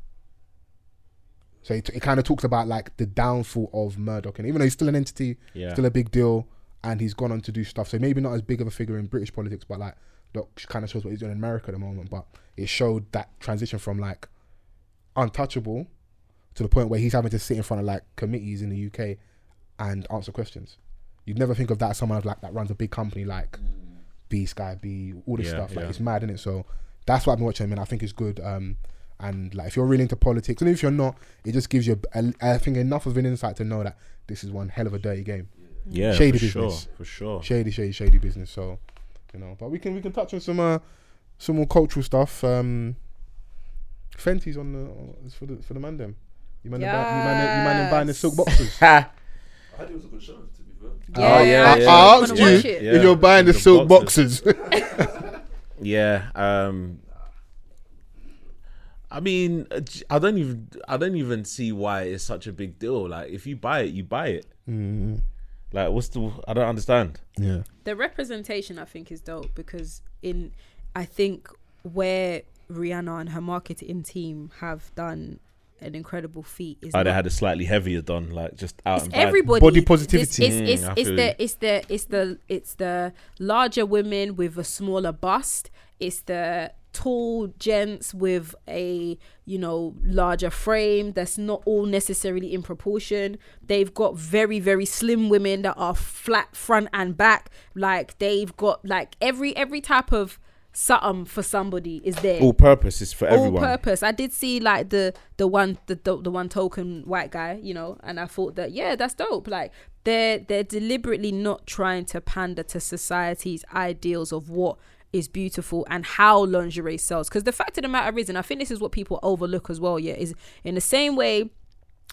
So it, it kind of talks about like the downfall of Murdoch, and even though he's still an entity, Yeah. still a big deal, and he's gone on to do stuff. So maybe not as big of a figure in British politics, but like look, kind of shows what he's doing in America at the moment. But it showed that transition from like untouchable to the point where he's having to sit in front of like committees in the UK and answer questions. You'd never think of that as someone like that runs a big company like B Sky B, all this Yeah, stuff. Like yeah. it's mad, isn't it? So that's what I've been watching, and I think it's good. Um, and like if you're really into politics, and if you're not, it just gives you, a, I think, enough of an insight to know that this is one hell of a dirty game, Yeah. Shady for business. Sure. For sure. shady, shady, shady business. So you know, but we can we can touch on some uh, some more cultural stuff. Um, Fenty's on the it's for the for the man them. You man, them buy, you man, you man them buying the silk boxes. Ha! I heard it was a good show, to be fair. Oh, yeah, I, yeah. I Wanna asked you? Yeah. if you're buying the The silk boxes. boxes. Yeah. Um. I mean, I don't even, I don't even see why it's such a big deal. Like, if you buy it, you buy it. Mm-hmm. Like, what's the? I don't understand. yeah. the representation I think is dope because in I think where Rihanna and her marketing team have done an incredible feat is Oh, they had a slightly heavier done, like just out it's and bad. everybody Body positivity. It's, it's, Mm, I it's the it's the it's the it's the larger women with a smaller bust. It's the tall gents with a you know larger frame that's not all necessarily in proportion they've got very very slim women that are flat front and back like they've got like every every type of something for somebody is there All purpose is for all everyone. purpose. I did see like the the one the, the the one token white guy, you know, and I thought that yeah, that's dope. Like they're they're deliberately not trying to pander to society's ideals of what is beautiful and how lingerie sells. Because the fact of the matter is, and I think this is what people overlook as well, yeah, is in the same way,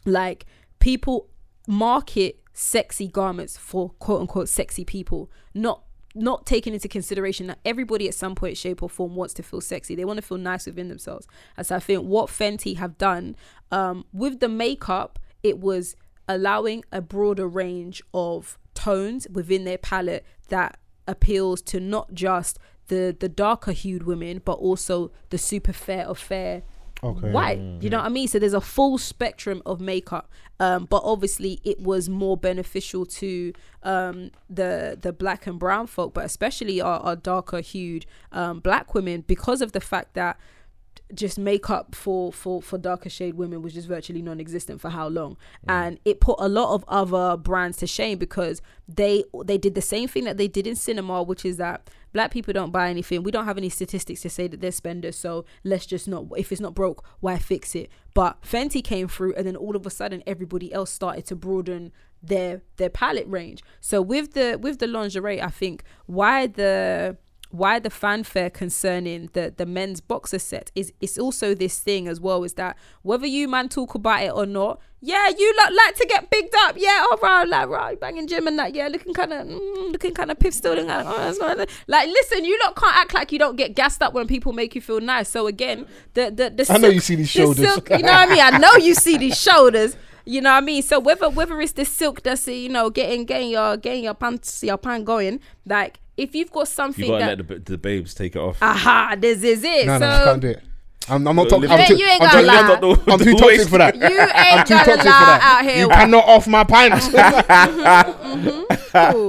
like people market sexy garments for quote unquote sexy people, not not taking into consideration that everybody at some point, shape, or form wants to feel sexy. They want to feel nice within themselves. And so I think what Fenty have done um, with the makeup, it was allowing a broader range of tones within their palette that appeals to not just the the darker hued women, but also the super fair of fair Okay. white. You know what I mean? So there's a full spectrum of makeup. Um, but obviously it was more beneficial to um, the the black and brown folk, but especially our, our darker hued um, black women because of the fact that just makeup for for for darker shade women was just virtually non-existent for how long. Mm. And it put a lot of other brands to shame because they they did the same thing that they did in cinema which is that black people don't buy anything. We don't have any statistics to say that they're spenders so let's just not if it's not broke why fix it? But fenty came through and then all of a sudden everybody else started to broaden their their palette range. So with the with the lingerie i think why the why the fanfare concerning the the men's boxer set is it's also this thing as well is that whether you man talk about it or not yeah you lot like to get bigged up yeah all right like right banging gym and that yeah looking kind of mm, looking kind of piff still like, oh, like listen you lot can't act like you don't get gassed up when people make you feel nice so again the the, the I know you see these the shoulders. silk- you know what I mean I know you see these shoulders you know what I mean? So whether whether it's the silk that's you know getting getting your getting your pants your pan going, like if you've got something You gotta that let the, the babes take it off. aha, this is it. No, so no, I can't do it. I'm, I'm not talking. I I'm too, you ain't I'm gonna too, lie. I'm, not- The- too toxic for that. you ain't I'm too gonna toxic for lie that. out here. You cannot off my pants. Cool.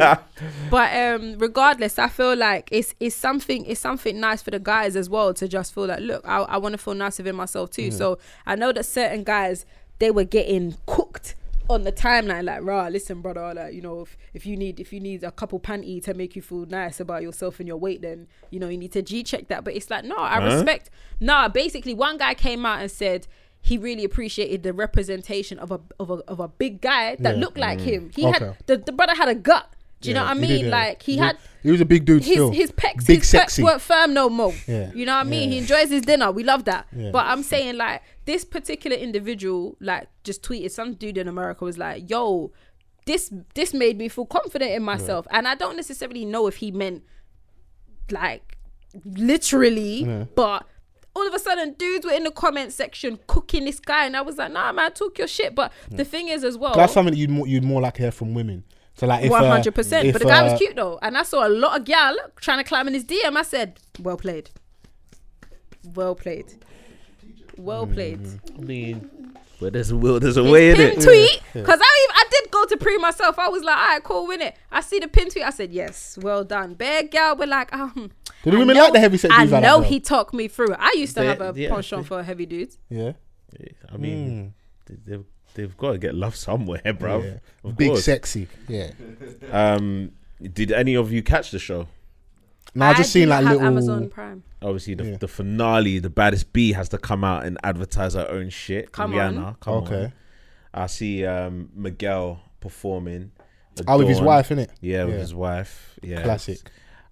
but um regardless i feel like it's it's something it's something nice for the guys as well to just feel like look i, I want to feel nice within myself too so i know that certain guys they were getting cooked on the timeline like rah listen brother like you know if, if you need if you need a couple panty to make you feel nice about yourself and your weight then you know you need to g-check that but it's like no i Huh? respect nah basically one guy came out and said he really appreciated the representation of a of a, of a big guy that Yeah. looked like mm. him he Okay. had the, the brother had a gut do you know what I mean? did, yeah. Like he He- had He was a big dude his still. his pecs, Big his sexy. pecs weren't firm no more. Yeah. You know what I mean? Yeah. He enjoys his dinner. We love that. Yeah. But I'm saying like this particular individual like just tweeted some dude in America was like, "Yo, this this made me feel confident in myself." And I don't necessarily know if he meant like literally, but all of a sudden dudes were in the comment section cooking this guy and I was like, "Nah, man, talk your shit." But the thing is as well, That's something that you'd more, you'd more like hear from women. So like, uh, one hundred percent. But the guy uh, was cute though, and I saw a lot of gal trying to climb in his DM. I said, "Well played, well played, well played." Mm-hmm. I mean, but there's a will, there's a way in Pin it. tweet, because I even, I did go to pre myself. I was like, "All right, cool, win it." I see the pin tweet. I said, "Yes, well done." Bear gal were like, "Um." Do the women know- like the heavy set I dudes like know though? he talked me through. I used to They- have a yeah, penchant for heavy dudes. Yeah. I mean, they- they've, they've got to get love somewhere, bro. yeah. Big course. sexy. Yeah. Um, did any of you catch the show? No, I just do seen like little. Amazon Prime. Obviously, the, Yeah. the finale, the baddest bee has to come out and advertise her own shit. Come Rihanna, on. come Okay. on. I see um, Miguel performing. Oh, with his Adorn- wife, innit? Yeah, with Yeah. his wife. Yeah, Classic.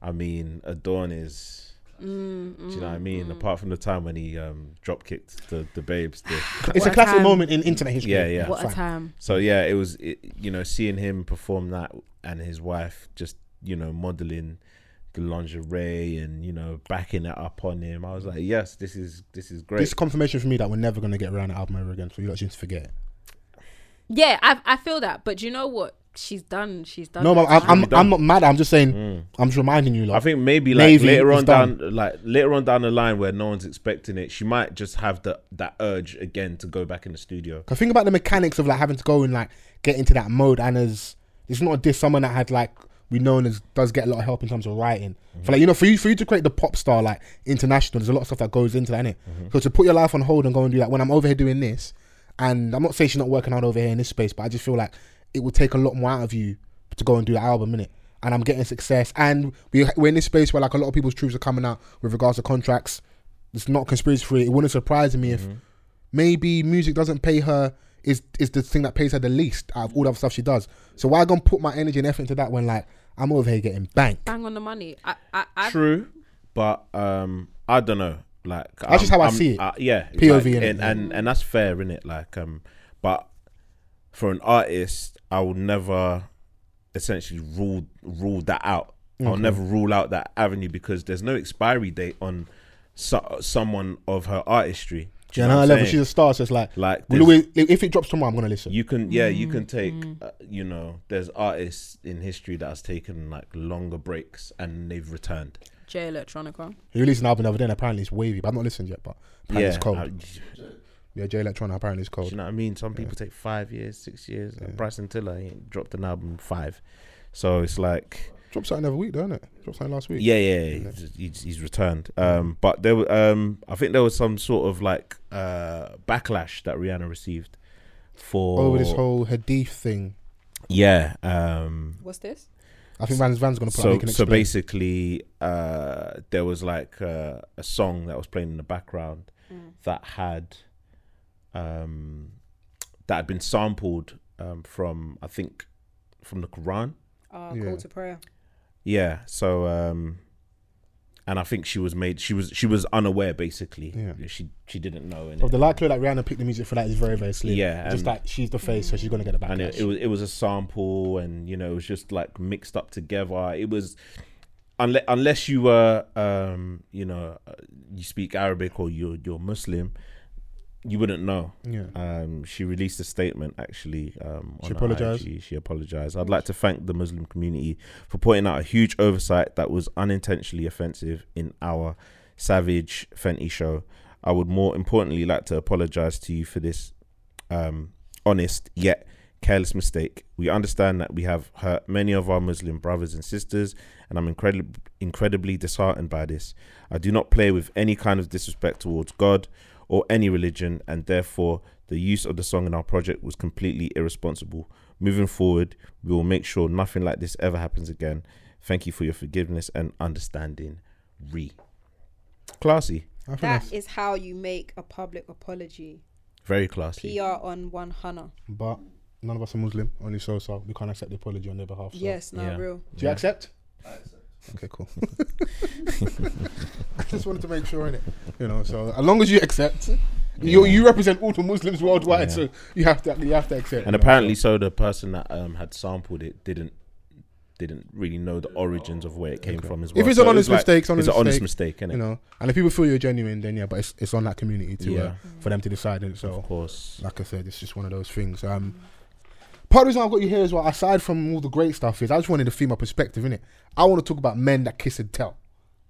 I mean, Adorn is. Mm, do you know what I mean? Apart from the time when he um, drop kicked the the babes. The, It's a a classic time. moment in internet history. Yeah, yeah. What a time! so yeah, it was it, you know seeing him perform that and his wife just you know modeling the lingerie and you know backing it up on him. I was like, yes, this is this is great. This is confirmation for me that we're never gonna get around the album ever again. So you lot just forget. Yeah, I I feel that, but you know what? She's done. She's done. No, but I'm. I'm, done. I'm not mad. I'm just saying. Mm. I'm just reminding you. Like, I think maybe like Navy later is on done. down, like later on down the line where no one's expecting it, she might just have the that urge again to go back in the studio. Cause think about the mechanics of like having to go and like get into that mode. And as it's not this someone that had like we know as does get a lot of help in terms of writing. Mm-hmm. For like you know, for you for you to create the pop star like international, there's a lot of stuff that goes into that, innit? Mm-hmm. So to put your life on hold and go and do that when I'm over here doing this, and I'm not saying she's not working out over here in this space, but I just feel like it would take a lot more out of you to go and do the album, innit? And I'm getting success, and we, we're in this space where like a lot of people's truths are coming out with regards to contracts. It's not conspiracy free. It wouldn't surprise me if maybe music doesn't pay her is is the thing that pays her the least out of all the other stuff she does. So why gonna put my energy and effort into that when like I'm over here getting banked? bang on the money. I I, I True, but um, I don't know. Like That's just how I see it. uh, yeah, POV like, and, and and that's fair, in it. Like um, but for an artist, I will never essentially rule rule that out. I'll never rule out that avenue because there's no expiry date on so, someone of her artistry. Do you know on what her I'm level, she's a star. So it's like, Like, we'll there's- always- if it drops tomorrow, I'm gonna listen. You can, yeah, you Mm, can take, uh, you know, there's artists in history that has taken like longer breaks and they've returned. Jay Electronica. He released an album the other day. and Apparently it's wavy, but I've not listened yet. But apparently yeah, it's cold. I- yeah, Jay Electronica apparently it's do cold. you know what I mean? Some people take five years, six years. Like Bryson Tiller he dropped an album five, so it's like Dropped something every week, don't it? Dropped something last week. yeah, yeah, he's, he's, he's returned. Um, but there, were, um, I think there was some sort of like uh backlash that Rihanna received for Over this whole Hadith thing. yeah. Um, What's this? I think Van's Van's gonna put. out, so he so basically uh there was like uh, a song that was playing in the background that had um that had been sampled um from i think from the quran Uh, Yeah. Call to prayer. yeah so um and i think she was made she was she was unaware basically Yeah. she she didn't know and the likelihood that Rihanna picked the music for that is very, very slim. Yeah, just and- that she's the face, so she's gonna get a backlash. and it, it was it was a sample and you know it was just like mixed up together it was unless unless you were um you know uh, you speak arabic or you're you're muslim you wouldn't know yeah. um she released a statement actually um She apologised? IG. she apologized i'd like to thank the muslim community for pointing out a huge oversight that was unintentionally offensive in our savage fenty show i would more importantly like to apologize to you for this um honest yet careless mistake. We understand that we have hurt many of our Muslim brothers and sisters, and I'm incredibly incredibly disheartened by this. I do not play with any kind of disrespect towards God or any religion, and therefore the use of the song in our project was completely irresponsible. Moving forward, we will make sure nothing like this ever happens again. Thank you for your forgiveness and understanding. Re. Classy. That that's, is how you make a public apology. Very classy. PR on one Hannah. but none of us are Muslim. Only so, so we can't accept the apology on their behalf. So. Yes, no yeah. real. Do you accept? Okay, cool. I just wanted to make sure in it, you know. So as long as you accept, you you represent all the Muslims worldwide, Yeah. so you have to you have to accept. And you know, apparently, so the person that um, had sampled it didn't didn't really know the origins of where it came from as well. If it's So an honest was like- mistake, it's an it's an honest mistake, mistake, innit? you know. And if people feel you're genuine, then yeah, but it's it's on that community to uh, Yeah. for them to decide. And so, Of course. like I said, it's just one of those things. Um, part of the reason I've got you here as well, aside from all the great stuff, is I just wanted a female perspective in it. I want to talk about men that kiss and tell.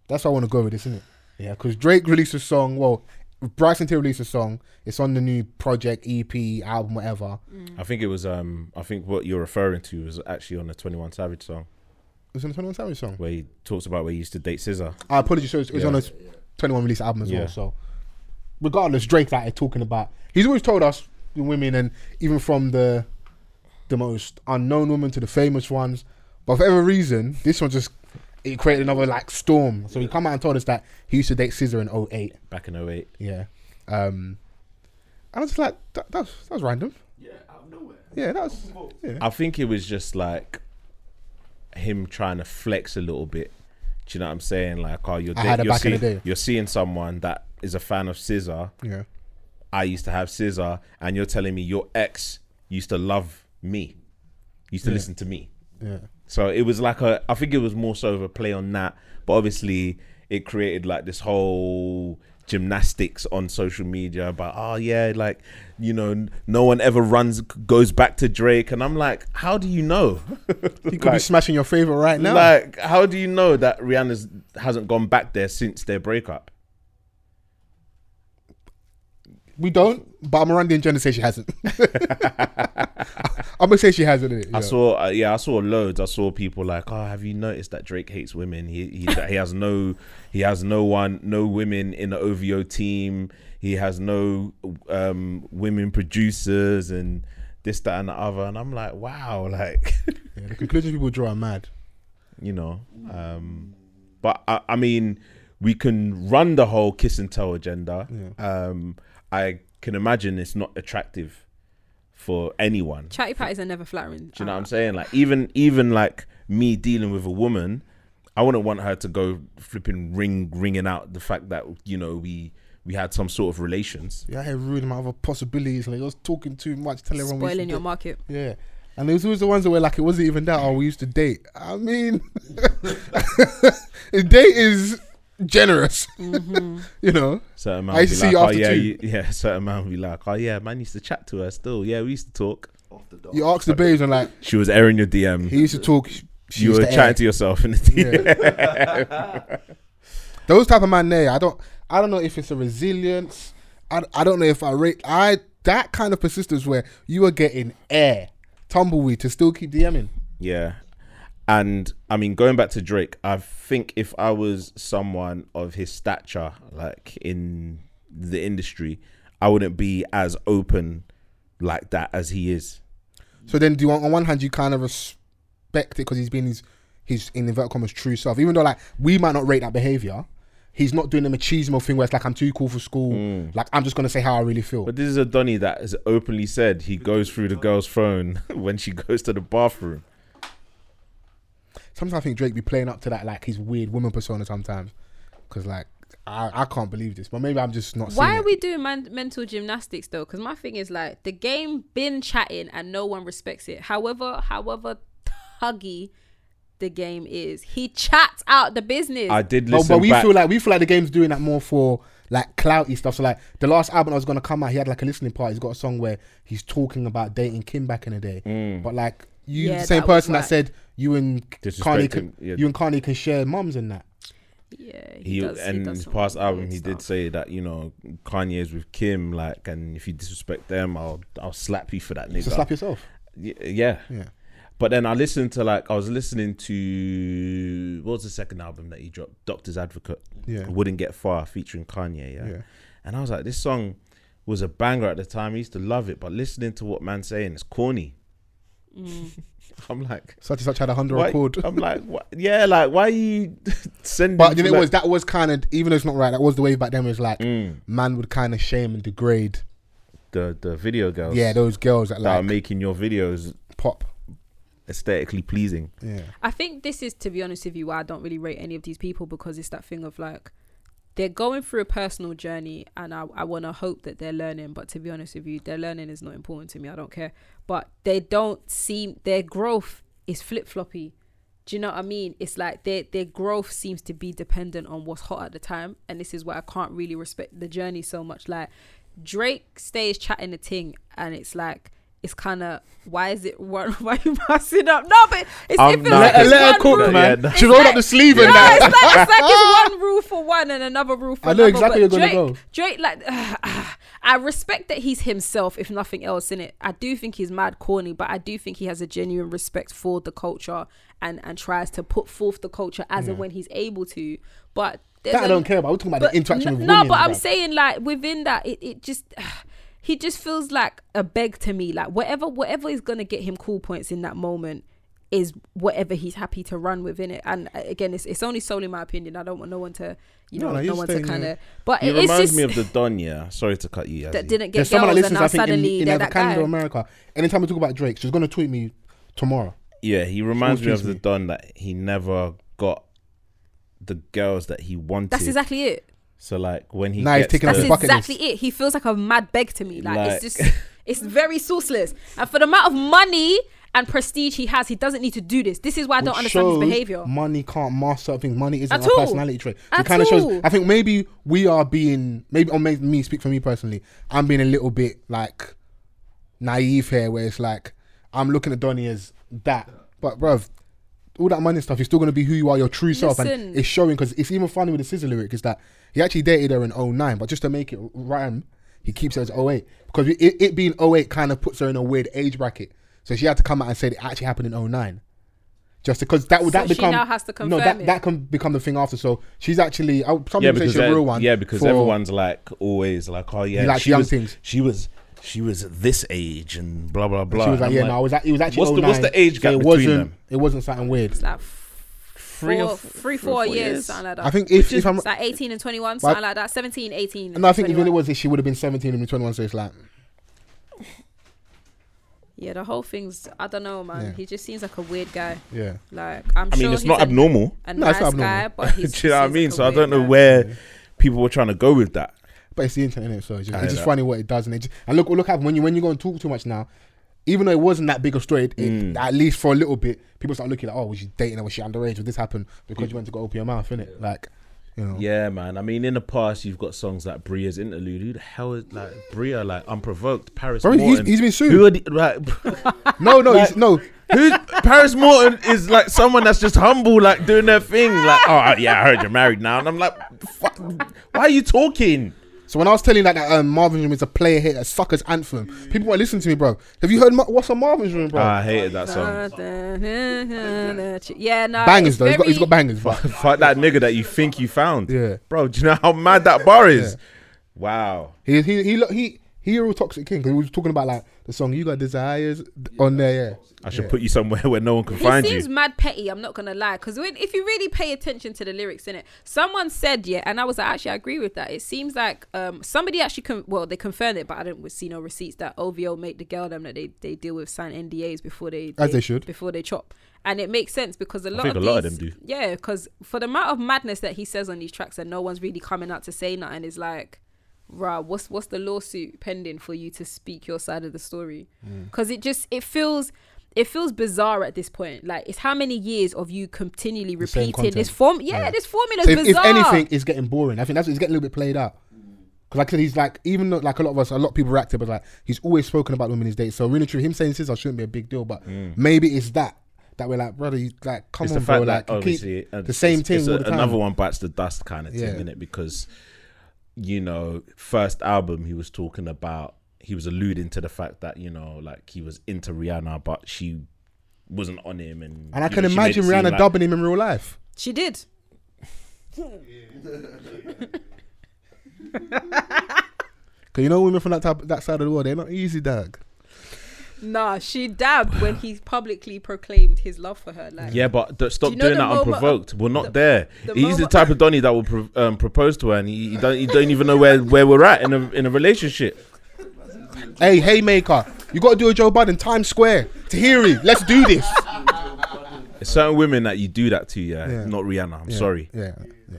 That's why I want to go with this, isn't it? Yeah, because Drake released a song. Well, Bryson T released a song. It's on the new project, EP, album, whatever. I think it was. Um, I think what you're referring to was actually on the Twenty One Savage song It was on the 21 Savage song. where he talks about where he used to date SZA. I apologize. So it's, it's Yeah. on a 21 release album as Yeah. well. So, regardless, Drake that is talking about. He's always told us the women, and even from the the most unknown woman to the famous ones. But for whatever reason, this one just it created another like storm. So he come out and told us that he used to date SZA in 08. back in 08. Yeah. Um, and I was just like, that, that, was, that was random. Yeah, out of nowhere. Yeah, that was. Yeah. I think it was just like him trying to flex a little bit. Do you know what I'm saying? Like, oh, you're I had it you're back in the seeing, day. you're seeing someone that is a fan of SZA. Yeah. I used to have SZA, and you're telling me your ex used to love me, used to Yeah. listen to me. Yeah. So it was like a, I think it was more so of a play on that, but obviously it created like this whole gymnastics on social media about, oh yeah, like you know, no one ever runs goes back to Drake, and I'm like, how do you know? He could be smashing your favorite right now. Like, how do you know that Rihanna's hasn't gone back there since their breakup? We don't, but Miranda and Jenna say she hasn't. I'm gonna say she hasn't. Innit? I Yeah. saw, uh, yeah, I saw loads. I saw people like, "Oh, have you noticed that Drake hates women? He he he has no he has no one no women in the OVO team. He has no um women producers and this that and the other." And I'm like, wow, like Yeah, the conclusions people draw are mad. you know. Um, but I, I mean, we can run the whole kiss and tell agenda. Um, I can imagine it's not attractive for anyone. Chatty patties are never flattering. Do you know ah. what I'm saying? Like even even like me dealing with a woman, I wouldn't want her to go flipping ring ringing out the fact that you know we we had some sort of relations. Yeah, I had ruining my other possibilities. Like I was talking too much, telling everyone we used Spoiling your date. market. Yeah. And there was always the ones that were like, it wasn't even that. Oh, we used to date. I mean, date is generous. Mm-hmm. you know. Certain man I be see like, you oh yeah, two. you, yeah. Certain man would be like, oh yeah, man used to chat to her still. Yeah, we used to talk. Off the dog. You ask the babes and like, She was airing your DM. he used to talk. She you were to chatting air. to yourself in the DM. Yeah. those type of man there, I don't, I don't know if it's a resilience. I, I don't know if I rate I that kind of persistence where you are getting air tumbleweed to still keep DMing. Yeah. And I mean, going back to Drake, I think if I was someone of his stature, like in the industry, I wouldn't be as open like that as he is. So then, do you want on one hand you kind of respect it because he's been his his in inverted commas true self, even though like we might not rate that behavior. He's not doing the machismo thing where it's like I'm too cool for school. Mm. Like I'm just gonna say how I really feel. But this is a Donny that has openly said he goes through the girl's phone when she goes to the bathroom. Sometimes I think Drake be playing up to that like his weird woman persona sometimes, because like I, I can't believe this, but maybe I'm just not. Why seeing are it. we doing man- mental gymnastics though? Because my thing is like the game been chatting and no one respects it. However, however huggy the game is, he chats out the business. I did But, listen but we back. feel like we feel like the game's doing that more for like clouty stuff. So like the last album that was gonna come out, he had like a listening party. He's got a song where he's talking about dating Kim back in the day. Mm. But like you, Yeah, the same that person that said you and Kanye can, yeah. you and Kanye can share mums and that. yeah, he, does- and does his past album weird he did say that you know Kanye's with Kim like and if you disrespect them I'll I'll slap you for that nigga So slap yourself. Y- yeah Yeah. but then I listened to like I was listening to what was the second album that he dropped Doctor's Advocate Yeah. Wouldn't Get Far featuring Kanye yeah? Yeah. and I was like this song was a banger at the time I used to love it but listening to what man's saying it's corny I'm like Such and such had a hundred why, record. I'm like what? yeah like why are you sending But you know, like- it was that was kind of even though it's not right. That was the way back then. Was like Mm. man would kind of shame and degrade. the the video girls Yeah, those girls that that are like making your videos pop. aesthetically pleasing. Yeah. I think this is, to be honest with you, why I don't really rate any of these people because it's that thing of like they're going through a personal journey, and I, I want to hope that they're learning. But to be honest with you, their learning is not important to me. I don't care. But they don't seem their growth is flip floppy. Do you know what I mean? It's like their their growth seems to be dependent on what's hot at the time, and this is why I can't really respect the journey so much. Like Drake stays chatting the thing, and it's like it's kind of why is it one? Why you passing up? No, but it's if it's not- like Let- let her cook, rule- man. She rolled up the sleeve and no, that. it's like, it's like it's one rule for one and another rule for I know another. exactly you're gonna go. Drake, like, I respect that he's himself, if nothing else, in it. I do think he's mad corny, but I do think he has a genuine respect for the culture and and tries to put forth the culture as and mm. when he's able to. But That I don't care about. We're talking about the interaction n- with no, women. but I'm saying like within that, it, it just he just feels like a beg to me. Like whatever whatever is gonna get him cool points in that moment is whatever he's happy to run within it. And uh, again, it's it's only solely my opinion. I don't want no one to you know no, no, you're one to kind of. But He it, it's reminds just me of the Don, yeah. Sorry to cut you. that didn't get There's girls someone that and listens, now I think, in, suddenly in they're either that Canada guy. or America. Anytime we talk about Drake, she's gonna tweet me tomorrow. Yeah, he reminds me of the me. Don that he never got the girls that he wanted. That's exactly it. So like when he Now he's taking up the, his That's bucket exactly it. He feels like a mad beg to me. Like, Like- it's just it's very sourceless. And for the amount of money and prestige he has, he doesn't need to do this. This is why I don't which understand his behavior. Money can't master certain things. Money isn't At a all. personality trait. So At it kind of shows. I think maybe we are being maybe or maybe me speak for me personally. I'm being a little bit like naive here, where it's like I'm looking at Donny as that, but bruv. All that money stuff, you're still gonna be who you are, your true self, and Listen. it's showing. Because it's even funny with the scissor lyric is that he actually dated her in 09, but just to make it rhyme, he keeps it as 08 because it, it being 08 kind of puts her in a weird age bracket. So she had to come out and say it actually happened in 09 just because that would So that she become now has to no confirm that it. that can become the thing after. So she's actually I, some yeah people say because she's a that- real one. yeah because for- everyone's like always like oh yeah He likes she young was, things. she was she was this age and blah blah blah. She was like, I'm yeah, no, I was. At, it was actually. what's the- what's the age so gap it between wasn't, them? It wasn't something weird. It's like Three four, f- three, three or four four years, years? something like that. I think if, if I'm, it's like 18 and 21, something like that. 17, 18. and I think even 21. it was, she would have been 17 and 21. So it's like, Yeah, the whole thing's, I don't know, man. Yeah. He just seems like a weird guy. yeah. Like, I'm I sure mean it's he's not a, abnormal. a No, it's nice not abnormal. guy, but he's, Do you know what I mean? like So I don't know guy. where people were trying to go with that. But it's the internet, innit? so it's just, it's just funny what it does. And, it just, and look, look at when you when you go and talk too much now. Even though it wasn't that big a story, it, Mm. at least for a little bit, people start looking like, oh, was she dating her? Was she underage? Would this happen because you went to go open your mouth, innit? Like, You know. Yeah, man. I mean, in the past, you've got songs like Bria's interlude. Who the hell is like Bria? Like Unprovoked, Paris Bro, he's- Morton. he's been sued. Who are the, like, No, no, he's, no. who's Paris Morton is like someone that's just humble, like doing their thing. Like, oh yeah, I heard you're married now, and I'm like, fuck, why are you talking? So when I was telling you that, that um, Marvin's Room is a player hit, a sucker's anthem, people weren't listening to me, bro. Have you heard Ma- what's on Marvin's Room, bro? Ah, I hated that song. Yeah, no. bangers though. He's got, he's very- got bangers. But Fuck that nigga that you think you found. Yeah. bro. Do you know how mad that bar is? Wow. he he he he he, he a real toxic king because he was talking about like the song "You Got Desires" on there. Yeah. I should put you somewhere where no one can find you. He find seems you. mad petty. I'm not gonna lie, because if you really pay attention to the lyrics in it, someone said yeah, and I was like, actually I agree with that. It seems like um somebody actually con- well they confirmed it, but I didn't see no receipts that OVO make the girl them that they, they deal with sign NDAs before they, As they should. before they chop, and it makes sense because a lot think of a lot of these- them do. Yeah, because for the amount of madness that he says on these tracks, and no one's really coming out to say nothing, is like. Rah, what's what's the lawsuit pending for you to speak your side of the story? Mm. Because it just it feels it feels bizarre at this point. Like it's how many years of you continually The repeating this form? Yeah, Yeah. this formula So is if, if bizarre. anything, it's getting boring. I think that's it's getting a little bit played out. Because like I said, he's like even though like a lot of us, a lot of people reacted, but like he's always spoken about women in his dates. So really, true, him saying scissor shouldn't be a big deal. But maybe it's that that we're like, brother, you like come Mm. It's on, the bro, fact like that you obviously keep uh, the same it's- thing it's all a- the time. Another one bites the dust kind of thing, Yeah. thing, it? Because you know, first album he was talking about, he was alluding to the fact that you know, like he was into Rihanna, but she wasn't on him, and And I can know, imagine Rihanna like- dubbing him in real life. she did. Cause you know women from that type, that side of the world, they're not easy, dog. Nah, she dabbed when he publicly proclaimed his love for her. Like, Yeah, but th- stop Do you know doing that moment of- unprovoked. we're not the- there. the He's the type of Donny that will pro- um, propose to her, and he, he don't, he don't even know where, where we're at in a in a relationship. Hey, hey, maker, you got to do a Joe Biden Times Square, Tahiri. Let's do this. There's certain women that you do that to, yeah, Yeah. not Rihanna. I'm Yeah, sorry, Yeah, yeah.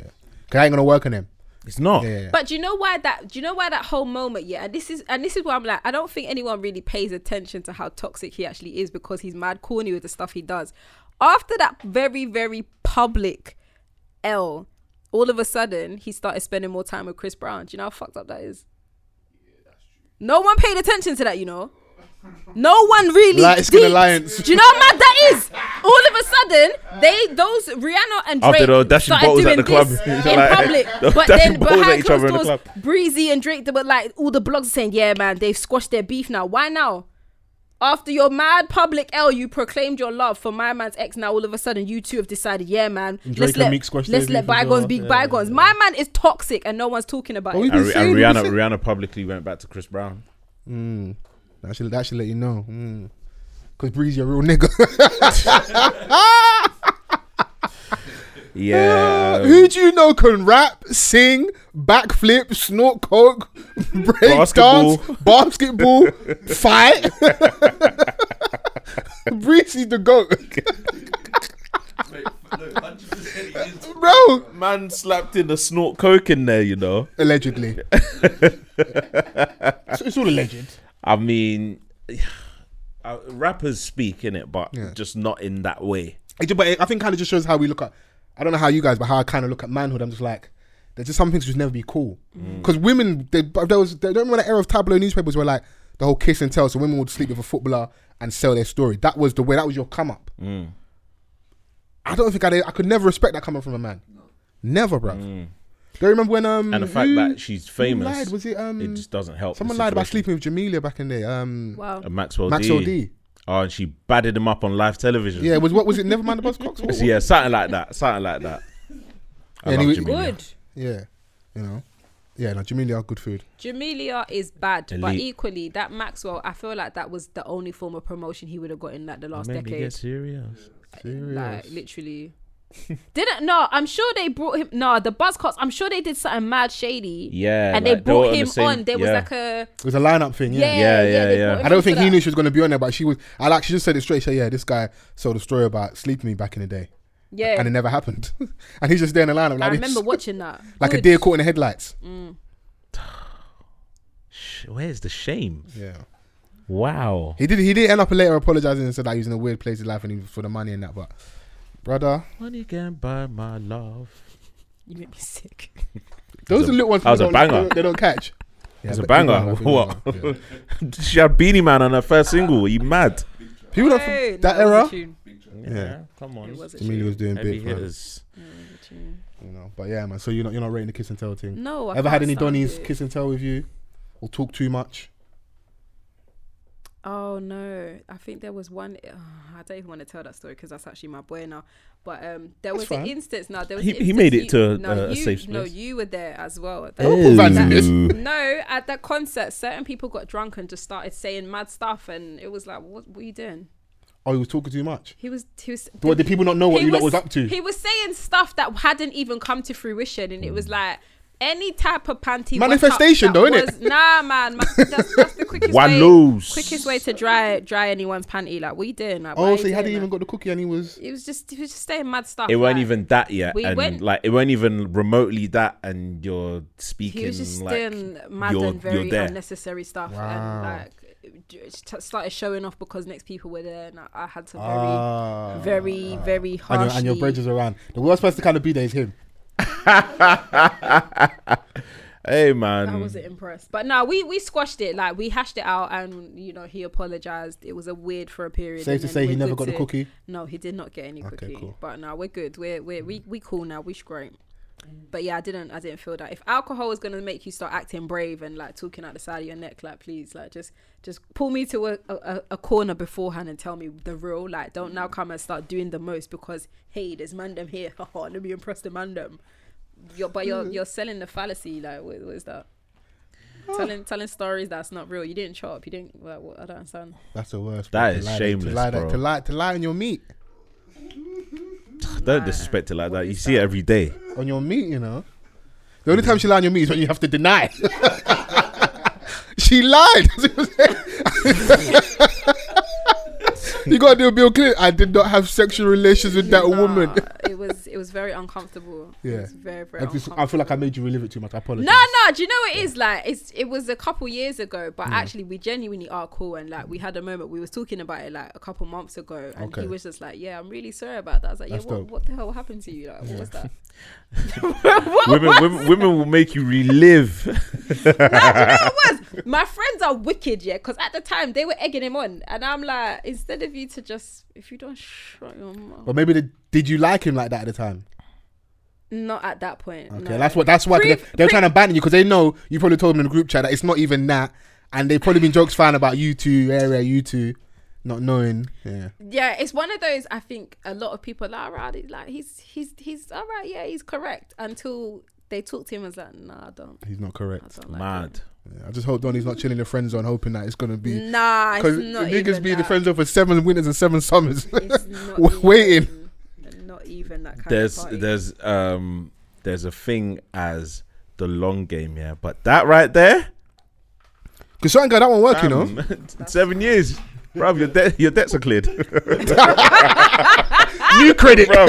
Cause I ain't gonna work on them. It's not. Yeah, yeah. But do you know why that? Do you know why that whole moment? Yeah, and this is and this is why I'm like, I don't think anyone really pays attention to how toxic he actually is because he's mad corny with the stuff he does. After that very very public L, all of a sudden he started spending more time with Chris Brown. Do you know how fucked up that is? No one paid attention to that, you know. No one really. Light Skin deeped. Alliance. Do you know how mad that is? All of a sudden, they those Rihanna and Drake After they were dashing started bottles at the club. this They're in like- public. they were But dashing then bottles at behind each other closed in the doors, club. Breezy and Drake, they were like all the blogs are saying, "Yeah, man, they've squashed their beef now. Why now?" After your mad public L, you proclaimed your love for my man's ex. Now all of a sudden, you two have decided, yeah, man, And let's Drake and let Meek squashed let's their let beef as bygones well. be Yeah, bygones. My man is toxic, and no one's talking about But it. we've And, been and Rihanna, Rihanna publicly went back to Chris Brown. Mm. That should that should let you know. Mm. Cause Breezy a real nigga. Yeah, um, Who do you know can rap, sing, backflip, snort coke, break Basketball. dance, basketball, fight? Breezy the goat, Mate, no, 100% he is. bro. man slapped in a snort coke in there. You know, Allegedly. it's, it's all alleged. I mean, uh, rappers speak in it, but Yeah. just not in that way. It ju- but it, I think kind of just shows how we look at. I don't know how you guys, but how I kind of look at manhood. I'm just like, there's just some things just never be cool. Mm. Because women, they, but there was, they don't remember that era of tabloid newspapers where like the whole kiss and tell. So women would sleep with a footballer and sell their story. That was the way. That was your come up. Mm. I don't think I, I could never respect that coming from a man. Never, bro. Do you remember when um And the fact who- that she's who famous, lied? Was it um it just doesn't help. the someone lied about situation. sleeping with Jamelia back in the day? Um, Wow. Uh, Maxwell, Maxwell D. D. Oh, and she batted him up on live television. Yeah, was what was it? Never mind the Buzzcocks. What- So, yeah, something like that. Something like that. I Yeah, love and he- Jamelia. Good. Yeah, you know. Yeah, no, Jamelia are good food. Jamelia is bad, but Elite. equally that Maxwell, I feel like that was the only form of promotion he would have got in like the last Maybe decade. get serious. Like literally. Didn't no, I'm sure they brought him no, the Buzzcocks, I'm sure they did something mad shady. Yeah, And like, they they brought were on the him on. There was like a It was a lineup thing. yeah, Yeah. yeah, Yeah, yeah, yeah. I don't think he that. knew she was going to be on there, but she was. I like. She just said it straight. She said, "Yeah, this guy sold a story about sleeping me back in the day, Yeah. and it never happened." and he's just there in the lineup like I this, remember watching that. like a deer caught in the headlights. Mm. Sh- Where's the shame? Yeah. Wow. He did. He did end up later apologizing and said that he was in a weird place in life and he was for the money and that. But brother, Money can buy my love. You make me sick. Those are little ones. that was a banger. They don't, they don't catch. It's Yeah, a banger. banger, What? yeah. she had Beenie Man on her first single. Are you mad? People don't Hey, that no, era. a tune. Yeah, come on. It was Jamelia was doing Heavy big, man. hitters. It was a tune. You know, but yeah, man. So you're not you're not rating the kiss and tell thing. No, I Ever had can't any stand Donnies it. kiss and tell with you, or talk too much? Oh no, I think there was one. Uh, I don't even want to tell that story because that's actually my boy now. But um, there was fine. an instance. Now there was. He- he made it you- to a- no, you, safe No, you were there as well. That- Don't put Vans in this. No, at that concert, certain people got drunk and just started saying mad stuff, and it was like, what, what are you doing? Oh, he was talking too much. He was. He was. What did people not know what he you lot was up to? He was saying stuff that hadn't even come to fruition, and it was like any type of panty Manifestation wet up though, that innit? was- Nah, man, ma- that's, that's the quickest One way. lose. Quickest way to dry dry anyone's panty. Like, what you doing? Like, Oh, so he hadn't doing even got the cookie, and he was. It was just. He was just saying mad stuff. It weren't even that yet, we and went- like it weren't even remotely that, and you're speaking He was just like doing mad you're, and very you're there. unnecessary stuff, Wow. and like just started showing off because next people were there, and I, I had to very, Ah. very, very and harshly. your, and your bridges around. The worst person to kind of be there is him. Hey man, I wasn't impressed. But no, we we squashed it. Like we hashed it out, and you know he apologized. It was a weird for a period. Safe to say he never good got the cookie. No, he did not get any Okay, cookie. cool. But no, we're good. We're we we we cool now. We're great. But yeah, I didn't I didn't feel that. If alcohol is gonna make you start acting brave and like talking out the side of your neck, like please, like just just pull me to a, a, a corner beforehand and tell me the real. Like don't now come and start doing the most because hey, there's mandem here. Let me impress the mandem. You're, but you're mm-hmm. you're selling the fallacy. Like what, what is that? Ah. Telling telling stories that's not real. You didn't chop. You didn't. Like, what, I don't understand. That's the worst. That bro, is to lie, shameless, To lie, bro. to lie, to lie on your meat, Don't disrespect it like What that. You is see it every day. on your meat. You know. The only time she lied on your meat is when you have to deny. she lied. you gotta do a Bill Clinton. I did not have sexual relations with that Nah, woman. it was it was very uncomfortable. It Yeah. was very very I, just, uncomfortable. I feel like I made you relive it too much. I apologize. No, no. Do you know what it is like? It's it was a couple years ago, but mm. actually we genuinely are cool, and like we had a moment. We was talking about it like a couple months ago, and Okay. he was just like, "Yeah, I'm really sorry about that." I was like, That's "Yeah, what, what the hell happened to you? Like, what was that?" women, women, women will make you relive. nah, do you know what was? My friends are wicked, yeah, because at the time they were egging him on, and I'm like, instead of you to just, if you don't shut your mouth, But maybe the, did you like him like that at the time? not at that point. Okay, no. that's what. That's why Pre- they're, they're pre- trying to ban you because they know you probably told them in the group chat that it's not even that, and they've probably been jokes fine about you two area, you two, not knowing. Yeah, yeah, it's one of those. I think a lot of people are like, alright, like he's he's he's all right, yeah, he's correct. Until they talk to him and was like, nah, I don't, he's not I correct. don't like Mad. Yeah, I just hope Donny's not chilling the friend zone, hoping that it's gonna be Nah, because niggas be in the that. friend zone for seven winters and seven summers. It's not waiting. even- Not even that kind There's of party. there's um there's a thing as the long game, yeah. But that right there, Because certain guy that one work, you know. seven years, bro. Your debt your debts are cleared. New credit, bro.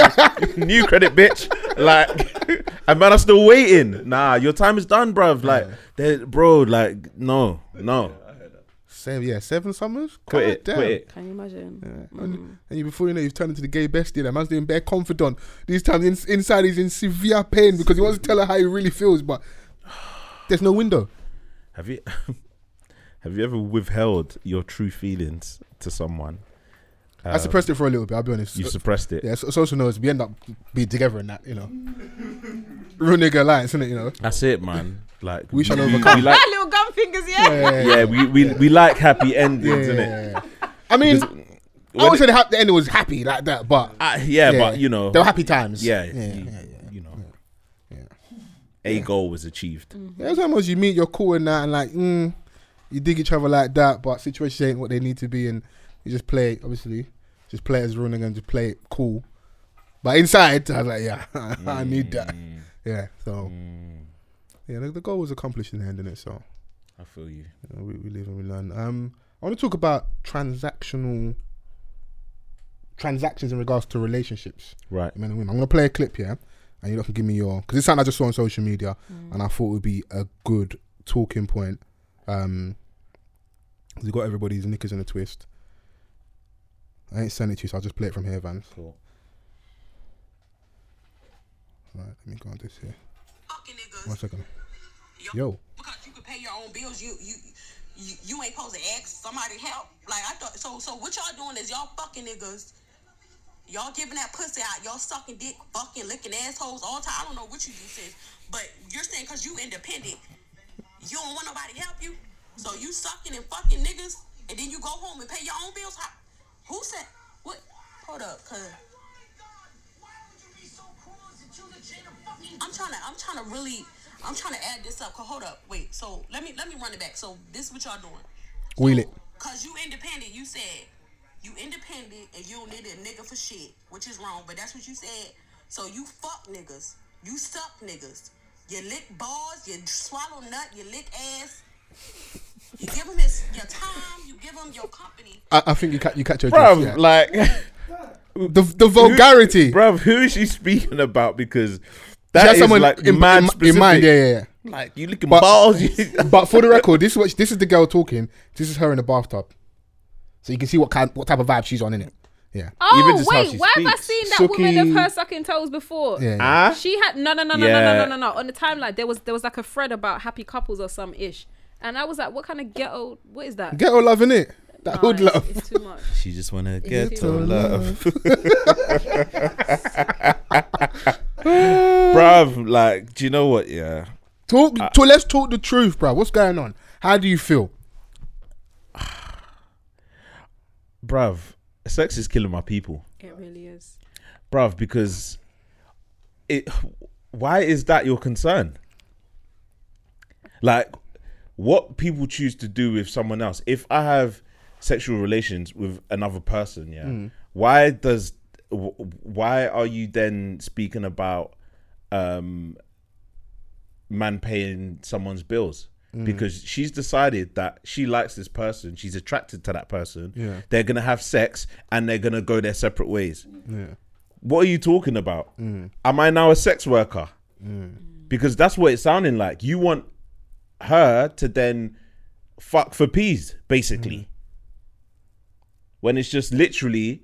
New credit, bitch. Like, and man, I'm still waiting. Nah, your time is done, bro. Like, they- bro, like, no, no, Seven, yeah, seven summers. quit God it, damn. quit it. Can you imagine? Yeah. And, mm. and you, before you know, you've turned into the gay bestie. That man's doing bare confidant. These times in, inside, he's in severe pain because he wants to tell her how he really feels, but there's no window. Have you have you ever withheld your true feelings to someone? I Um, suppressed it for a little bit. I'll be honest. You suppressed it. yeah, so, social knows we end up being together in that, you know. Real nigga alliance, isn't it? You know. That's it, man. Like We shall we, overcome. we like, little gum fingers, yeah. Yeah, yeah, we, we, we like happy endings, yeah, isn't it? yeah, yeah. I mean, I When would it- say the, hap- the ending was happy like that, but uh, yeah, but you know, they were happy times. yeah, yeah, you, yeah, yeah. you know, Yeah. a goal was achieved. Yeah, sometimes you meet, you're cool and that, and like, mm, you dig each other like that, but situations ain't what they need to be, and you just play, obviously, just play as running and just play it cool. But inside, I was like, yeah, I need that. Mm, Yeah, so mm, yeah, the, the goal was accomplished in the end, innit? So I feel you. you know, we, we live and we learn. Um, I want to talk about transactional transactions in regards to relationships. Right. men and women. I'm gonna play a clip here, and you lot can give me your because it's something I just saw on social media, and I thought it would be a good talking point. Um, 'cause we got everybody's knickers in a twist. I ain't sending it to you, so I'll just play it from here, Vans. Cool. Right, let me go on this here. fucking niggas. One second. Y'all- Yo. Because you can pay your own bills, you you you, you ain't supposed to ask somebody help. Like I thought. So so what y'all doing is y'all fucking niggas. Y'all giving that pussy out. Y'all sucking dick, fucking licking assholes all the time. I don't know what you do, sis. But you're saying because you independent, you don't want nobody to help you. So you sucking and fucking niggas, and then you go home and pay your own bills. How, who said what? Hold up, cause. I'm trying to I'm trying to really I'm trying to add this up. Cause hold up, wait. So let me let me run it back. So this what y'all doing? Wheel it. Cause you independent. You said you independent and you don't need a nigga for shit, which is wrong. But that's what you said. So you fuck niggas. You suck niggas. You lick balls. You swallow nut. You lick ass. You give him his your time. You give him your company. I, I think you catch you catch your Bruv, drift, yeah. like, the the vulgarity. bruv, who is she speaking about? Because She that has is someone like in, man in, in mind, yeah, yeah, yeah. Like you licking But- balls. But for the record, this is what this is the girl talking. This is her in the bathtub, so you can see what kind, what type of vibe she's on in it. Yeah, Oh Even just how wait, she why have I seen that woman of her sucking toes before? yeah. yeah. Ah, She had no no no no Yeah. no no no no no on the timeline. There was there was like a thread about happy couples or some ish, and I was like, what kind of ghetto? What is that? Ghetto love in it. That Nah, hood it's- love. It's too much. she just wanna get too love. Bruv, like, do you know what? Yeah, Talk. to, let's talk the truth, bro. What's going on? How do you feel? bruv, sex is killing my people. It really is. bruv, because it. Why is that your concern? Like, what people choose to do with someone else. If I have sexual relations with another person, yeah, why does why are you then speaking about um man paying someone's bills? Mm. Because she's decided that she likes this person, she's attracted to that person. Yeah. They're gonna have sex and they're gonna go their separate ways. Yeah. What are you talking about? Mm. Am I now a sex worker? Mm. Because that's what it's sounding like. You want her to then fuck for peas, basically. When it's just literally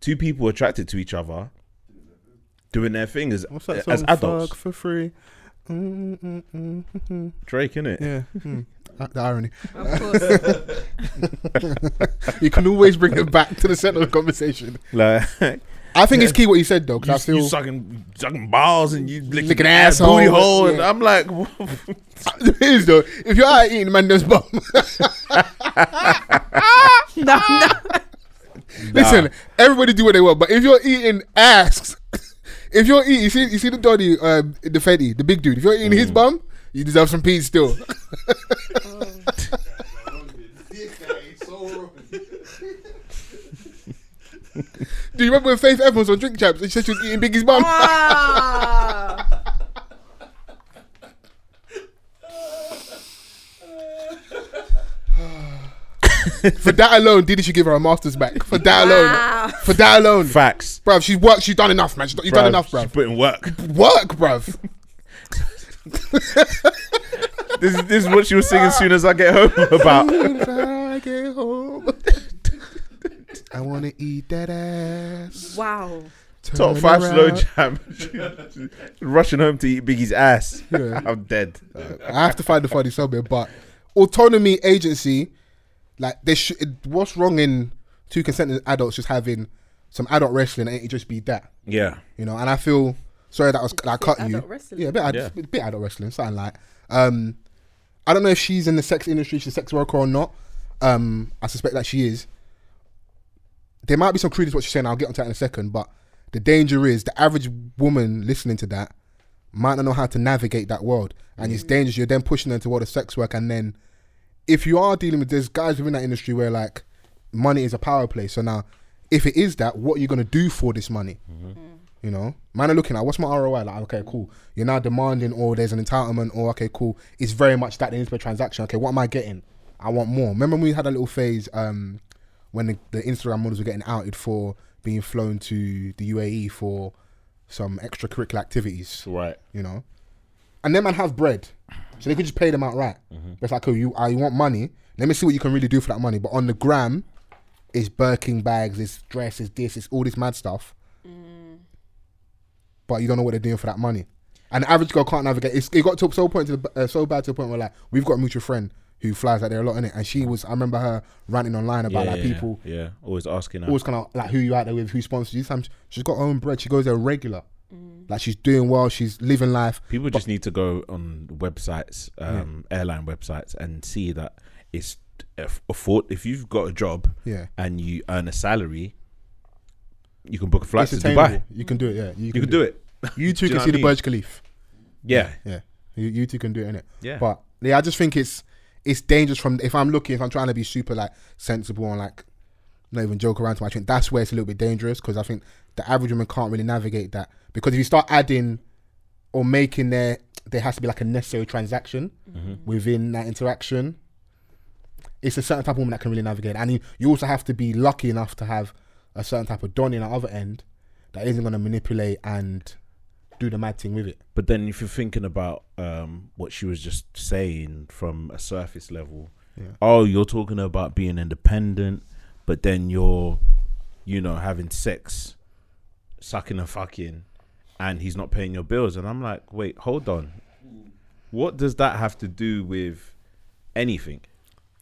two people attracted to each other doing their thing as, What's that as adults. Fuck for free. Drake, innit? Yeah. mm. The irony. Of course. You can always bring it back to the center of the conversation. Like I think it's key what you said though, because I you, feel you sucking sucking balls and you licking, Licking ass asshole, booty hole, and yeah. I'm like, it is though. If you're out eating man's bum, no, no. listen, everybody do what they want. But if you're eating ass, if you're eating, you see, you see the Donny, um, the Fetty, the big dude. If you're eating his bum, you deserve some peas still. Do you remember when Faith Evans on Drink Champs and she said she was eating Biggie's bum? Ah. For that alone, Diddy should give her a master's back. For that alone. For that alone. facts. Bruv, she's worked, she's done enough, man. She's done, you've done enough, bro. She's bruv. putting work. Work, bruv. This is this is what she was singing as soon as I get home about. If I get home, I want to eat that ass. Wow. Top Turn five slow jam. Rushing home to eat Biggie's ass. Yeah. I'm dead. I have to find the funny somewhere, but autonomy agency, like they should. What's wrong in two consenting adults just having some adult wrestling? Ain't it just be that? Yeah. you know. And I feel sorry that I was that I cut you. wrestling? Yeah, a bit, ad- Yeah. bit, bit adult wrestling, something like. Um, I don't know if she's in the sex industry, she's a sex worker or not. Um, I suspect that she is. There might be some credence to what she's saying. I'll get onto that in a second. But the danger is the average woman listening to that might not know how to navigate that world, and it's dangerous. You're then pushing them toward a sex work, and then if you are dealing with there's guys within that industry where like money is a power play. So now, if it is that, what are you gonna do for this money? You know, man are looking at what's my ROI? Like, okay, cool. You're now demanding, or there's an entitlement, or okay, cool. It's very much that into a transaction. Okay, what am I getting? I want more. Remember when we had a little phase um, when the, the Instagram models were getting outed for being flown to the UAE for some extracurricular activities Right. you know. And them man have bread, so they could just pay them outright. Mm-hmm. But it's like, oh, you, I want money? Let me see what you can really do for that money. But on the gram, it's Birkin bags, it's dresses, this, it's all this mad stuff. Mm. but you don't know what they're doing for that money. And the average girl can't navigate. It's, it got to so point to the, uh, so bad to the point where like we've got a mutual friend who flies out there a lot in it, and she was. I remember her ranting online about yeah, like yeah, people Yeah, always asking her. always kind of like who you out there with, who sponsors you. Sometimes she's got her own bread. She goes there regular. Like she's doing well. She's living life. People just need to go on websites, um, airline websites, and see that it's if afford if you've got a job Yeah. and you earn a salary, you can book a flight It's to. Dubai. You can do it. Yeah. You can do it. You two can see what I the? Burj Khalifa. Yeah, Yeah. You, you two can do it, innit? Yeah. But yeah, I just think it's it's dangerous from if I'm looking, if I'm trying to be super like sensible and like not even joke around to my think that's where it's a little bit dangerous because I think the average woman can't really navigate that because if you start adding or making there there has to be like a necessary transaction within that interaction. It's a certain type of woman that can really navigate, and you, you also have to be lucky enough to have a certain type of don in the other end that isn't going to manipulate and do the mad thing with it. But then if you're thinking about um, what she was just saying from a surface level, oh, you're talking about being independent, but then you're, you know, having sex, sucking and fucking, and he's not paying your bills. And I'm like, wait, hold on. What does that have to do with anything?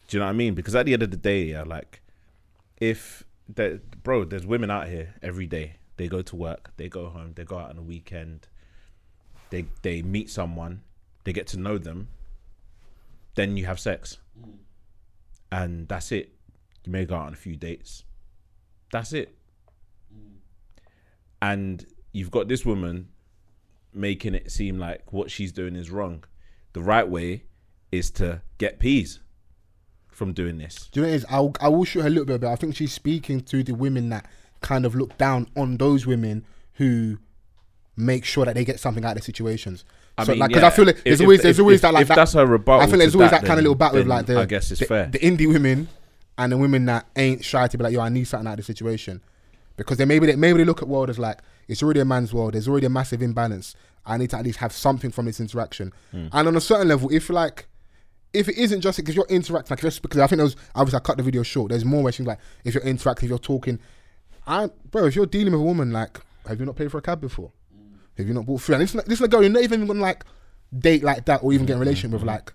Do you know what I mean? Because at the end of the day, yeah, like, if there, bro, there's women out here every day. They go to work, they go home, they go out on the weekend, they they meet someone, they get to know them, then you have sex, mm. and that's it. You may go out on a few dates. That's it. And you've got this woman making it seem like what she's doing is wrong. The right way is to get peas from doing this. Do you know what it is? I'll, I will shoot her a little bit, but I think she's speaking to the women that kind of look down on those women who make sure that they get something out of the situations. I so, mean, like, because yeah, I feel like there's if- always there's if- always if- that like if that, that's her rebuttal I feel like there's always that, that, kind of little battle with like the I guess it's the, fair. the indie women and the women that ain't shy to be like, yo, I need something out of the situation. Because they maybe they maybe they look at world as like it's already a man's world. There's already a massive imbalance. I need to at least have something from this interaction. Hmm. And on a certain level, if like if it isn't just because you're interacting, like just because I think there was obviously I cut the video short. There's more where she's like, if you're interacting, if you're talking, I bro, if you're dealing with a woman, like, have you not paid for a cab before? Have you not bought food? And this, this is a girl you're not even gonna like date like that or even get in a hmm, hmm, relationship with. Hmm. Like,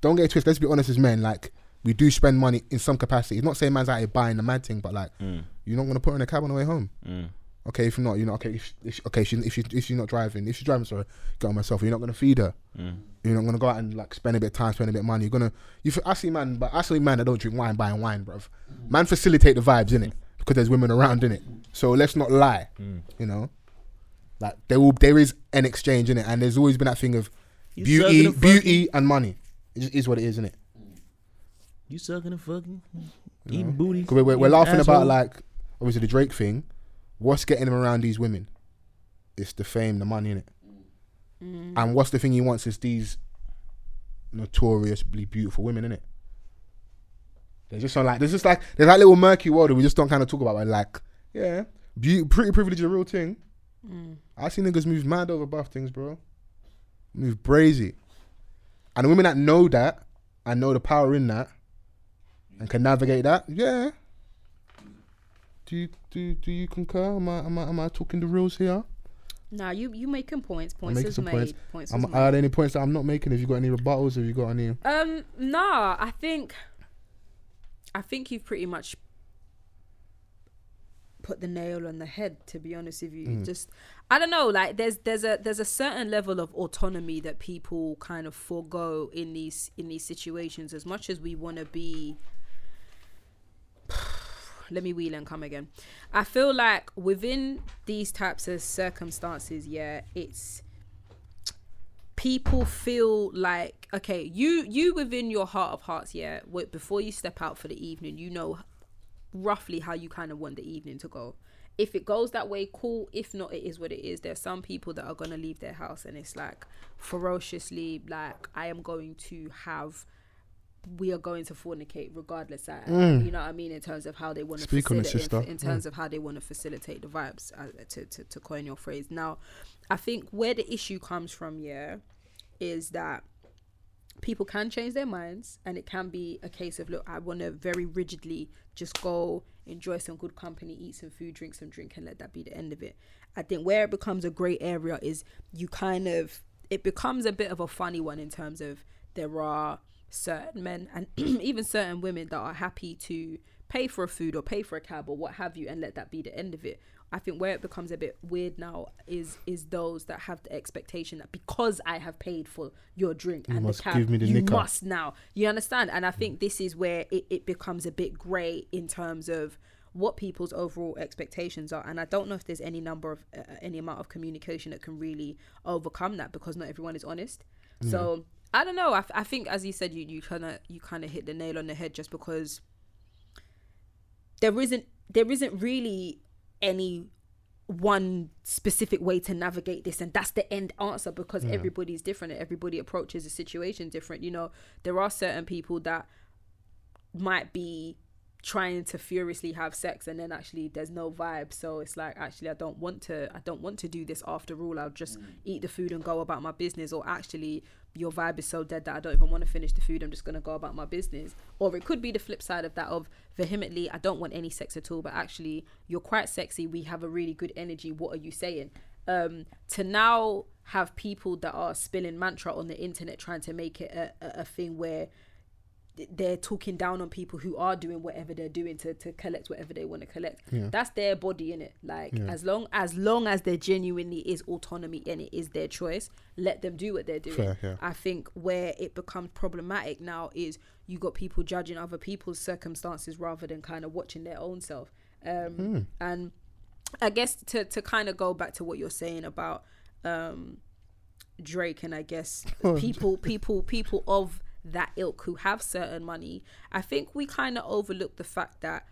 don't get it twisted. Let's be honest as men. Like, we do spend money in some capacity. It's not saying man's out here buying the mad thing, but like, mm. you're not gonna put her in a cab on the way home. Mm. Okay, if not, you're not okay. If, if, okay, she, if she if she's not driving, if she's driving, sorry, get on myself. You're not gonna feed her. Mm. You're not gonna go out and like spend a bit of time, spend a bit of money. You're gonna. You, f- I see man, but I see man that don't drink wine buying wine, bruv. Man facilitate the vibes in it because there's women around in it. So let's not lie. You know, like there will there is an exchange in it, and there's always been that thing of You beauty, beauty and money. It just is what it is, isn't it? You sucking and fucking, eating booty. 'Cause we're, we're, we're eating laughing about asshole. like obviously the Drake thing. What's getting him around these women? It's the fame, the money in it. Mm. And what's the thing he wants is these notoriously beautiful women in it. There's just some like there's just like there's that little murky world that we just don't kind of talk about. But like, yeah, beauty, pretty privilege is a real thing. Mm. I see niggas move mad over buff things, bro. Move brazy. And the women that know that and know the power in that and can navigate that, yeah. Do you do do you concur? Am I am I, am I talking the rules here? Nah, you you making points. I'm Points making is made. points. Points. Am, was are there any points that I'm not making? Have you got any rebuttals? Have you got any? Um, nah. I think. I think you've pretty much put the nail on the head. To be honest with you, Mm. just I don't know. Like there's there's a there's a certain level of autonomy that people kind of forego in these in these situations. As much as we want to be let me wheel and come again. I feel like within these types of circumstances, yeah, it's people feel like okay, you you within your heart of hearts, yeah, before you step out for the evening, you know roughly how you kind of want the evening to go. If it goes that way, cool. If not, it is what it is. There's some people that are gonna leave their house and it's like ferociously like I am going to have we are going to fornicate regardless of, you know what I mean in terms of how they want to Mm. Speak on it, facilitate sister. in, in terms of how they want to facilitate the vibes uh, to, to to coin your phrase now I think where the issue comes from yeah is that people can change their minds and it can be a case of look i want to very rigidly just go enjoy some good company eat some food drink some drink and let that be the end of it i think where it becomes a great area is you kind of it becomes a bit of a funny one in terms of there are certain men and even certain women that are happy to pay for a food or pay for a cab or what have you and let that be the end of it I think where it becomes a bit weird now is is those that have the expectation that because I have paid for your drink and must the cab, give me the you knicker. must now. You understand? And I think this is where it, it becomes a bit grey in terms of what people's overall expectations are. And I don't know if there's any number of uh, any amount of communication that can really overcome that because not everyone is honest. So I don't know. I, I think as you said, you you kind of you kind of hit the nail on the head just because there isn't there isn't really any one specific way to navigate this and that's the end answer because everybody's different and everybody approaches a situation different you know there are certain people that might be trying to furiously have sex and then actually there's no vibe. So it's like actually I don't want to I don't want to do this after all. I'll just eat the food and go about my business. Or actually your vibe is so dead that I don't even want to finish the food. I'm just going to go about my business. Or it could be the flip side of that of vehemently I don't want any sex at all but actually you're quite sexy. We have a really good energy. What are you saying? Um to now have people that are spilling mantra on the internet trying to make it a, a, a thing where they're talking down on people who are doing whatever they're doing to, to collect whatever they want to collect. That's their body in it. Like as long as long as there genuinely is autonomy and it is their choice, let them do what they're doing. Fair, yeah. I think where it becomes problematic now is you got people judging other people's circumstances rather than kind of watching their own self. Um, And I guess to to kind of go back to what you're saying about um, Drake and I guess people people people of that ilk who have certain money, I think we kind of overlook the fact that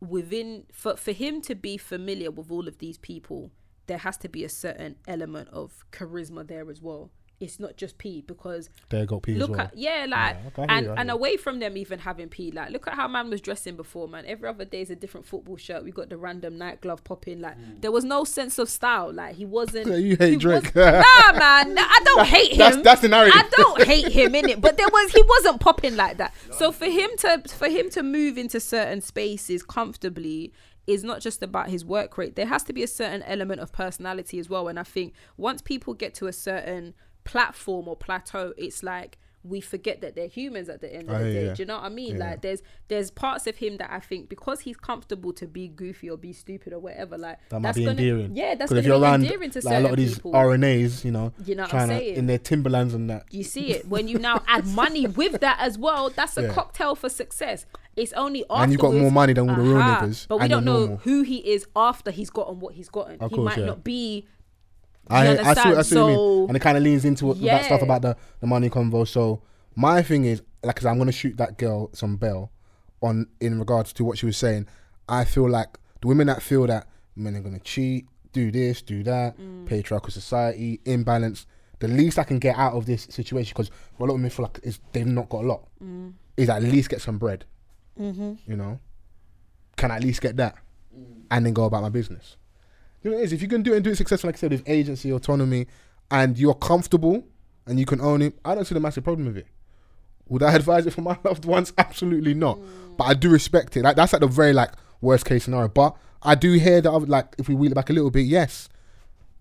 within for for him to be familiar with all of these people, there has to be a certain element of charisma there as well. It's not just P because There got P as look well. at yeah like Yeah, okay, and you, and away from them even having P like look at how man was dressing before man. Every other day is a different football shirt. We got the random night glove popping like mm. there was no sense of style. Like he wasn't Yeah, you hate he Drake. was- nah man. Nah, I don't hate him. that's- that's the narrative. I don't hate him in it but there was he wasn't popping like that. So for him to for him to move into certain spaces comfortably is not just about his work rate. There has to be a certain element of personality as well. And I think once people get to a certain platform or plateau it's like we forget that they're humans at the end of I the day ya. do you know what I mean Yeah. like there's there's parts of him that I think because he's comfortable to be goofy or be stupid or whatever like That might that's be gonna endearing. yeah that's gonna if you're be around endearing to like, a lot of these people RNAs, you know, You know what I'm trying to saying? in their Timberlands and that. you see it when you now add money with that as well. That's a Yeah. cocktail for success. It's only after And you've got more money than all the real niggas, But we don't know normal. who he is after he's gotten what he's gotten. Of he course, might yeah. not be. I, You I see, I understand? see what you mean. And it kind of leans into what, that stuff about the, the money convo. So my thing is, like, cause I'm gonna shoot that girl some bell on in regards to what she was saying. I feel like the women that feel that men are gonna cheat, do this, do that, Mm. patriarchal society, imbalance. The least I can get out of this situation, because a lot of men feel like is they've not got a lot, Mm. is at least get some bread. Mm-hmm. You know, can I at least get that, and then go about my business. You know, what it is if you can do it and do it successfully, like I said, with agency, autonomy, and you're comfortable and you can own it, I don't see the massive problem with it. Would I advise it for my loved ones? Absolutely not. Mm. But I do respect it. Like that's like the very like worst case scenario. But I do hear that. I would, like if we wheel it back a little bit, yes.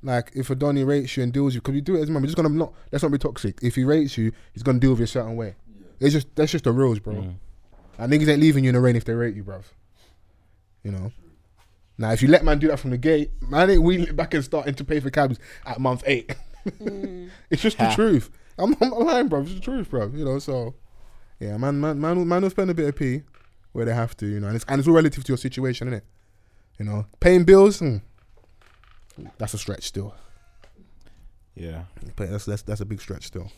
Like if a Donny rates you and deals you, because you do it as a man, we're just gonna not. Let's not be toxic. If he rates you, he's gonna deal with you a certain way. It's just that's just the rules, bro. And niggas ain't leaving you in the rain if they rate you, bruv. You know. Now, if you let man do that from the gate, man ain't wheeling back and starting to pay for cabs at month eight. it's just the truth. I'm, I'm not lying, bro. It's the truth, bro. You know, so yeah, man, man, man, will- man will spend a bit of p where they have to, you know, and it's and it's all relative to your situation, isn't it? You know, paying bills, hmm, that's a stretch still. Yeah. But that's that's that's a big stretch still.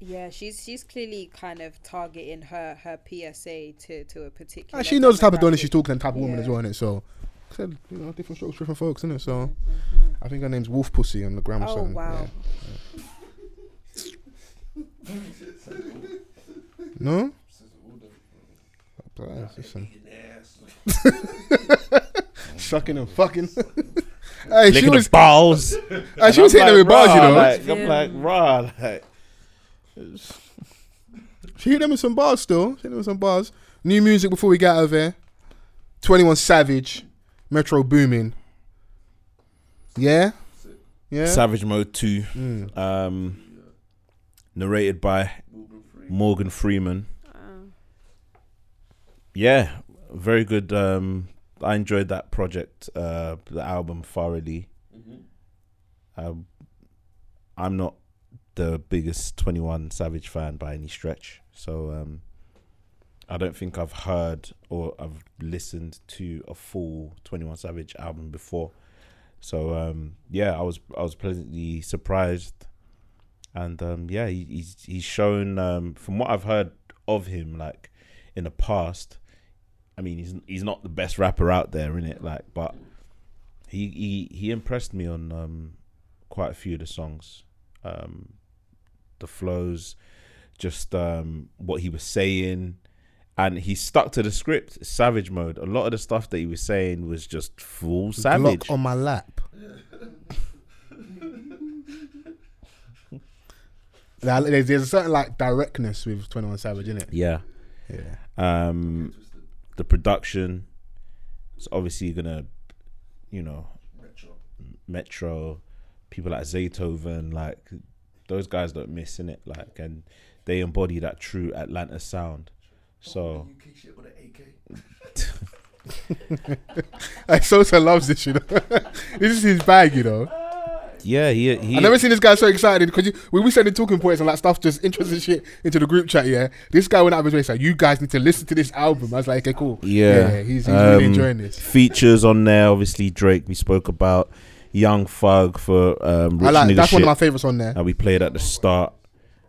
Yeah, she's she's clearly kind of targeting her her PSA to to a particular. And she knows the type of donor she's talking and type of woman as Yeah. well, innit? So, I said, you know, different strokes, different folks, innit? So, mm-hmm. I think her name's Wolf Pussy on the gram or Oh something. wow. Yeah. No? Bless, listen. Sucking and fucking. hey, she was, the balls. hey, she was hitting them with bars, you know. Like, I'm like, raw. Like, She hit them with some bars still. She hit them with some bars. New music before we get out of here. 21 Savage. Metro Boomin. Yeah? Yeah? Savage Mode 2. Mm. Um, narrated by Morgan Freeman. Yeah, very good. Um, I enjoyed that project, uh, the album thoroughly. Um, I'm not the biggest 21 Savage fan by any stretch, so um, I don't think I've heard or I've listened to a full 21 Savage album before. So um, yeah, I was I was pleasantly surprised, and um, yeah, he, he's he's shown um, from what I've heard of him like in the past. I mean, he's he's not the best rapper out there, in it, like, but he he he impressed me on um, quite a few of the songs, um, the flows, just um, what he was saying, and he stuck to the script. Savage mode. A lot of the stuff that he was saying was just full savage. Glock on my lap. Now, there's, there's a certain like directness with 21 Savage, in it? Yeah. Yeah. Um, the production is obviously gonna, you know, Metro, Metro, people like Zaytoven, like those guys don't miss in it, like, and they embody that true Atlanta sound. So UK shit with an AK. Like, Sosa loves this, you know. this is his bag, you know. yeah, he he. I've never seen this guy so excited because when we send the talking points and like stuff, just interesting shit into the group chat. Yeah, this guy went out of his way saying, "You guys need to listen to this album." I was like, "Okay, cool." Yeah, he's, he's really Um, enjoying this. Features on there, obviously Drake. We spoke about Young Thug for um, Rich I like Nigga that's one of my favorites on there. that we played at the start.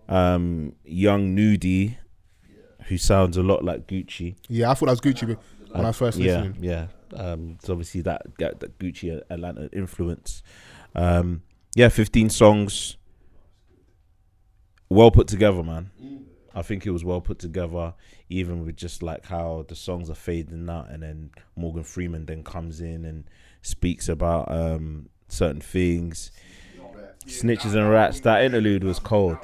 Um, Young Nudie, who sounds a lot like Gucci. Yeah, I thought that was Gucci when I first yeah, listened. yeah. Um, it's obviously that that, that Gucci Atlanta influence. Um, yeah, fifteen songs. Well put together, man. I think it was well put together, even with just like how the songs are fading out, and then Morgan Freeman then comes in and speaks about um, certain things. Snitches and rats. That interlude was cold.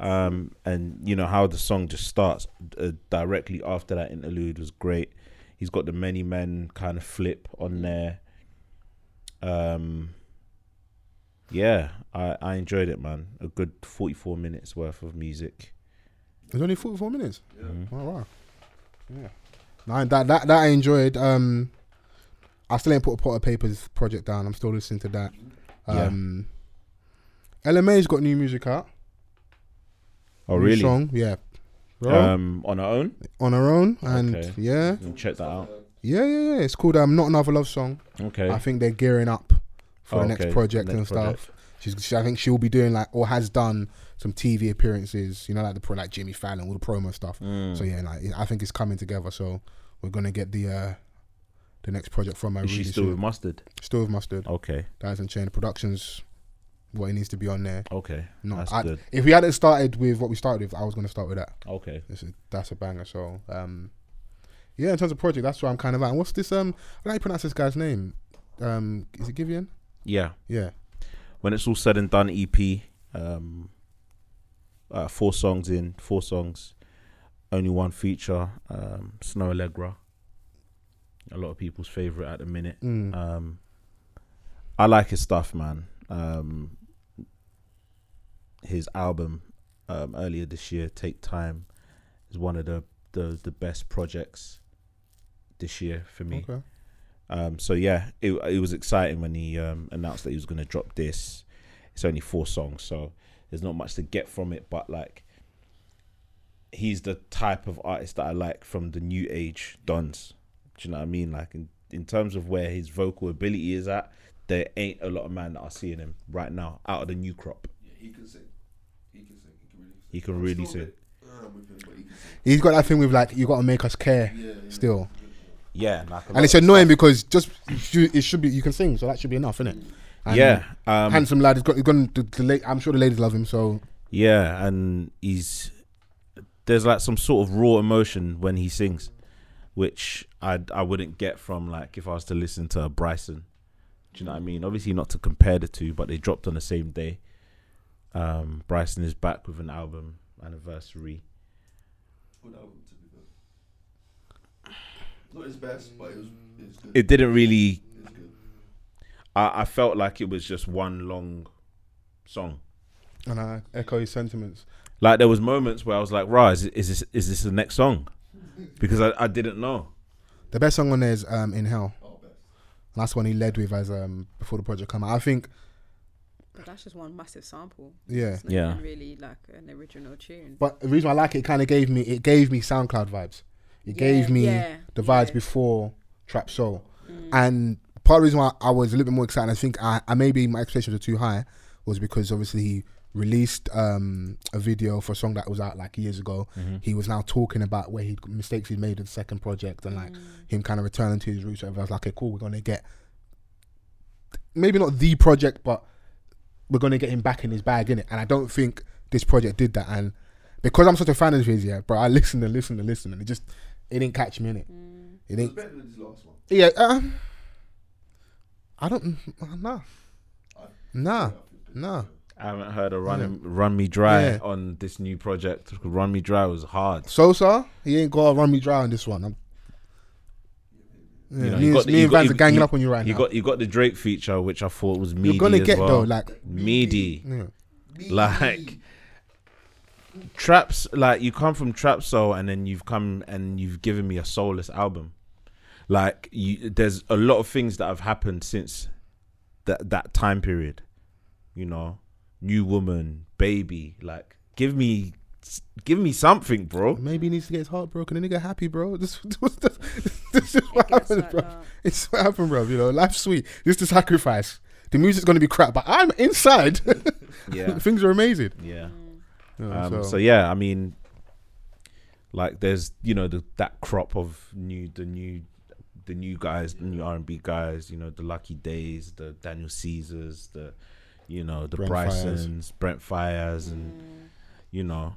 Um, and you know how the song just starts uh, directly after that interlude was great. He's got the many men kind of flip on there. Um, yeah, I, I enjoyed it, man. A good forty four minutes worth of music. It's only 44 minutes. Oh wow. Yeah. No, that that that I enjoyed. Um, I still ain't put a Potter Payper's project down. I'm still listening to that. Yeah. Um, Ella Mai's got new music out. Oh, New really? Song, yeah. Um, on our own. on her own, and Okay. yeah, We'll check that out. yeah, yeah, yeah. It's called um, not another love song. Okay. I think they're gearing up for Oh, the next okay. project Next and project. stuff. She's, she, I think she'll be doing like or has done some TV appearances. You know, like the pro, like Jimmy Fallon, all the promo stuff. Mm. So yeah, like I think it's coming together. So we're gonna get the uh the next project from her. Is she really still soon. with mustard? Still with mustard. Okay. That hasn't changed. Productions, what it needs to be on there. Okay. No, I, good. if we hadn't started with what we started with, I was gonna start with that. Okay. Is, that's a banger. So um, yeah, in terms of project, that's where I'm kind of at. And what's this um? How do you pronounce this guy's name? Um, is it Giveon? Yeah. Yeah. When it's all said and done, EP. Um, uh, four songs in, four songs, only one feature. Um, Snoh Aalegra. A lot of people's favorite at the minute. Mm. Um, I like his stuff, man. Um, his album um, earlier this year, "Take Time," is one of the the, the best projects this year for me. Okay. Um, so yeah, it it was exciting when he um, announced that he was going to drop this. It's only four songs, so there's not much to get from it. But like, he's the type of artist that I like from the new age dons. Do you know what I mean? Like in in terms of where his vocal ability is at, there ain't a lot of man that are seeing him right now out of the new crop. Yeah, he can sing. He can sing. He can really sing. He can I'm really still a sing. bit, with him, but he can sing. He's got that thing with like you got to make us care Yeah, yeah. still, Yeah, like a and it's annoying stuff. because just you- it should be you can sing, so that should be enough, isn't it? And yeah, um, handsome lad. He's got. He's gonna. The, the, la- I'm sure the ladies love him. So Yeah, and he's there's like some sort of raw emotion when he sings, which I I wouldn't get from like if I was to listen to Bryson. Do you know what I mean? Obviously not to compare the two, but they dropped on the same day. Um, Bryson is back with an album anniversary. Good album, to be fair. Not his best, but it was, it was good. It didn't really. It was good. I, I felt like it was just one long song. And I echo his sentiments. Like there was moments where I was like, "Right, is, is this is this the next song?" Because I, I didn't know. The best song on there is um, "Inhale." Oh, best. And that's one he led with as um before the project came out. I think But that's just one massive sample. Yeah. It's not Yeah. even really like an original tune. But the reason I like it, it kind of gave me it gave me SoundCloud vibes. It gave me yeah, the vibes yeah. before Trap Soul, Mm. and part of the reason why I was a little bit more excited, I think I, I maybe my expectations were too high, was because obviously he released um, a video for a song that was out like years ago. He was now talking about where he mistakes he'd made in the second project and Mm. like him kind of returning to his roots. Whatever. I was like, okay, cool, we're gonna get maybe not the project, but we're gonna get him back in his bag in it. And I don't think this project did that. And because I'm such a fan of his, yeah, bro, I listened and listened and listened, and it just it didn't catch me in it. It It was didn't. better than his last one. Yeah, um, I don't. Nah, nah, nah. I haven't heard of Run Run Me Dry Yeah. on this new project. Run Me Dry was hard. Sosa, he ain't got to run me dry on this one. I'm, yeah, You know, me, you got the- me you and got- Vans are ganging up on you right You now. got you got the Drake feature, which I thought was meaty. You're gonna as get well. though, like meaty. yeah. like traps like you come from trap soul and then you've come and you've given me a soulless album like you there's a lot of things that have happened since that that time period you know new woman baby like give me give me something bro Maybe he needs to get his heart broken. The nigga happy, bro. This, this, this, this is what gets happens, like bro. that. It's what happened, bro. You know, life's sweet. This is the sacrifice. The music's gonna be crap, but I'm inside. yeah Things are amazing. yeah mm. You know, um, so- so yeah i mean like there's you know the, that crop of new the new the new guys the new mm. r&b guys you know the Lucky Dayes the daniel caesars the you know the Brent Faiyaz. brysons Brent Faiyaz and mm. you know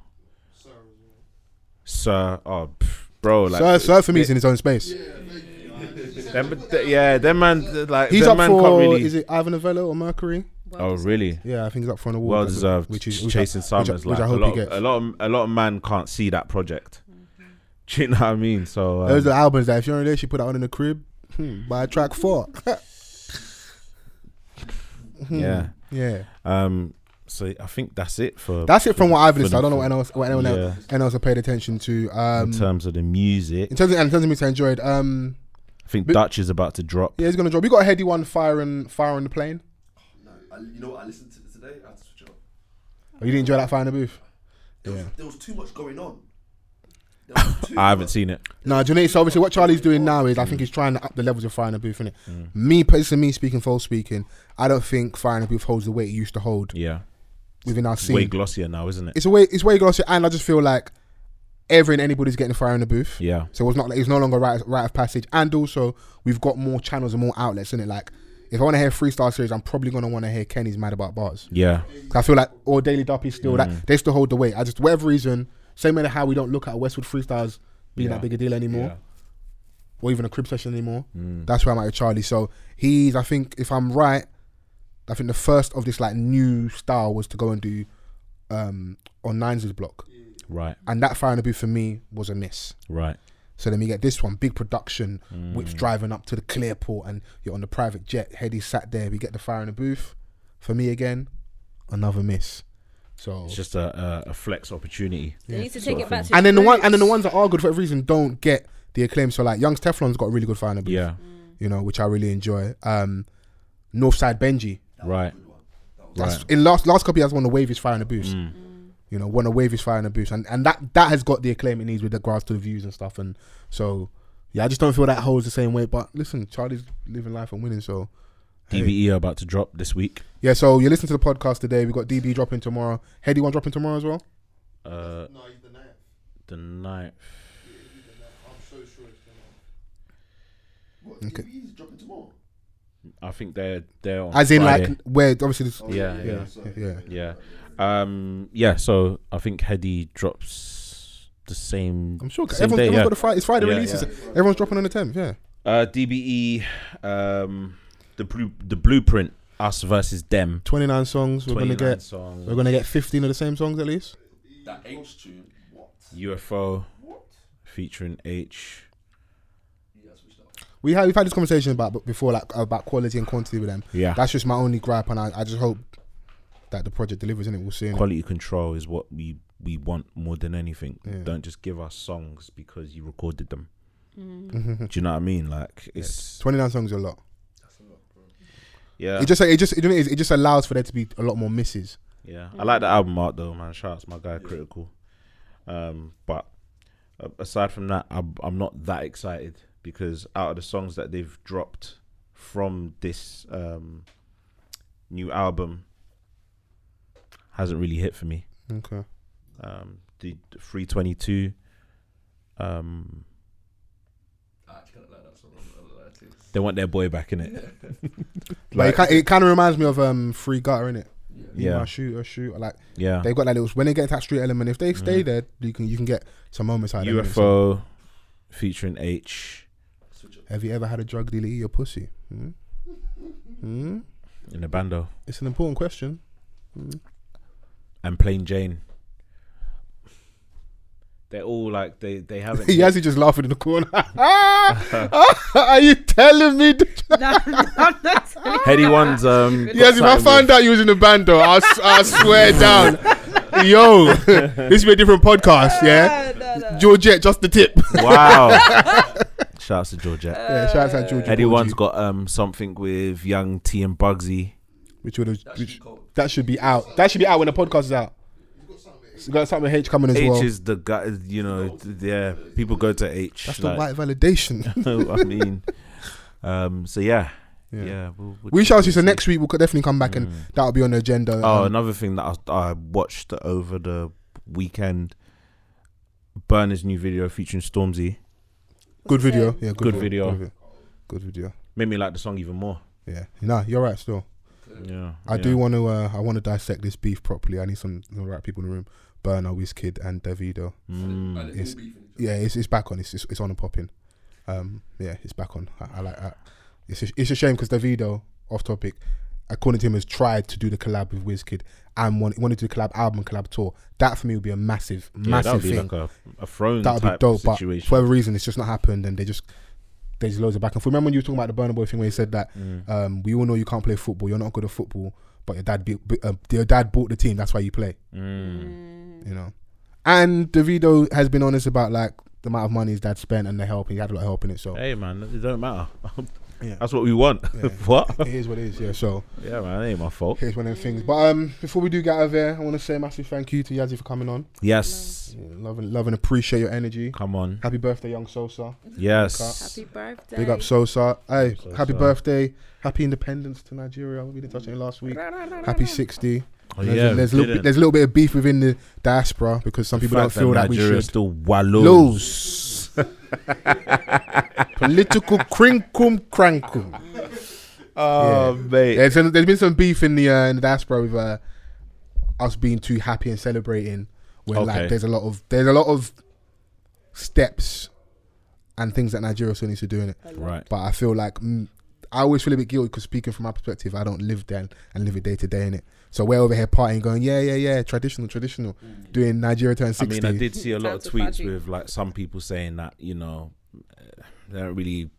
sir oh pff, bro like Sir, Sir for me is in his own space. them, th- yeah them man like He's them up man for can't really is it Ivor Novello or Mercury? Well oh deserved. really Yeah, I think he's up for an award. well I deserved Which is which I- chasing which I- summers which like I a hope lot, he of, gets. a lot of a lot of man can't see that project do you know what i mean so um, Those are albums that if you're in a relationship, put that on in the crib. Hmm, by track four. Hmm, yeah yeah. Um, so I think that's it for That's it from what I've listened. I don't know what anyone else, what anyone else, Yeah. anyone else have paid attention to. Um, in terms of the music. in terms of, in terms of music I enjoyed. Um, I think but- Dutch is about to drop. yeah, he's gonna drop. We got a Headie One, fire and fire on the plane. No, I, you know what? I listened to today. I had to switch it off. Oh, you didn't enjoy that fire in the booth? There, Yeah. was, there was too much going on. Too I haven't seen it. No, do you know? So obviously, what Charlie's doing now is I think he's trying to up the levels of fire in the booth. Innit? Mm. Me, personally, me speaking, false speaking, I don't think fire in the booth holds the weight it used to hold Yeah, within our it's scene. way glossier now, isn't it? it's a way, it's way glossier, and I just feel like every and anybody's getting fire in the booth. Yeah, So it's not like it's no longer right right of passage, and also we've got more channels and more outlets in it. Like if I want to hear freestyle series, I'm probably gonna want to hear Kenny's Mad About Bars. Yeah. I feel like or Daily Duppy still Mm. that they still hold the weight. I just whatever reason, same way how we don't look at Westwood freestyles being Yeah. that big a deal anymore, yeah. or even a crib session anymore. Mm. That's where I'm at with Charlie. So he's, I think, if I'm right, I think the first of this like new style was to go and do um on Nines' block, Right, and that fire in the booth for me was a miss. right. So then we get this one, big production, Mm. which driving up to the Clearport, and you're on the private jet. Headie sat there. We get the fire in the booth. For me again, another miss. So It's just a, a, a flex opportunity. They need to take it back to and then the one and then the ones that are good for every reason don't get the acclaim. So like Youngs Teflon's got a really good fire in the booth. Yeah, you know, which I really enjoy. Um, Northside Benji. Right, That's right. in last last couple years one of the wavest fire in the booths. Mm. You know, one of the wavest fire in the booths, and and that that has got the acclaim it needs with regards to the views and stuff. And so, yeah, I just don't feel that holds the same weight. But listen, Charlie's living life and winning. So, hey. DBE are about to drop this week. yeah. So you listen to the podcast today. We've got DB dropping tomorrow. Headie One dropping tomorrow as well. Uh, No, he's the ninth. the ninth. He's the ninth. I'm so sure it's the ninth. What? Okay. He's dropping tomorrow. I think they're they're on As in, Friday. like, where obviously, this, Yeah, yeah, yeah. sorry. yeah. yeah, um, yeah. So I think Headie drops the same. I'm sure Same everyone's, day, everyone's yeah. got the Friday. It's Friday Yeah, releases. yeah. Everyone's dropping on the 10th. Yeah. Uh, DBE, um, the blue, the blueprint, us versus them. 29 songs. We're gonna get. songs. We're gonna get 15 of the same songs at least. That H tune. What? UFO. What? featuring H. We had we've had this conversation about before, like about quality and quantity with them. Yeah. That's just my only gripe, and I, I just hope that the project delivers. And it, we'll see. innit? Quality control is what we we want more than anything. Yeah. Don't just give us songs because you recorded them. Mm-hmm. Do you know what I mean? Like it's Twenty nine songs is a lot. That's a lot, bro. Yeah. It just it just you know, it just allows for there to be a lot more misses. Yeah, I like the album art though, man. Shout out to my guy Critical. Um, but aside from that, I'm I'm not that excited because out of the songs that they've dropped from this um new album, hasn't really hit for me. Okay. Um, the 322, um, I actually kind of like that song. I like that too. they want their boy back in it. But it, it kind of reminds me of um Free Gutter in it. Yeah. Yeah, shoot or shoot. Like Yeah, they've got that little when they get that street element. If they stay there, you can you can get some moments out of them. So, UFO featuring H have you ever had a drug dealer eat your pussy? Hmm? Hmm? in a bando It's an important question. and Plain Jane. They're all like they they haven't. He yet- he just laughing in the corner. Are you telling me? that- Heady ones. Um, Yes, if I found out you was in the band though, I, s- I swear down. Yo, this be a different podcast, yeah? Georgette, just the tip. Wow. Shouts to Georgette. yeah, shout out to Georgie. Headie One's Georgie, got um something with Young T and Bugsey. which would have, which, that should be out. That should be out when the podcast is out. It's got something H coming as well. H well. is the guy. You know, th- yeah. People go to H. That's like, the right validation. I mean, um. So yeah, Yeah. yeah. we'll, we'll- we shall see. So we'll next week we'll definitely come back and that'll be on the agenda. Oh, Um, another thing that I, I watched over the weekend. Burna's new video featuring Stormzy good video. Yeah, Good video. Good, vi- good video. made me like the song even more. Yeah. Nah, you're right. Still, Yeah, I yeah. do want to. Uh, I want to dissect this beef properly. I need some the right people in the room. Burna, Wizkid, and Davido. Mm. It's. Yeah, it's, it's back on. It's, it's it's on and popping. Um, yeah, it's back on. I, I like that. It's a, it's a shame because Davido, off topic, according to him, has tried to do the collab with Wizkid and want, wanted to do the collab album and collab tour. That for me would be a massive, massive Yeah, that massive would be thing. like a, a throne that would be type dope. But for whatever reason, it's just not happened, and they just there's loads of back and forth. Remember when you were talking about the Burna Boy thing where he said that Mm. um, we all know you can't play football, you're not good at football, but your dad, be, uh, your dad bought the team, that's why you play. Mm. You know, and Davido has been honest about like the amount of money his dad spent and the help. He had a lot of help in it, so Hey man, it don't matter. Yeah. That's what we want. Yeah. what? it is what it is. Yeah, so Yeah, man, it ain't my fault. here's one of them things. But um, before we do get out of here, I want to say a massive thank you to Yazzie for coming on. Yes, Yeah, love and love and appreciate your energy. come on. Happy birthday, young Sosa. Yes. Happy birthday. Big up Sosa. Hey, Sosa. happy birthday. Happy independence to Nigeria. We didn't touch it last week. Happy 60. Oh, there's, yeah, a, there's, a little bit, there's a little bit of beef within the diaspora because some The people don't feel that, we Nigeria should still wallows. lose. Political crinkum crankum. Oh, mate. There's, there's been some beef in the uh, in the diaspora with uh, us being too happy and celebrating when Okay. like there's a lot of there's a lot of steps and things that Nigeria still needs to do in it. Right. But I feel like mm, I always feel a bit guilty because speaking from my perspective, I don't live there and live it day to day in it. So we're over here partying, going yeah, yeah, yeah, traditional, traditional, doing Nigeria turn I mean, I did see a lot of tweets fudgy. with like some people saying that you know uh, they don't really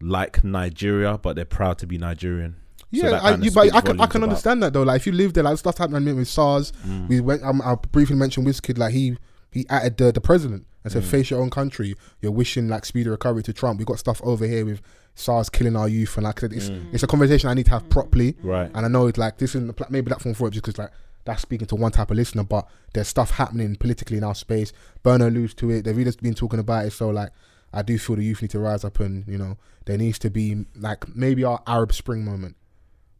like Nigeria, but they're proud to be Nigerian. Yeah, that I, you, but I can I volumes can about- understand that though. Like if you live there, like stuff happened with SARS. Mm. We went. Um, I briefly mentioned Wizkid. Like he he added the, the president and Mm. said, "Face your own country. You're wishing like speedy recovery to Trump. We got stuff over here with SARS killing our youth, and like I said, it's it's a conversation I need to have properly. Mm. Right. And I know it's like this isn't the pla- maybe that form for it just because like that's speaking to one type of listener, but there's stuff happening politically in our space. Burna alludes to it. They've really been talking about it. So like, I do feel the youth need to rise up, and you know, there needs to be like maybe our Arab Spring moment,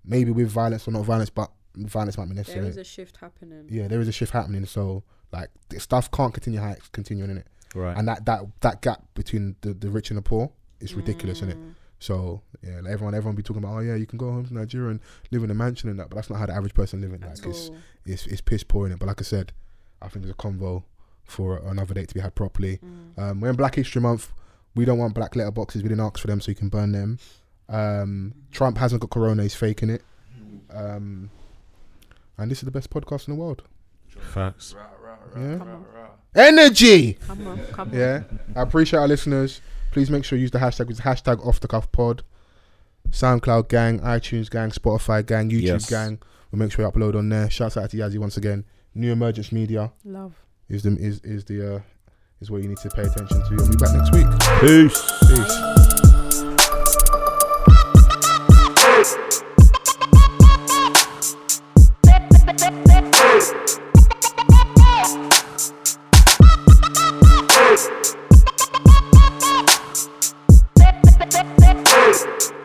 maybe with violence or not violence, but violence might be necessary. There is a shift happening. yeah, there is a shift happening. So like, this stuff can't continue how it's continuing in it, Right. and that that that gap between the, the rich and the poor is ridiculous, isn't it? So yeah, like everyone everyone be talking about, oh yeah, you can go home to Nigeria and live in a mansion and that, but that's not how the average person living. Like At it's all. it's it's piss poor in it. But like I said, I think there's a convo for another date to be had properly. Um, we're in Black History Month. We don't want black letter boxes. We didn't ask for them, so you can burn them. Um, Trump hasn't got corona. He's faking it. Um, and this is the best podcast in the world. Facts. Right, right, Yeah. Energy. Come on, come on. Yeah. I appreciate our listeners. Please make sure you use the hashtag. with hashtag off the cuff pod. SoundCloud gang, iTunes gang, Spotify gang, YouTube yes. gang. We'll make sure we upload on there. Shouts out to Yazzie once again. New Emergence Media. Love. Is the is is the uh, is what you need to pay attention to. We'll be back next week. Peace. Peace. Peace. Hey.